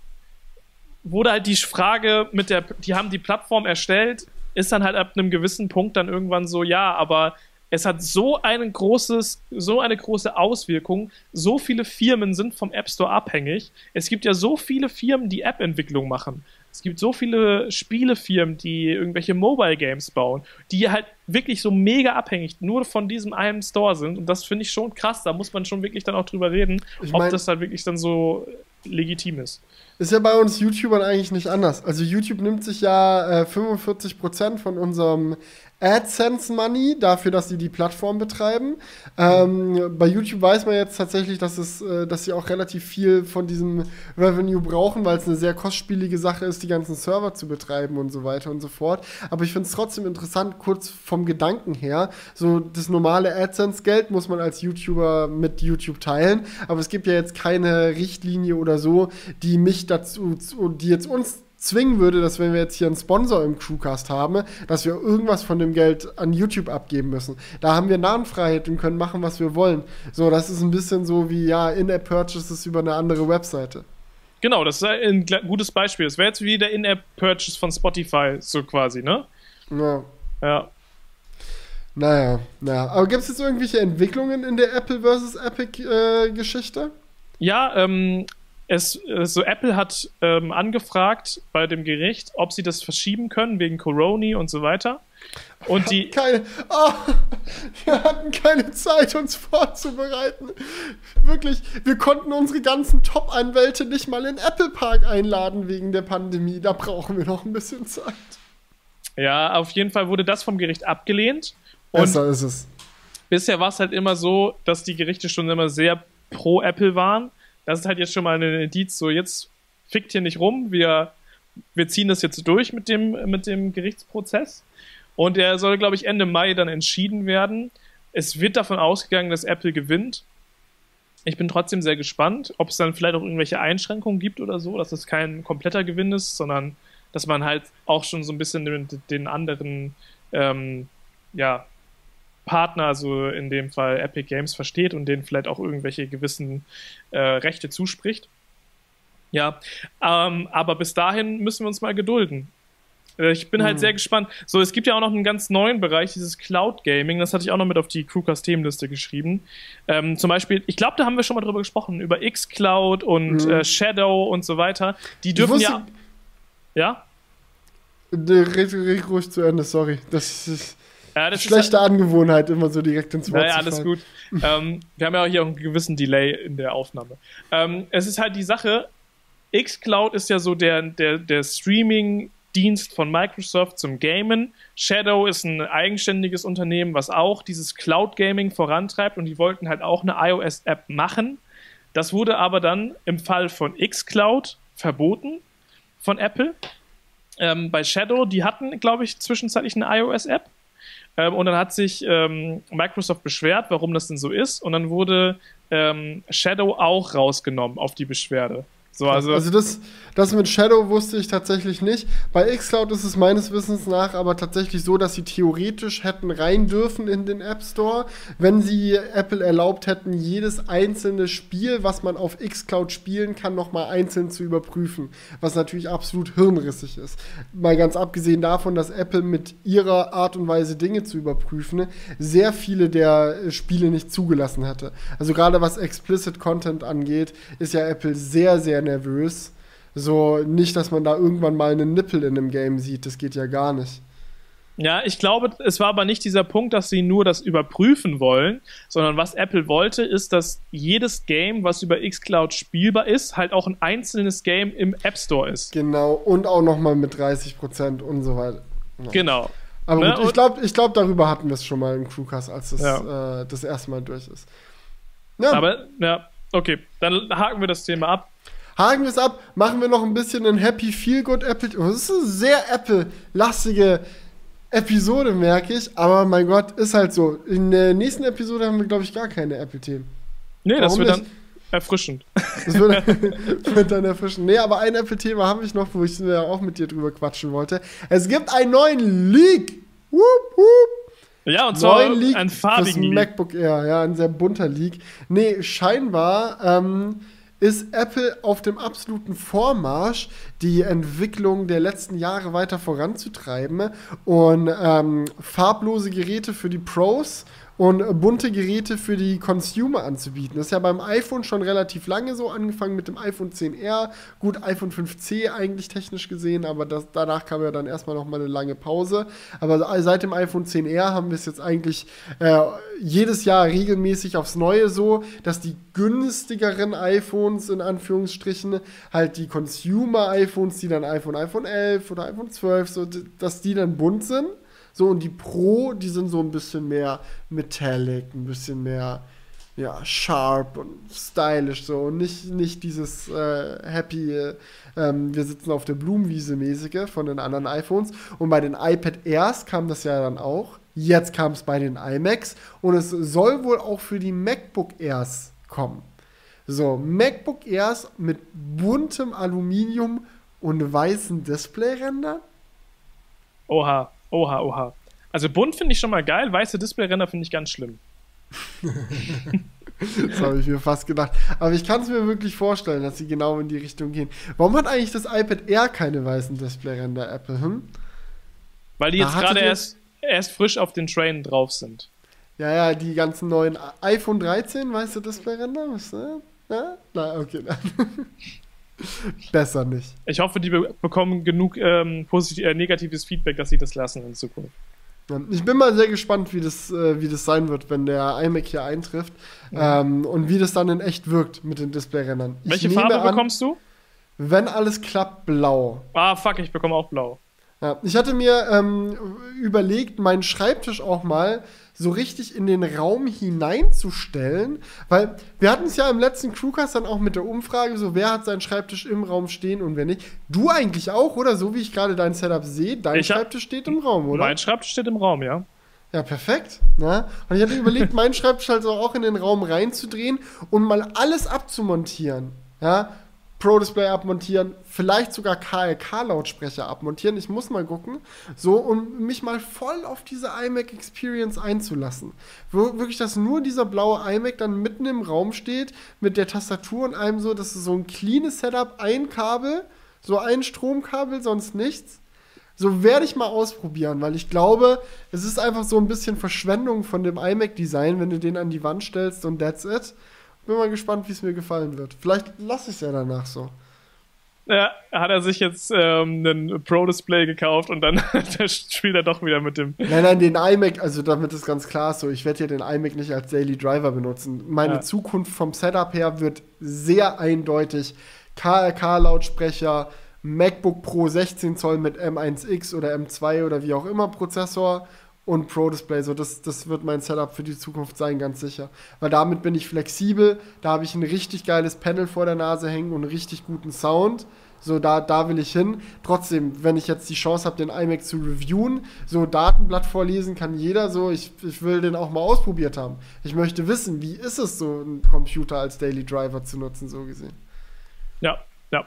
Speaker 1: wurde halt die Frage mit der, die haben die Plattform erstellt, ist dann halt ab einem gewissen Punkt dann irgendwann so, ja, aber es hat so ein großes, so eine große Auswirkung. So viele Firmen sind vom App Store abhängig. Es gibt ja so viele Firmen, die App-Entwicklung machen. Es gibt so viele Spielefirmen, die irgendwelche Mobile Games bauen, die halt wirklich so mega abhängig nur von diesem einen Store sind. Und das finde ich schon krass. Da muss man schon wirklich dann auch drüber reden, ich mein, ob das halt wirklich dann so legitim ist.
Speaker 2: Ist ja bei uns YouTubern eigentlich nicht anders. Also YouTube nimmt sich ja äh, 45% von unserem AdSense Money dafür, dass sie die Plattform betreiben. Ähm, bei YouTube weiß man jetzt tatsächlich, dass, es, äh, dass sie auch relativ viel von diesem Revenue brauchen, weil es eine sehr kostspielige Sache ist, die ganzen Server zu betreiben und so weiter und so fort. Aber ich finde es trotzdem interessant, kurz vom Gedanken her, so das normale AdSense-Geld muss man als YouTuber mit YouTube teilen, aber es gibt ja jetzt keine Richtlinie oder so, die mich dazu, die jetzt uns zwingen würde, dass wenn wir jetzt hier einen Sponsor im Crewcast haben, dass wir irgendwas von dem Geld an YouTube abgeben müssen. Da haben wir Namenfreiheit und können machen, was wir wollen. So, das ist ein bisschen so wie, ja, In-App-Purchases über eine andere Webseite.
Speaker 1: Genau, das ist ein gutes Beispiel. Das wäre jetzt wie der In-App-Purchase von Spotify, so quasi, ne?
Speaker 2: Ja.
Speaker 1: Ja.
Speaker 2: Naja, naja. Aber gibt es jetzt irgendwelche Entwicklungen in der Apple versus Epic-Geschichte? Äh,
Speaker 1: ja, ähm, es, also Apple hat ähm, angefragt bei dem Gericht, ob sie das verschieben können wegen Corona und so weiter. Und die.
Speaker 2: Keine, oh, wir hatten keine Zeit, uns vorzubereiten. Wirklich, wir konnten unsere ganzen Top-Anwälte nicht mal in Apple Park einladen wegen der Pandemie. Da brauchen wir noch ein bisschen Zeit.
Speaker 1: Ja, auf jeden Fall wurde das vom Gericht abgelehnt.
Speaker 2: Und Besser ist es.
Speaker 1: Bisher war es halt immer so, dass die Gerichte schon immer sehr pro Apple waren das ist halt jetzt schon mal ein Indiz, so jetzt fickt hier nicht rum, wir, wir ziehen das jetzt durch mit dem, mit dem Gerichtsprozess. Und der soll, glaube ich, Ende Mai dann entschieden werden. Es wird davon ausgegangen, dass Apple gewinnt. Ich bin trotzdem sehr gespannt, ob es dann vielleicht auch irgendwelche Einschränkungen gibt oder so, dass es kein kompletter Gewinn ist, sondern dass man halt auch schon so ein bisschen den, den anderen ähm, ja, Partner, also in dem Fall Epic Games, versteht und denen vielleicht auch irgendwelche gewissen äh, Rechte zuspricht. Ja, ähm, aber bis dahin müssen wir uns mal gedulden. Äh, ich bin halt mhm. sehr gespannt. So, es gibt ja auch noch einen ganz neuen Bereich, dieses Cloud Gaming. Das hatte ich auch noch mit auf die Crewcast Themenliste geschrieben. Ähm, zum Beispiel, ich glaube, da haben wir schon mal drüber gesprochen, über Xcloud und mhm. äh, Shadow und so weiter. Die dürfen ja. Ja?
Speaker 2: Red, red ruhig zu Ende, sorry. Das ist. Ja, Schlechte halt, Angewohnheit, immer so direkt ins
Speaker 1: Wort Naja, alles gut. ähm, wir haben ja auch hier auch einen gewissen Delay in der Aufnahme. Ähm, es ist halt die Sache, xCloud ist ja so der, der, der Streaming-Dienst von Microsoft zum Gamen. Shadow ist ein eigenständiges Unternehmen, was auch dieses Cloud-Gaming vorantreibt und die wollten halt auch eine iOS-App machen. Das wurde aber dann im Fall von xCloud verboten von Apple. Ähm, bei Shadow, die hatten, glaube ich, zwischenzeitlich eine iOS-App. Ähm, und dann hat sich ähm, Microsoft beschwert, warum das denn so ist. Und dann wurde ähm, Shadow auch rausgenommen auf die Beschwerde.
Speaker 2: So, also, also das, das mit Shadow wusste ich tatsächlich nicht. Bei xCloud ist es meines Wissens nach aber tatsächlich so, dass sie theoretisch hätten rein dürfen in den App Store, wenn sie Apple erlaubt hätten, jedes einzelne Spiel, was man auf xCloud spielen kann, nochmal einzeln zu überprüfen. Was natürlich absolut hirnrissig ist. Mal ganz abgesehen davon, dass Apple mit ihrer Art und Weise Dinge zu überprüfen, sehr viele der Spiele nicht zugelassen hatte. Also gerade was Explicit Content angeht, ist ja Apple sehr, sehr nervös. So, nicht, dass man da irgendwann mal einen Nippel in einem Game sieht. Das geht ja gar nicht.
Speaker 1: Ja, ich glaube, es war aber nicht dieser Punkt, dass sie nur das überprüfen wollen, sondern was Apple wollte, ist, dass jedes Game, was über xCloud spielbar ist, halt auch ein einzelnes Game im App Store ist.
Speaker 2: Genau, und auch nochmal mit 30% und so weiter.
Speaker 1: Ja. Genau.
Speaker 2: Aber ne? gut, ich glaube, ich glaub, darüber hatten wir es schon mal im Crewcast, als das ja. äh, das erste Mal durch ist.
Speaker 1: Ja. Aber, ja, okay, dann haken wir das Thema ab.
Speaker 2: Haken wir es ab, machen wir noch ein bisschen ein Happy Feel Good Apple. Oh, das ist eine sehr Apple-lastige Episode, merke ich. Aber mein Gott, ist halt so. In der nächsten Episode haben wir, glaube ich, gar keine Apple-Themen.
Speaker 1: Nee, Warum das wird nicht? dann erfrischend.
Speaker 2: Das wird, wird dann erfrischend. Nee, aber ein Apple-Thema habe ich noch, wo ich auch mit dir drüber quatschen wollte. Es gibt einen neuen Leak. Wupp, wupp.
Speaker 1: Ja, und zwar Leak ein farbigen
Speaker 2: Leak. MacBook Air, ja, ein sehr bunter Leak. Nee, scheinbar ähm, ist Apple auf dem absoluten Vormarsch, die Entwicklung der letzten Jahre weiter voranzutreiben und ähm, farblose Geräte für die Pros und bunte Geräte für die Consumer anzubieten. Das ist ja beim iPhone schon relativ lange so, angefangen mit dem iPhone 10R, gut iPhone 5C eigentlich technisch gesehen, aber das, danach kam ja dann erstmal noch mal eine lange Pause. Aber seit dem iPhone 10R haben wir es jetzt eigentlich äh, jedes Jahr regelmäßig aufs Neue so, dass die günstigeren iPhones in Anführungsstrichen halt die Consumer-iPhones, die dann iPhone, iPhone 11 oder iPhone 12, so, dass die dann bunt sind so, und die Pro, die sind so ein bisschen mehr metallic, ein bisschen mehr, ja, sharp und stylisch so. Und nicht, nicht dieses äh, happy, äh, wir sitzen auf der Blumenwiese mäßige von den anderen iPhones. Und bei den iPad Airs kam das ja dann auch. Jetzt kam es bei den iMacs. Und es soll wohl auch für die MacBook Airs kommen. So, MacBook Airs mit buntem Aluminium und weißen Displayrändern.
Speaker 1: Oha. Oha, oha. Also bunt finde ich schon mal geil, weiße Displayränder finde ich ganz schlimm.
Speaker 2: das habe ich mir fast gedacht. Aber ich kann es mir wirklich vorstellen, dass sie genau in die Richtung gehen. Warum hat eigentlich das iPad Air keine weißen Displayränder, Apple? Hm?
Speaker 1: Weil die jetzt gerade erst, erst frisch auf den Train drauf sind.
Speaker 2: Ja, ja, die ganzen neuen iPhone 13, weiße Displayränder? Was, ne? Ja? Na, okay. Besser nicht.
Speaker 1: Ich hoffe, die be bekommen genug ähm, äh, negatives Feedback, dass sie das lassen in Zukunft.
Speaker 2: Ich bin mal sehr gespannt, wie das, äh, wie das sein wird, wenn der iMac hier eintrifft. Ja. Ähm, und wie das dann in echt wirkt mit den Displayrändern.
Speaker 1: Welche Farbe an, bekommst du?
Speaker 2: Wenn alles klappt, blau.
Speaker 1: Ah, fuck, ich bekomme auch blau.
Speaker 2: Ja, ich hatte mir ähm, überlegt, meinen Schreibtisch auch mal so richtig in den Raum hineinzustellen, weil wir hatten es ja im letzten Crewcast dann auch mit der Umfrage, so wer hat seinen Schreibtisch im Raum stehen und wer nicht. Du eigentlich auch, oder? So wie ich gerade dein Setup sehe, dein ich Schreibtisch steht im Raum, oder?
Speaker 1: Mein Schreibtisch steht im Raum, ja.
Speaker 2: Ja, perfekt. Ne? Und ich hatte überlegt, meinen Schreibtisch also auch in den Raum reinzudrehen und mal alles abzumontieren. Ja, Pro Display abmontieren, vielleicht sogar KLK-Lautsprecher abmontieren. Ich muss mal gucken. So, um mich mal voll auf diese iMac Experience einzulassen. Wo wirklich, dass nur dieser blaue iMac dann mitten im Raum steht, mit der Tastatur und allem so, das ist so ein cleanes Setup, ein Kabel, so ein Stromkabel, sonst nichts. So werde ich mal ausprobieren, weil ich glaube, es ist einfach so ein bisschen Verschwendung von dem iMac-Design, wenn du den an die Wand stellst und that's it. Bin mal gespannt, wie es mir gefallen wird. Vielleicht lasse ich es ja danach so.
Speaker 1: Ja, hat er sich jetzt ähm, einen Pro-Display gekauft und dann spielt er doch wieder mit dem.
Speaker 2: Nein, nein, den iMac, also damit ist ganz klar so, ich werde hier den iMac nicht als Daily Driver benutzen. Meine ja. Zukunft vom Setup her wird sehr eindeutig KLK-Lautsprecher, MacBook Pro 16 Zoll mit M1X oder M2 oder wie auch immer Prozessor und Pro Display. So, das, das wird mein Setup für die Zukunft sein, ganz sicher. Weil damit bin ich flexibel, da habe ich ein richtig geiles Panel vor der Nase hängen und einen richtig guten Sound. So, da, da will ich hin. Trotzdem, wenn ich jetzt die Chance habe, den iMac zu reviewen, so Datenblatt vorlesen kann jeder so. Ich, ich will den auch mal ausprobiert haben. Ich möchte wissen, wie ist es so, einen Computer als Daily Driver zu nutzen, so gesehen.
Speaker 1: Ja, ja.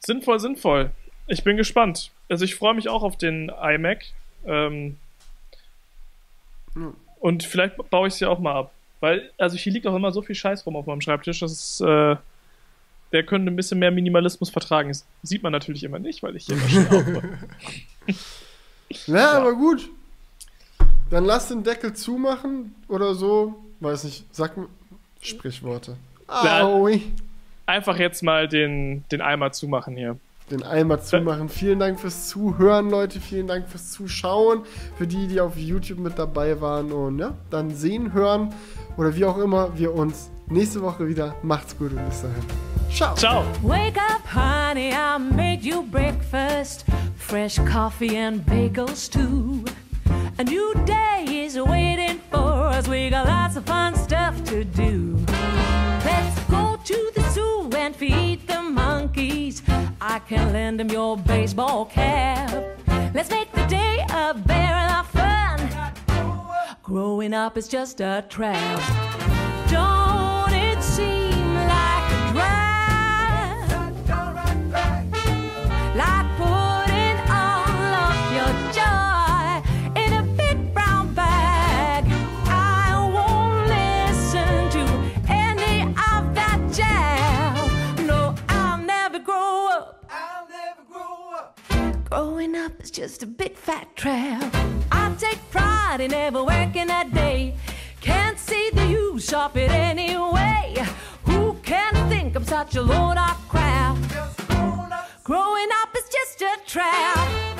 Speaker 1: Sinnvoll, sinnvoll. Ich bin gespannt. Also ich freue mich auch auf den iMac. Ähm, hm. Und vielleicht baue ich es ja auch mal ab. Weil, also hier liegt auch immer so viel Scheiß rum auf meinem Schreibtisch, dass es, äh, der könnte ein bisschen mehr Minimalismus vertragen. Das sieht man natürlich immer nicht, weil ich hier immer schnell
Speaker 2: ja, ja, aber gut. Dann lass den Deckel zumachen oder so. Weiß nicht, sag mir Sprichworte.
Speaker 1: Aui. Einfach jetzt mal den, den Eimer zumachen hier
Speaker 2: den Eimer zumachen. Vielen Dank fürs Zuhören, Leute. Vielen Dank fürs Zuschauen. Für die, die auf YouTube mit dabei waren. Und ja, dann sehen, hören oder wie auch immer wir uns nächste Woche wieder. Macht's gut und bis dahin. Ciao.
Speaker 1: Ciao.
Speaker 3: Wake up, honey, I made you breakfast. Fresh coffee and bagels too. A new day is waiting for us. We got lots of fun stuff to do. Let's go to the zoo and feed. I can lend him your baseball cap. Let's make the day a lot of fun. Growing up is just a trap. Don't up is just a big fat trap. I take pride in ever working a day. Can't see the use of it anyway. Who can think I'm such a load of crap? Growing up is just a trap.